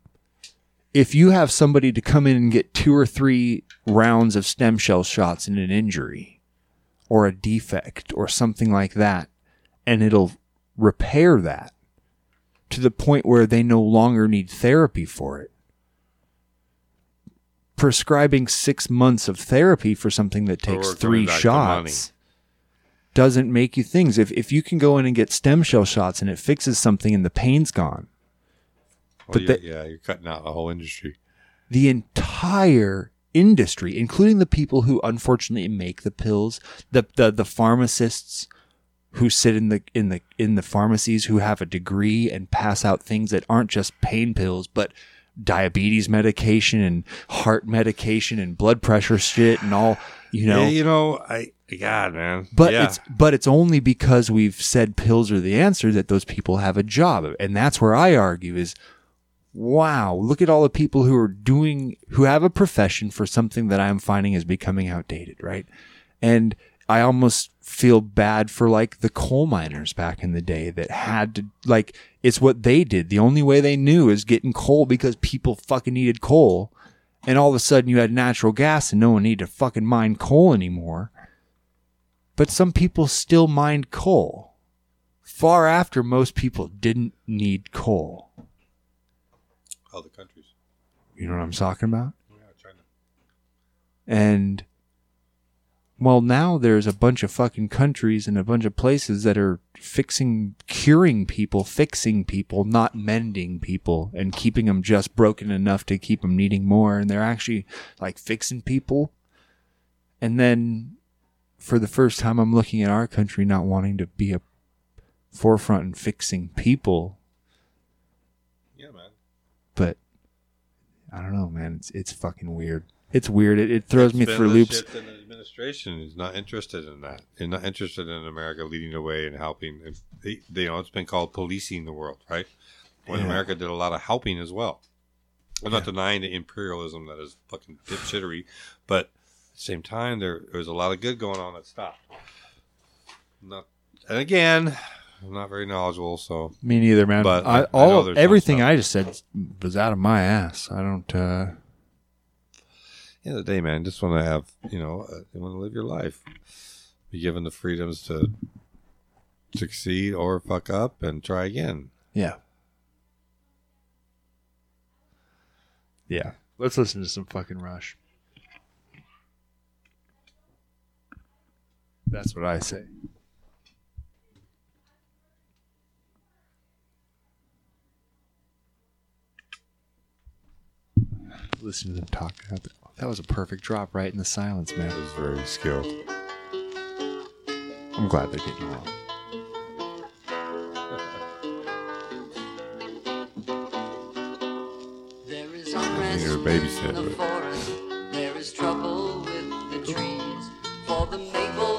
If you have somebody to come in and get two or three rounds of stem cell shots in an injury or a defect or something like that, and it'll repair that to the point where they no longer need therapy for it. Prescribing six months of therapy for something that takes three back to money. shots doesn't make you things. If if you can go in and get stem cell shots and it fixes something and the pain's gone, well, But you're- they- yeah, you're cutting out the whole industry. the entire industry, including the people who unfortunately make the pills, the, the the pharmacists who sit in the in the in the pharmacies who have a degree and pass out things that aren't just pain pills, but diabetes medication and heart medication and blood pressure shit and all you know. yeah, you know, I God, man. But yeah. it's but it's only because we've said pills are the answer that those people have a job, and that's where I argue is, wow, look at all the people who are doing who have a profession for something that I'm finding is becoming outdated, right? And I almost feel bad for like the coal miners back in the day that had to like it's what they did. The only way they knew is getting coal because people fucking needed coal. And all of a sudden you had natural gas and no one needed to fucking mine coal anymore but some people still mined coal far after most people didn't need coal. other countries. You know what I'm talking about? Yeah, China. And well, now there's a bunch of fucking countries and a bunch of places that are fixing, curing people, fixing people, not mending people, and keeping them just broken enough to keep them needing more. And they're actually like fixing people. And then for the first time, I'm looking at our country not wanting to be a forefront in fixing people. Yeah, man. But I don't know, man. It's it's fucking weird. It's weird. It, it throws me through loops. in the administration is not interested in that. They're not interested in America leading the way and helping. They, they, you know, it's been called policing the world, right? When Yeah. America did a lot of helping as well. I'm not denying the imperialism that is fucking dipshittery, but at the same time, there, there was a lot of good going on that stopped. Not, and again, I'm not very knowledgeable, so Me neither, man. But I, I all some everything. I just said was out of my ass. I don't. uh end of the day, man, just want to have, you know, uh, you want to live your life, be given the freedoms to succeed or fuck up and try again. Yeah. Yeah. Let's listen to some fucking Rush. That's what I say. Listen to them talk. That was a perfect drop right in the silence, man. That was very skilled. I'm glad they're getting along. There is unrest need a babysit, in the forest. There is trouble with the trees. For the maples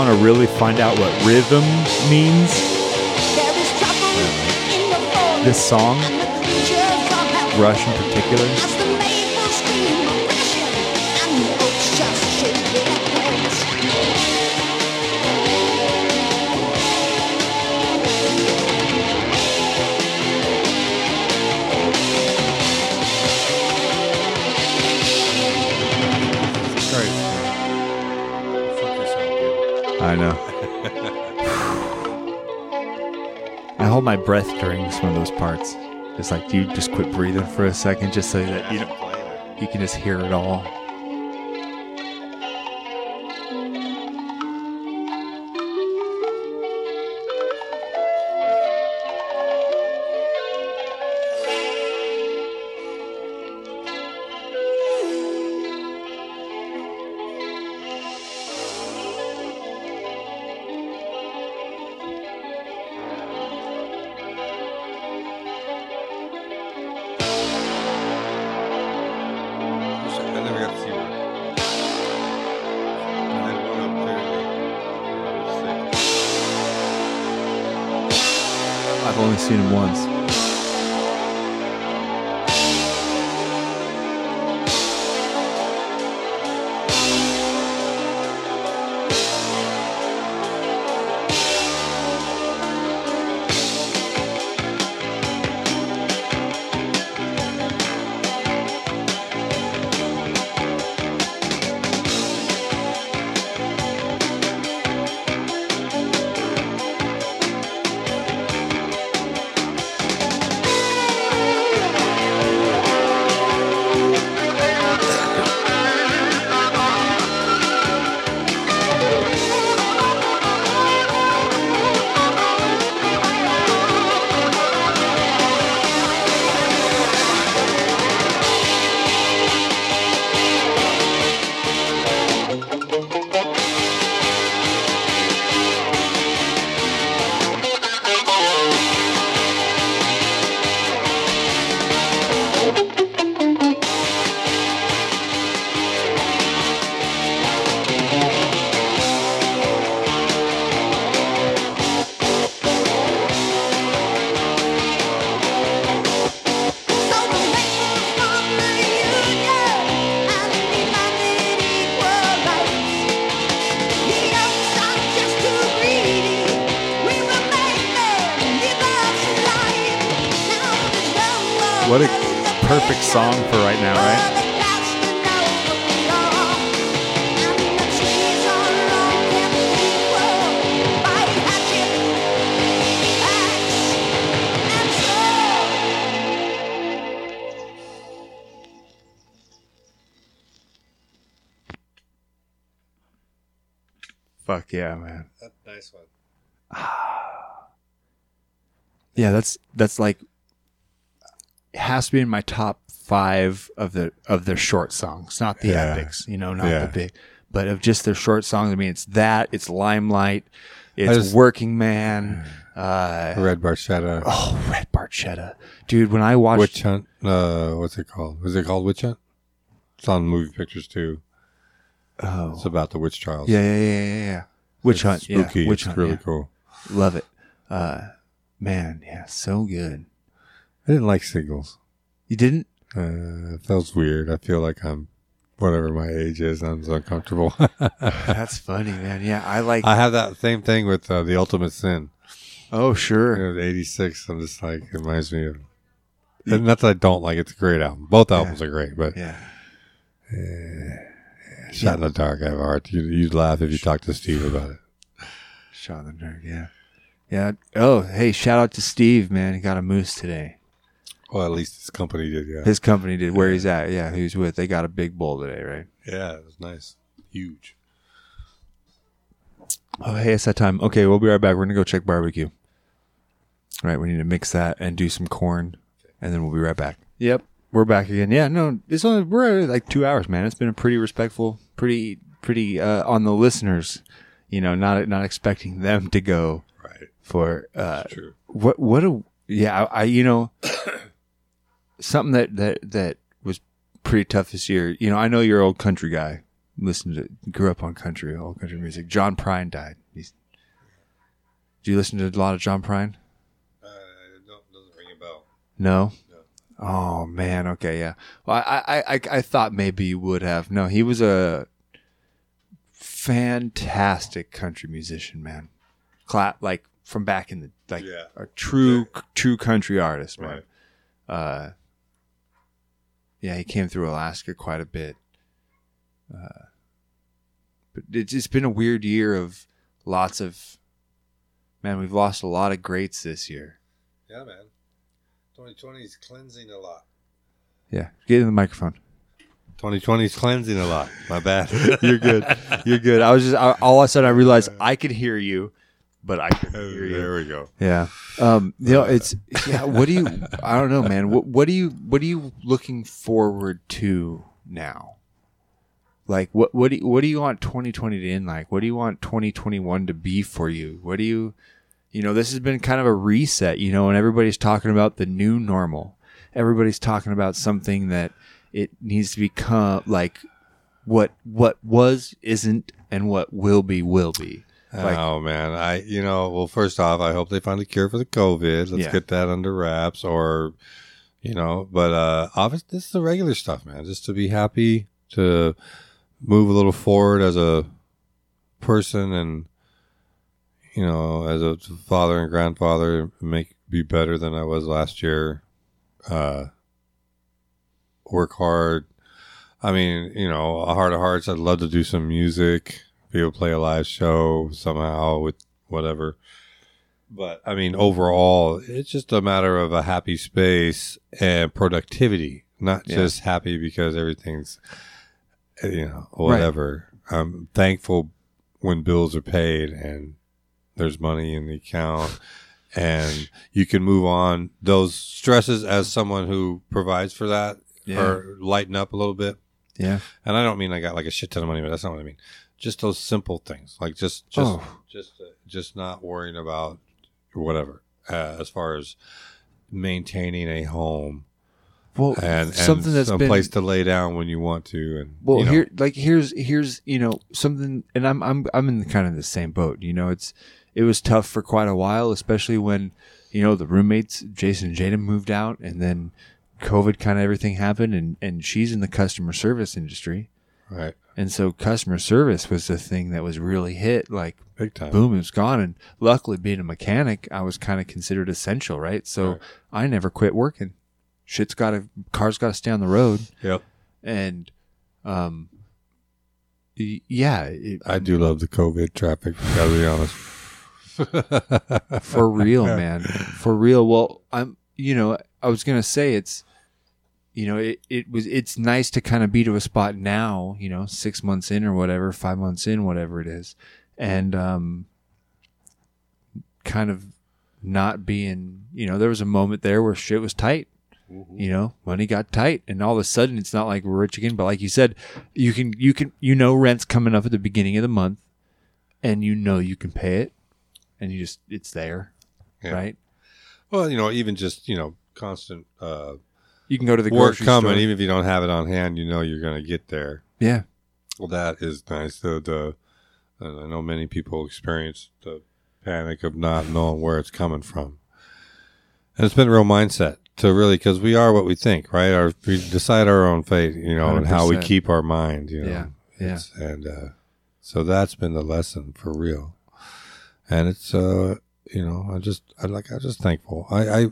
want to really find out what rhythm means, There is trouble in the forest. this song, And the creatures all have Rush in particular, I know. I hold my breath during some of those parts. Just like, do you just quit breathing for a second just so that you know, you can just hear it all? Fuck yeah, man. That nice one. Yeah, that's that's like it has to be in my top five of the of their short songs, not the Yeah. epics, you know, not Yeah. the big, but of just their short songs. I mean, it's that, it's Limelight, it's just- Working Man, uh, Red Barchetta. oh, Red Barchetta, dude. When I watched, Witch Hunt. Uh, what's it called? Was it called Witch Hunt? It's on movie pictures too. Oh, It's about the witch trials. yeah, yeah, yeah, yeah, yeah. Witch It's Hunt, Spooky. yeah, Witch it's Hunt, really yeah. cool. love it. Uh, man, yeah, so good. I didn't like singles. You didn't? Uh, it feels weird. I feel like I'm whatever my age is. I'm so uncomfortable. That's funny, man. Yeah, I like. I have that same thing with uh, the Ultimate Sin. oh, sure. You know, 86. I'm just like it reminds me of. And not that I don't like it. It's a great album. Both albums are great, but Yeah. Shot in the Dark. I have a heart. You, you'd laugh if you talked to Steve about it. Shot in the dark, yeah. Yeah. Oh, hey, shout out to Steve, man. He got a moose today. Well, at least his company did. Yeah. His company did where he's at. Yeah, who's with. They got a big bull today, right? yeah, it was nice. Huge. Oh, hey, it's that time. Okay, we'll be right back. We're gonna go check barbecue. All right, we need to mix that and do some corn, and then we'll be right back. Yep, we're back again. Yeah, no, it's only we're at like two hours, man. It's been a pretty respectful, pretty, pretty uh, on the listeners. You know, not not expecting them to go Right. for uh, what what a yeah I, I you know something that that that was pretty tough this year you know i know you're an old country guy listened to grew up on country old country music john prine died He's, do you listen to a lot of john prine Uh, don't, doesn't ring a bell. no oh man okay yeah well I, I i i thought maybe you would have no he was a fantastic country musician man Cla- like from back in the like Yeah. a true true country artist man Right. uh, yeah, he came through Alaska quite a bit. Uh, but it's it's been a weird year of lots of man. We've lost a lot of greats this year. Yeah, man. 2020 is cleansing a lot. Yeah, get in the microphone. 2020 is cleansing a lot. My bad. You're good. You're good. I was just I, all of a sudden I realized I could hear you, but I couldn't hear you. there we go. Yeah. Um. You know, it's yeah. What do you? I don't know, man. What What do you What are you looking forward to now? Like what What do you, What do you want 2020 to end like? What do you want 2021 to be for you? What do you? You know, this has been kind of a reset. You know, and everybody's talking about the new normal. Everybody's talking about something that it needs to become like what what was isn't and what will be will be. Like- oh man, I you know well first off I hope they find a cure for the COVID. Let's Yeah. get that under wraps, or you know. But uh, obviously this is the regular stuff, man. Just to be happy to move a little forward as a person, and you know, as a father and grandfather, make be better than I was last year. Uh, work hard. I mean, you know, a heart of hearts. I'd love to do some music be able to play a live show somehow with whatever. But I mean, overall, it's just a matter of a happy space and productivity, not Yeah. just happy because everything's, you know, whatever. I'm thankful when bills are paid and there's money in the account and you can move on. Those stresses, as someone who provides for that, Yeah. are lighten up a little bit. Yeah. And I don't mean I got like a shit ton of money, but that's not what I mean. Just those simple things, like just just Oh. just uh, just not worrying about whatever uh, as far as maintaining a home Well, and, and something that's some been place to lay down when you want to. And well you know, here like here's here's you know something and i'm i'm i'm in kind of the same boat you know it's it was tough for quite a while especially when you know the roommates jason and jaden moved out and then covid kind of everything happened and and she's in the customer service industry right, and so customer service was the thing that was really hit like big time. boom it was gone and luckily being a mechanic i was kind of considered essential right so Right. i never quit working shit's gotta cars gotta stay on the road Yep, and um yeah it, I do love the COVID traffic. Gotta be honest. for real man for real well i'm you know i was gonna say it's you know it, it was it's nice to kind of be to a spot now you know six months in or whatever five months in whatever it is and um, kind of not being, you know, there was a moment there where shit was tight. You know, money got tight, and all of a sudden, it's not like we're rich again. But like you said, you can, you can, you know, rent's coming up at the beginning of the month, and you know you can pay it, and you just, it's there, Yeah. right? Well, you know, even just you know, constant uh, You can go to the work coming. store. Even if you don't have it on hand, you know you're going to get there. yeah, Well, that is nice. The the I know many people experience the panic of not knowing where it's coming from, and it's been a real mindset to really because we are what we think, right? Our we decide our own fate, you know, and how we keep our mind, you know. Yeah, yeah. It's- and uh, so that's been the lesson for real, and it's uh, you know, I just I like I'm just thankful. I. I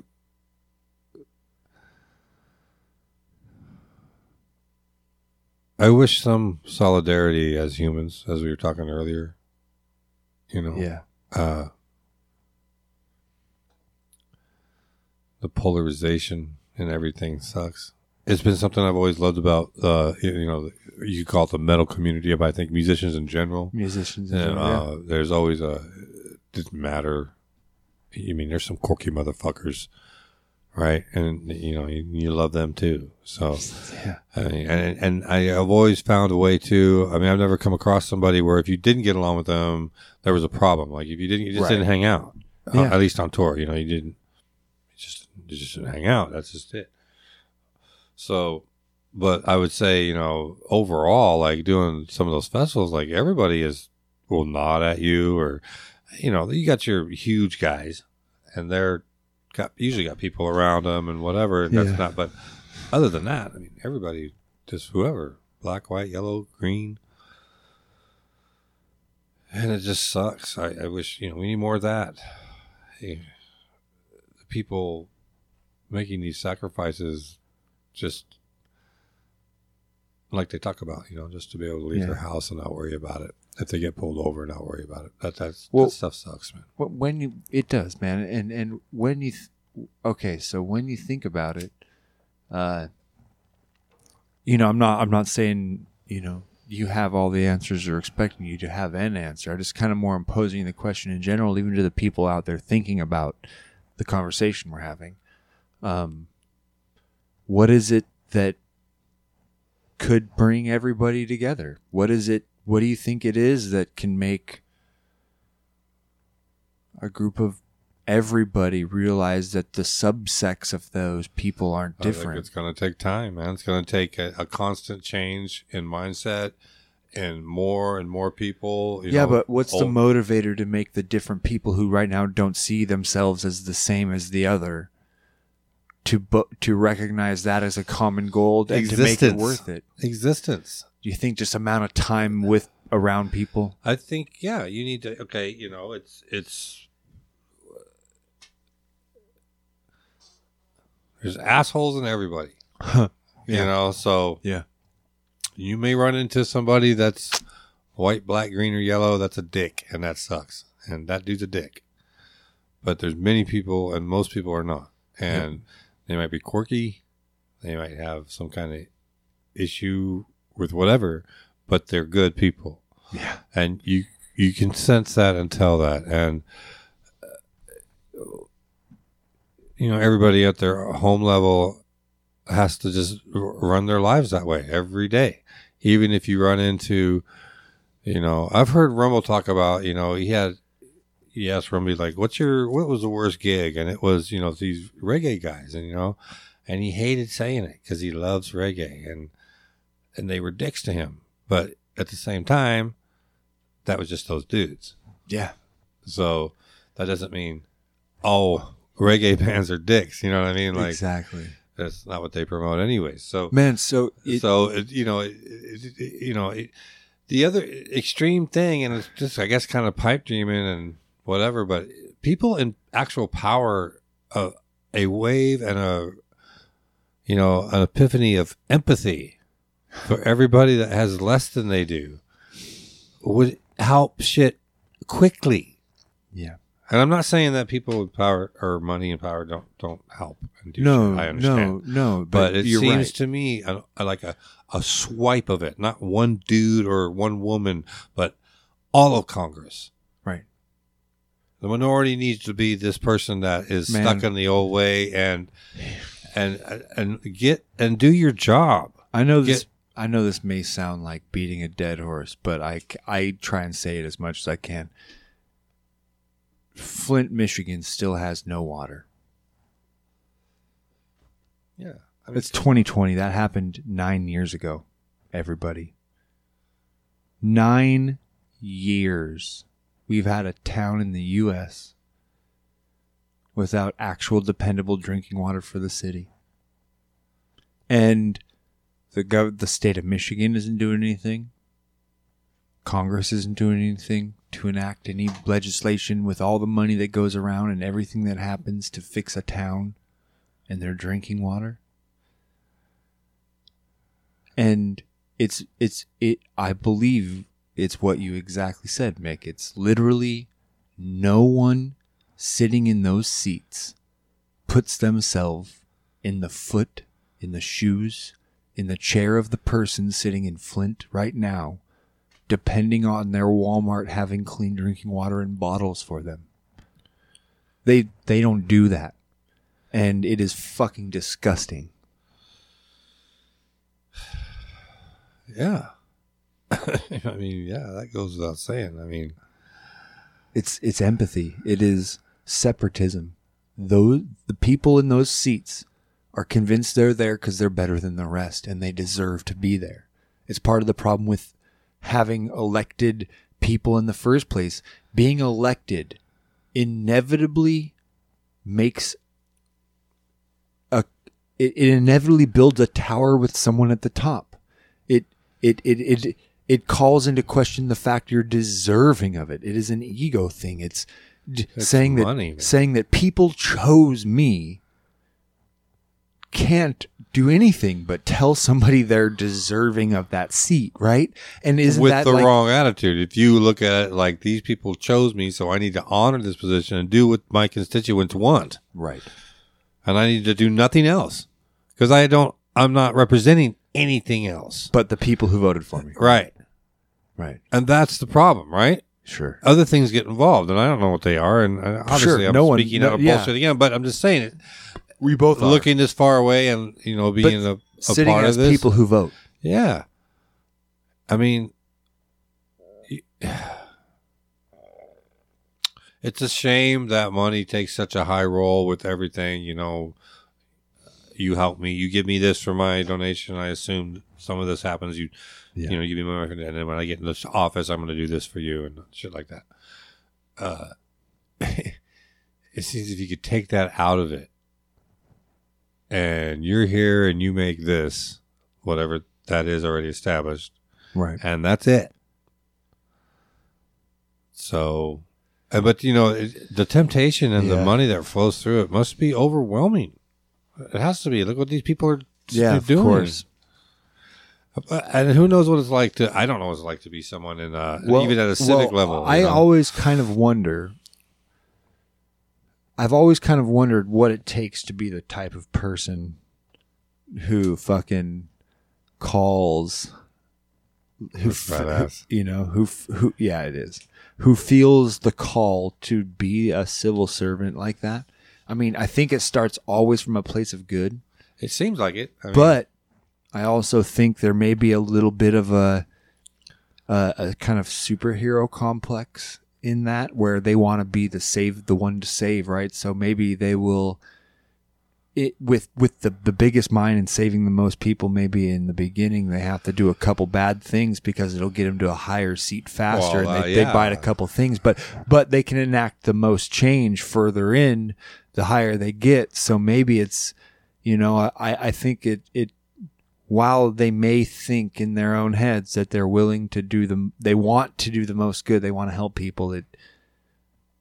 I wish some solidarity as humans, as we were talking earlier. You know, yeah, uh, the polarization and everything sucks. It's been something I've always loved about, uh, you know, you call it the metal community, but I think musicians in general. musicians. in And, general, yeah. uh, there's always a, didn't matter. I mean, there's some quirky motherfuckers, right? And, you know, you, you love them too. So, Yeah. I mean, and and I have always found a way to. I mean, I've never come across somebody where if you didn't get along with them, there was a problem. Like if you didn't, you just Right. didn't hang out. Uh, at least on tour, you know, you didn't. You just you just didn't hang out. That's just it. So, but I would say, you know, overall, like doing some of those festivals, like everybody is will nod at you, or you know, you got your huge guys, and they're got usually got people around them and whatever. And Yeah. That's not, but other than that, I mean, everybody, just whoever, black, white, yellow, green. And it just sucks. I, I wish, you know, we need more of that. Hey, the people making these sacrifices just like they talk about, you know, just to be able to leave Yeah. their house and not worry about it. If they get pulled over, not worry about it. That that's Well- that stuff sucks, man. When you it does man and and when you th- okay so when you think about it uh you know i'm not i'm not saying you know you have all the answers or expecting you to have an answer i just kind of more imposing the question in general even to the people out there thinking about the conversation we're having um what is it that could bring everybody together what is it what do you think it is that can make a group of everybody realize that the subsects of those people aren't different. it's going to take time, man. It's going to take a, a constant change in mindset and more and more people. You yeah, know, but what's the motivator to make the different people who right now don't see themselves as the same as the other to bu- to recognize that as a common goal and to make it worth it? existence? Do you think just amount of time with around people? I think yeah, you need to. Okay, you know, it's it's. There's assholes in everybody. You Yeah. know, so Yeah. you may run into somebody that's white, black, green, or yellow. That's a dick, and that sucks. And that dude's a dick. But there's many people, and most people are not. And they might be quirky. They might have some kind of issue with whatever, but they're good people. Yeah. And you you can sense that and tell that. And uh, you know, everybody at their home level has to just r- run their lives that way every day. Even if you run into, you know, I've heard Rumble talk about, you know, he had, he asked Rumble, like, what's your, what was the worst gig? And it was, you know, these reggae guys, and, you know, and he hated saying it because he loves reggae and, and they were dicks to him. But at the same time, that was just those dudes. Yeah. So that doesn't mean, oh, reggae bands are dicks. You know what I mean? Like, exactly. that's not what they promote anyways. So, Man, so it, so it, you know, it, it, it- you know, it, the other extreme thing, and it's just, I guess, kind of pipe dreaming and whatever. But people in actual power, uh, a wave and a, you know, an epiphany of empathy for everybody that has less than they do would help shit quickly. yeah. And I'm not saying that people with power or money and power don't don't help and do No, shit. I understand no, no, but, it you're seems right. to me a, a- like a, a swipe of it not one dude or one woman but all of Congress. Right. The minority needs to be this person that is Man. stuck in the old way and and and get and do your job. I know this. Get- I know this may sound like beating a dead horse, but I, I try and say it as much as I can. Flint, Michigan still has no water. Yeah. It's 2020. That happened nine years ago, everybody. Nine years. We've had a town in the U.S. without actual dependable drinking water for the city. And the gov- the state of Michigan isn't doing anything. Congress isn't doing anything to enact any legislation with all the money that goes around and everything that happens to fix a town and their drinking water and it's it's it i believe it's what you exactly said mick it's literally no one sitting in those seats puts themselves in the foot in the shoes in the chair of the person sitting in flint right now depending on their walmart having clean drinking water in bottles for them they they don't do that and it is fucking disgusting Yeah. I mean, yeah, that goes without saying. I mean, It's it's empathy. It is separatism. Those the people in those seats are convinced they're there because they're better than the rest and they deserve to be there. It's part of the problem with having elected people in the first place. Being elected inevitably makes a it, it inevitably builds a tower with someone at the top. It it it it it calls into question the fact you're deserving of it. It is an ego thing. It's, It's saying money, that man. saying that people chose me can't do anything but tell somebody they're deserving of that seat, right? And isn't with that the like, wrong attitude. If you look at it like these people chose me, so I need to honor this position and do what my constituents want, right? and I need to do nothing else because I don't. I'm not representing anything else, But the people who voted for me, right? right? And that's the problem, right? Sure. Other things get involved, and I don't know what they are. And obviously, Sure, I'm no one- speaking no- out of yeah. bullshit again. But I'm just saying it. We both are. Looking this far away, and you know, being a, a Sitting part as of this, people who vote, Yeah. I mean, it's a shame that money takes such a high role with everything. You know, you help me, you give me this for my donation. I assume some of this happens. You, Yeah. you know, you give me my and then when I get in this office, I'm going to do this for you and shit like that. Uh, it seems if you could take that out of it, and you're here and you make this, whatever that is already established, right? and that's it. So, but you know, it, the temptation and the money that flows through it must be overwhelming. It has to be. Look what these people are Yeah, they're of doing. course. And who knows what it's like to? I don't know what it's like to be someone in uh, even at a civic well, level. I know? always kind of wonder. I've always kind of wondered what it takes to be the type of person who fucking calls who, That's f- badass. who- you know who who yeah it is who feels the call to be a civil servant like that. I mean, I think it starts always from a place of good. It seems like it. I mean, But I also think there may be a little bit of a a, a kind of superhero complex in that where they want to be the save the one to save, right? So maybe they will it with with the the biggest mind and saving the most people maybe in the beginning they have to do a couple bad things because it'll get them to a higher seat faster Well, and uh, they, they yeah. bite a couple things but but they can enact the most change further in the higher they get so maybe it's you know i i think it it while they may think in their own heads that they're willing to do the they want to do the most good they want to help people it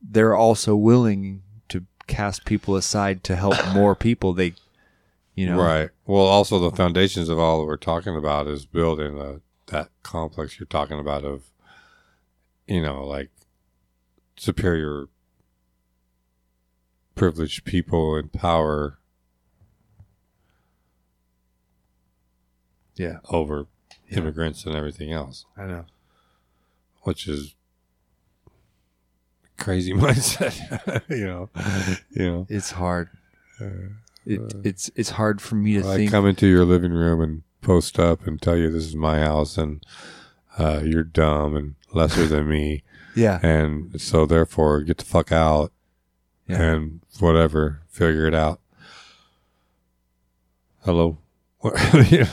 they're also willing to cast people aside to help more people they you know right. Well, also the foundations of all that we're talking about is building a, that complex you're talking about of, you know, like superior privileged people in power yeah over immigrants and everything else, i know which is crazy mindset. you know, you know. It's hard. It, it's it's hard for me to I think. come into your living room and post up and tell you this is my house and uh, you're dumb and lesser than me, yeah, and so therefore get the fuck out yeah. and whatever, figure it out. Hello. you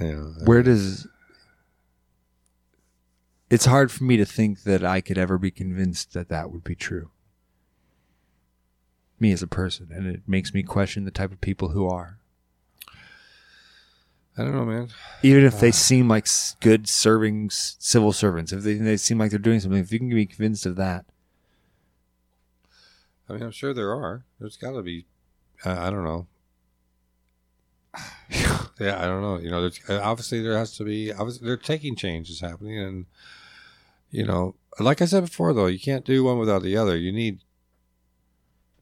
know, Where does it's hard for me to think that I could ever be convinced that that would be true. Me as a person, and it makes me question the type of people who are. I don't know, man. even if they uh. seem like good serving civil servants, if they, they seem like they're doing something, if you can be convinced of that, I mean, I'm sure there are. There's got to be. I I don't know. yeah, I don't know. You know, uh, obviously there has to be. Obviously, they're taking changes happening, and you know, like I said before, though, you can't do one without the other. You need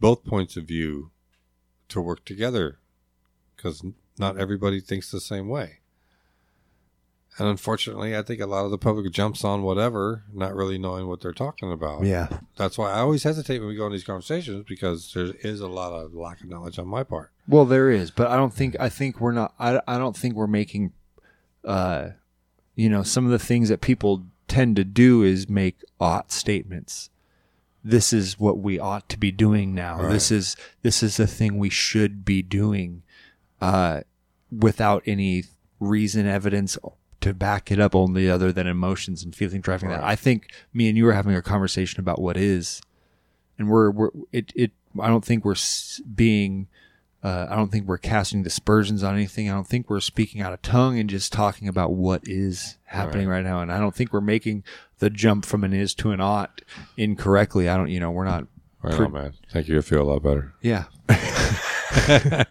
both points of view to work together, because not everybody thinks the same way. And unfortunately, I think a lot of the public jumps on whatever, not really knowing what they're talking about yeah, that's why I always hesitate when we go in these conversations because there is a lot of lack of knowledge on my part. Well, there is, but I don't think I think we're not. I I don't think we're making, uh, you know, some of the things that people tend to do is make ought statements. This is what we ought to be doing now. This is this is the thing we should be doing, uh, without any reason, evidence to back it up, only other than emotions and feeling driving that. I think me and you were having a conversation about what is, and we're we're it it. I don't think we're being. Uh, I don't think we're casting dispersions on anything. I don't think we're speaking out of tongue and just talking about what is happening right, now. And I don't think we're making the jump from an is to an ought incorrectly. I don't, you know, we're not. Right Pre- on, man. Thank you. I feel a lot better. Yeah.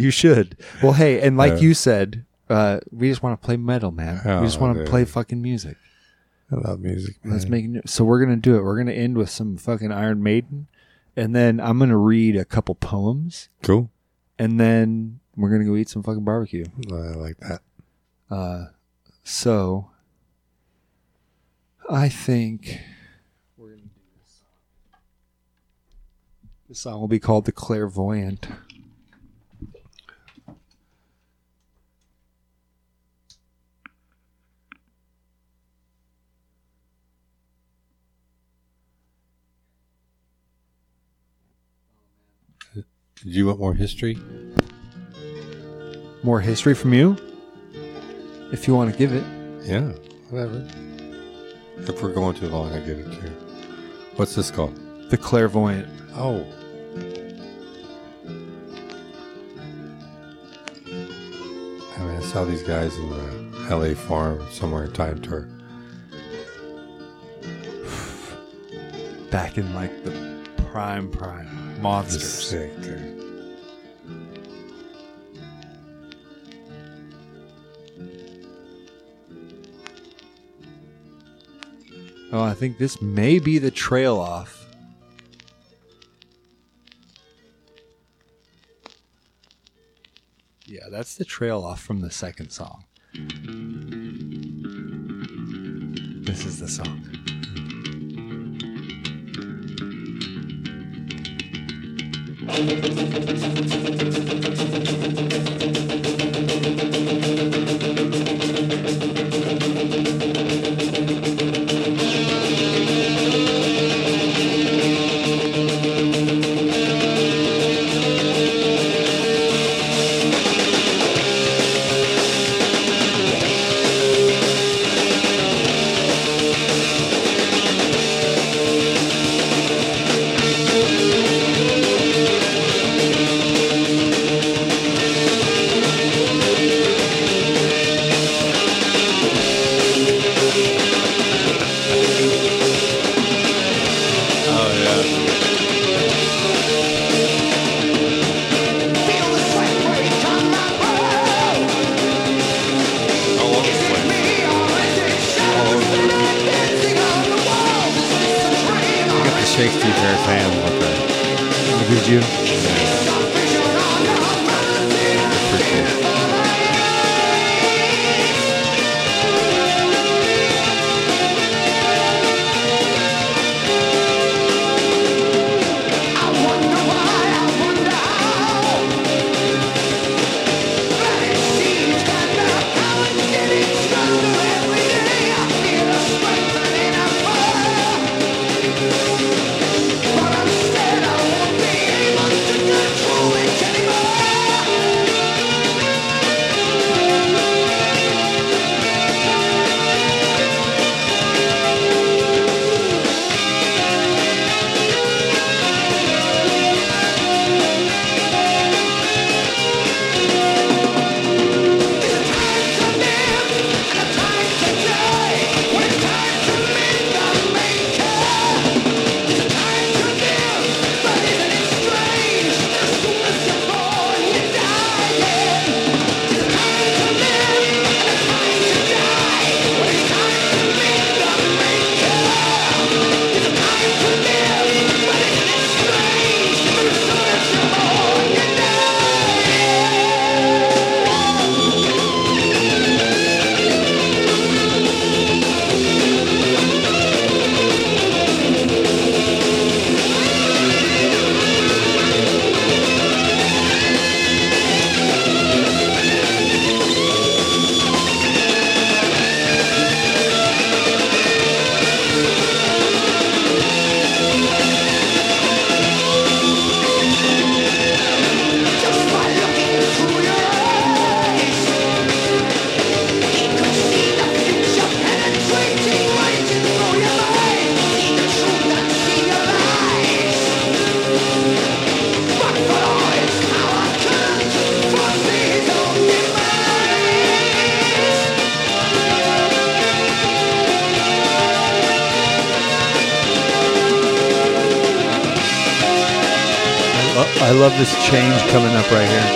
you should. Well, hey, and like you said, uh, we just want to play metal, man. we just Oh, want to play fucking music. I love music. Let's make. So we're gonna do it. We're gonna end with some fucking Iron Maiden, and then I'm gonna read a couple poems, cool. And then we're gonna go eat some fucking barbecue. Oh, I like that. Uh, so I think we're gonna do this. This song will be called "The Clairvoyant." Did you want more history? More history from you, if you want to give it. Yeah, whatever. If we're going too long, I get it too. What's this called? The Clairvoyant. Oh. I mean, I saw these guys in the LA Forum somewhere in Time Tour. back in like the prime prime monsters. Sick, dude. Oh, I think this may be the trail off. Yeah, that's the trail off from the second song. This is the song. Love this change coming up right here.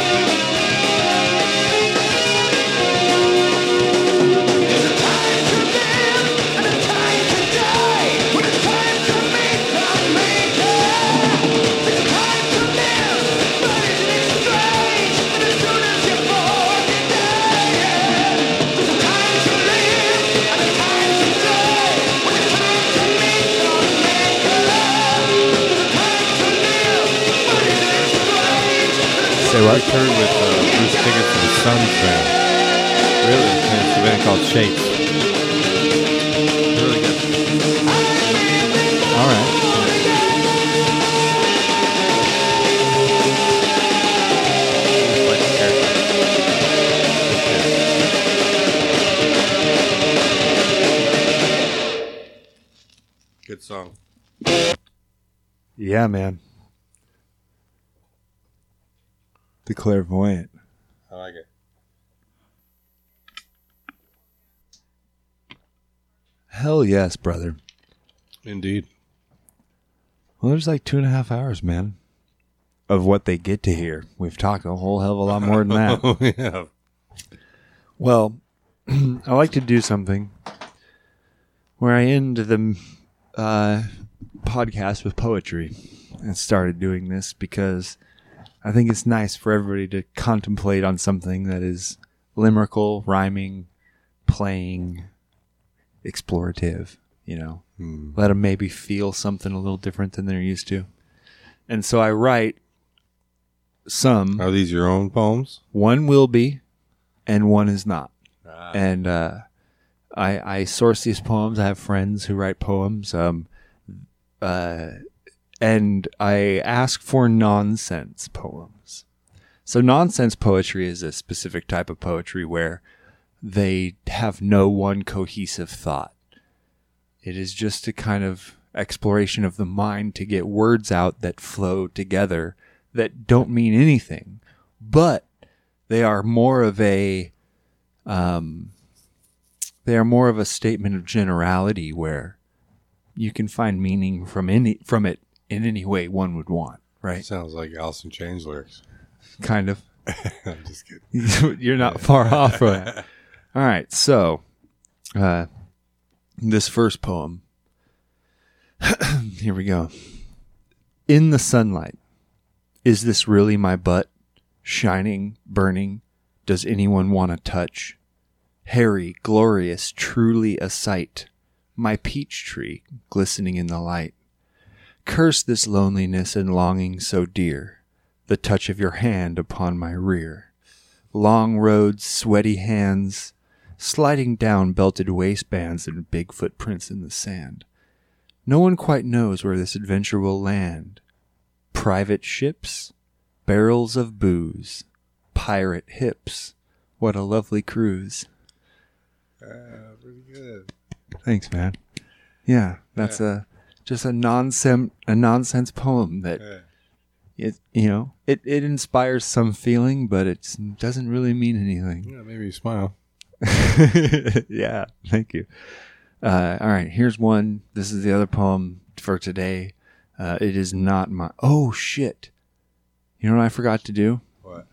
There's like two and a half hours, man, of what they get to hear. We've talked a whole hell of a lot more than that. Oh, yeah. Well, I like to do something where I end the uh, podcast with poetry. And started doing this because I think it's nice for everybody to contemplate on something that is limerical, rhyming, playing, explorative. You know, let them maybe feel something a little different than they're used to. And so I write some. Are these your own poems? One will be, and one is not. And uh, I I source these poems. I have friends who write poems. Um, uh, and I ask for nonsense poems. So nonsense poetry is a specific type of poetry where they have no one cohesive thought. It is just a kind of exploration of the mind to get words out that flow together that don't mean anything, but they are more of a um, they are more of a statement of generality where you can find meaning from any from it in any way one would want, right? Sounds like in Chains lyrics. Kind of. I'm just kidding. You're not far off from that. All right, so uh, this first poem. Here we go. In the sunlight, is this really my butt? Shining, burning, does anyone want to touch? Hairy, glorious, truly a sight. My peach tree glistening in the light. Curse this loneliness and longing so dear, the touch of your hand upon my rear. Long roads, sweaty hands, sliding down belted waistbands and big footprints in the sand. No one quite knows where this adventure will land. Private ships, barrels of booze, pirate hips. What a lovely cruise. Uh, pretty good. Thanks, man. Yeah, that's a just a nonsense a nonsense poem that it you know it it inspires some feeling, but it doesn't really mean anything. Yeah, maybe you smile. yeah, thank you. Uh, all right, here's one. This is the other poem for today. Uh, it is not my. Oh shit! You know what I forgot to do? What?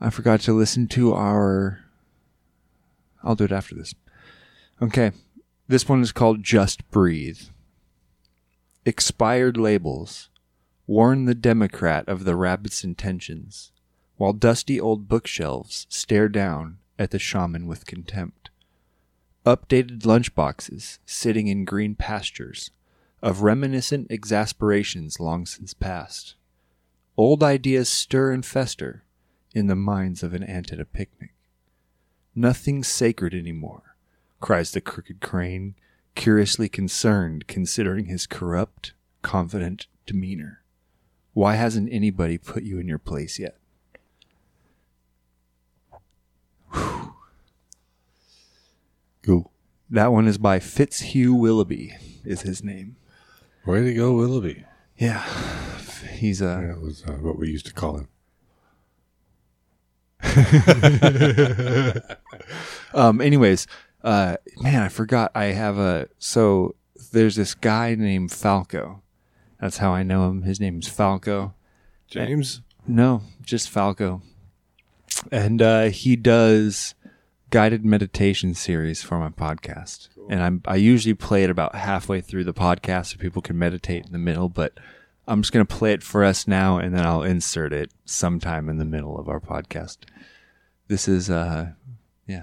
I forgot to listen to our. I'll do it after this. Okay, this one is called "Just Breathe." Expired labels warn the Democrat of the rabbit's intentions, while dusty old bookshelves stare down at the shaman with contempt. Updated lunchboxes sitting in green pastures of reminiscent exasperations long since past. Old ideas stir and fester in the minds of an ant at a picnic. Nothing's sacred anymore, cries the crooked crane, curiously concerned considering his corrupt, confident demeanor. Why hasn't anybody put you in your place yet? Cool. That one is by Fitzhugh Willoughby, is his name. Way to go, Willoughby. Yeah, he's a That was uh, what we used to call him. Um. Anyways, uh, man, I forgot. I have a so there's this guy named Falco. That's how I know him. His name's Falco, James. No, just Falco. And uh, he does guided meditation series for my podcast. And I'm I usually play it about halfway through the podcast so people can meditate in the middle, but I'm just gonna play it for us now and then I'll insert it sometime in the middle of our podcast. This is uh yeah.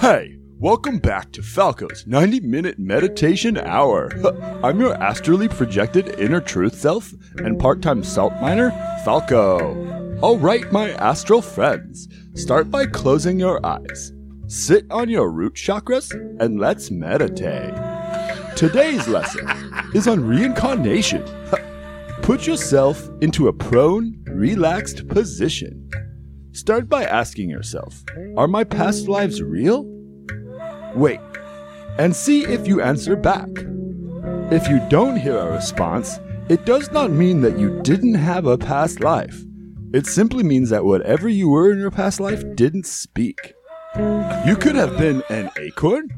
Hey, welcome back to Falco's 90 minute meditation hour. I'm your astrally projected inner truth self and part time salt miner, Falco. Alright, my astral friends, start by closing your eyes. Sit on your root chakras and let's meditate. Today's lesson is on reincarnation. Put yourself into a prone, relaxed position. Start by asking yourself Are my past lives real? Wait, and see if you answer back. If you don't hear a response, it does not mean that you didn't have a past life. It simply means that whatever you were in your past life didn't speak. You could have been an acorn,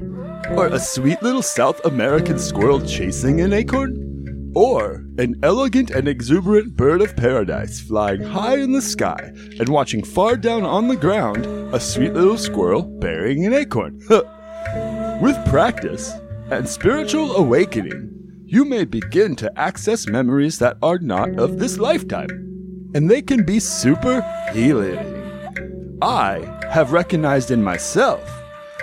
or a sweet little South American squirrel chasing an acorn, or an elegant and exuberant bird of paradise flying high in the sky and watching far down on the ground a sweet little squirrel burying an acorn. With practice and spiritual awakening, you may begin to access memories that are not of this lifetime, and they can be super healing. I have recognized in myself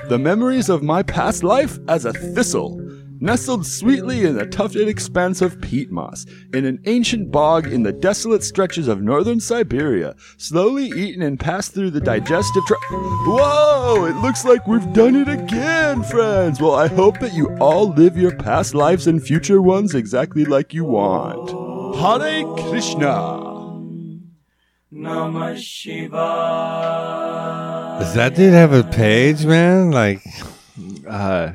the memories of my past life as a thistle, nestled sweetly in the tufted expanse of peat moss, in an ancient bog in the desolate stretches of northern Siberia, slowly eaten and passed through the digestive tract. Whoa! It looks like we've done it again, friends! Well, I hope that you all live your past lives and future ones exactly like you want. Hare Krishna! Does that dude have a page, man? Like, Uh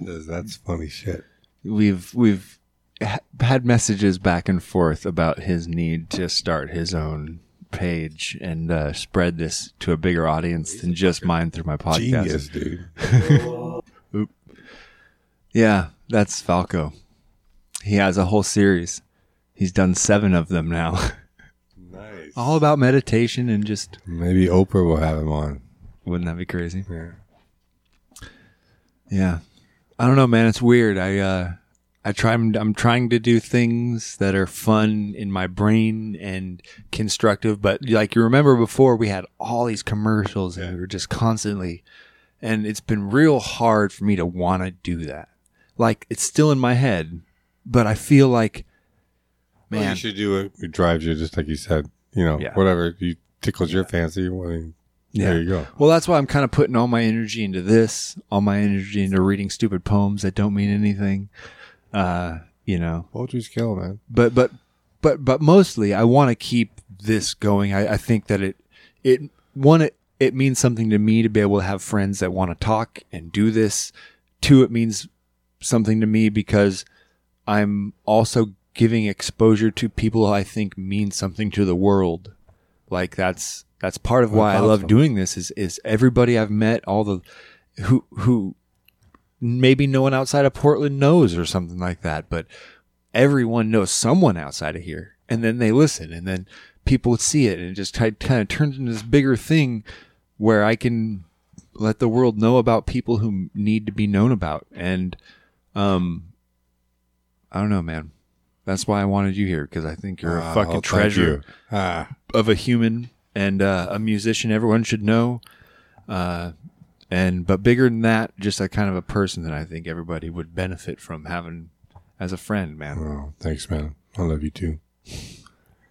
that's funny shit. we've we've ha- had messages back and forth about his need to start his own page and uh, spread this to a bigger audience than just mine through my podcast. Genius, dude. Yeah, that's Falco. He has a whole series. He's done seven of them now, Nice. all about meditation and just Maybe Oprah will have him on. wouldn't that be crazy? Yeah. Yeah. I don't know, man. It's weird. I uh I try I'm trying to do things that are fun in my brain and constructive, but like you remember before we had all these commercials and we were just constantly and it's been real hard for me to want to do that. Like it's still in my head, but I feel like Man. man, you should do it. It drives you, just like you said. You know, Yeah. whatever you tickles your fancy. Mean, Yeah. There you go. Well, that's why I'm kind of putting all my energy into this, all my energy into reading stupid poems that don't mean anything. Uh, you know, Poetry's kill, man. but but but but mostly I want to keep this going. I, I think that it it one it, it means something to me to be able to have friends that want to talk and do this. Two, it means something to me because I'm also giving exposure to people I think mean something to the world. Like that's that's part of why I love doing this is is everybody I've met, all the who who maybe no one outside of Portland knows or something like that, but everyone knows someone outside of here. And then they listen and then people see it and it just kind of turns into this bigger thing where I can let the world know about people who need to be known about. And, um, I don't know, man. That's why I wanted you here because I think you're a Ah, fucking well, thank treasure you. Ah, of a human and uh, a musician everyone should know. Uh, and but bigger than that, just a kind of a person that I think everybody would benefit from having as a friend, man. oh, thanks, man. I love you too.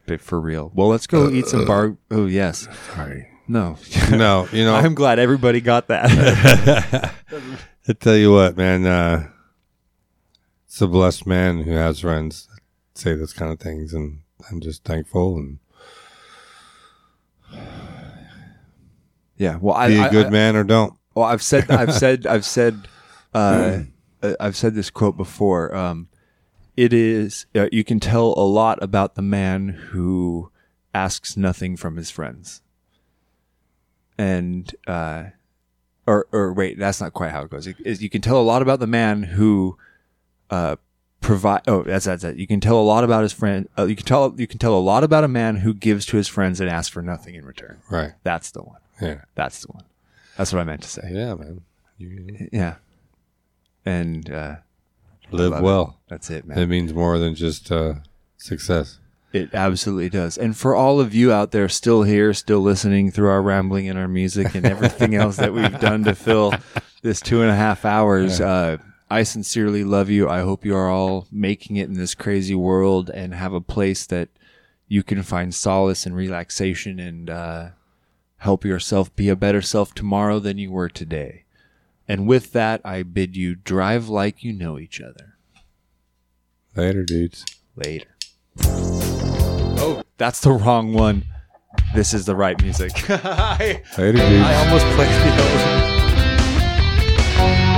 But for real. Well, let's go eat some bar. Oh yes, Sorry. no. No, you know, I'm glad everybody got that. I tell you what, man. Uh, it's a blessed man who has friends say those kind of things, and I'm just thankful and yeah. Well, I, be a good I- man or don't. Well, I've said, I've said, I've said, uh, uh, I've said this quote before. Um, it is uh, you can tell a lot about the man who asks nothing from his friends, and uh, or or wait, that's not quite how it goes. It, is- you can tell a lot about the man who uh, provide. Oh, that's that's it. You can tell a lot about his friend. Uh, you can tell you can tell a lot about a man who gives to his friends and asks for nothing in return. Right. That's the one. Yeah. That's the one. That's what I meant to say. Yeah, man. You Yeah. And uh, live love it. well. that's it, man. It means more than just uh, success. It absolutely does. And for all of you out there still here, still listening through our rambling and our music and everything else that we've done to fill this two and a half hours, uh, I sincerely love you. I hope you are all making it in this crazy world and have a place that you can find solace and relaxation and uh, help yourself be a better self tomorrow than you were today. And with that, I bid you drive like you know each other. Later, dudes. Later. Oh, that's the wrong one. This is the right music. I, Later, dudes. I almost played the other one.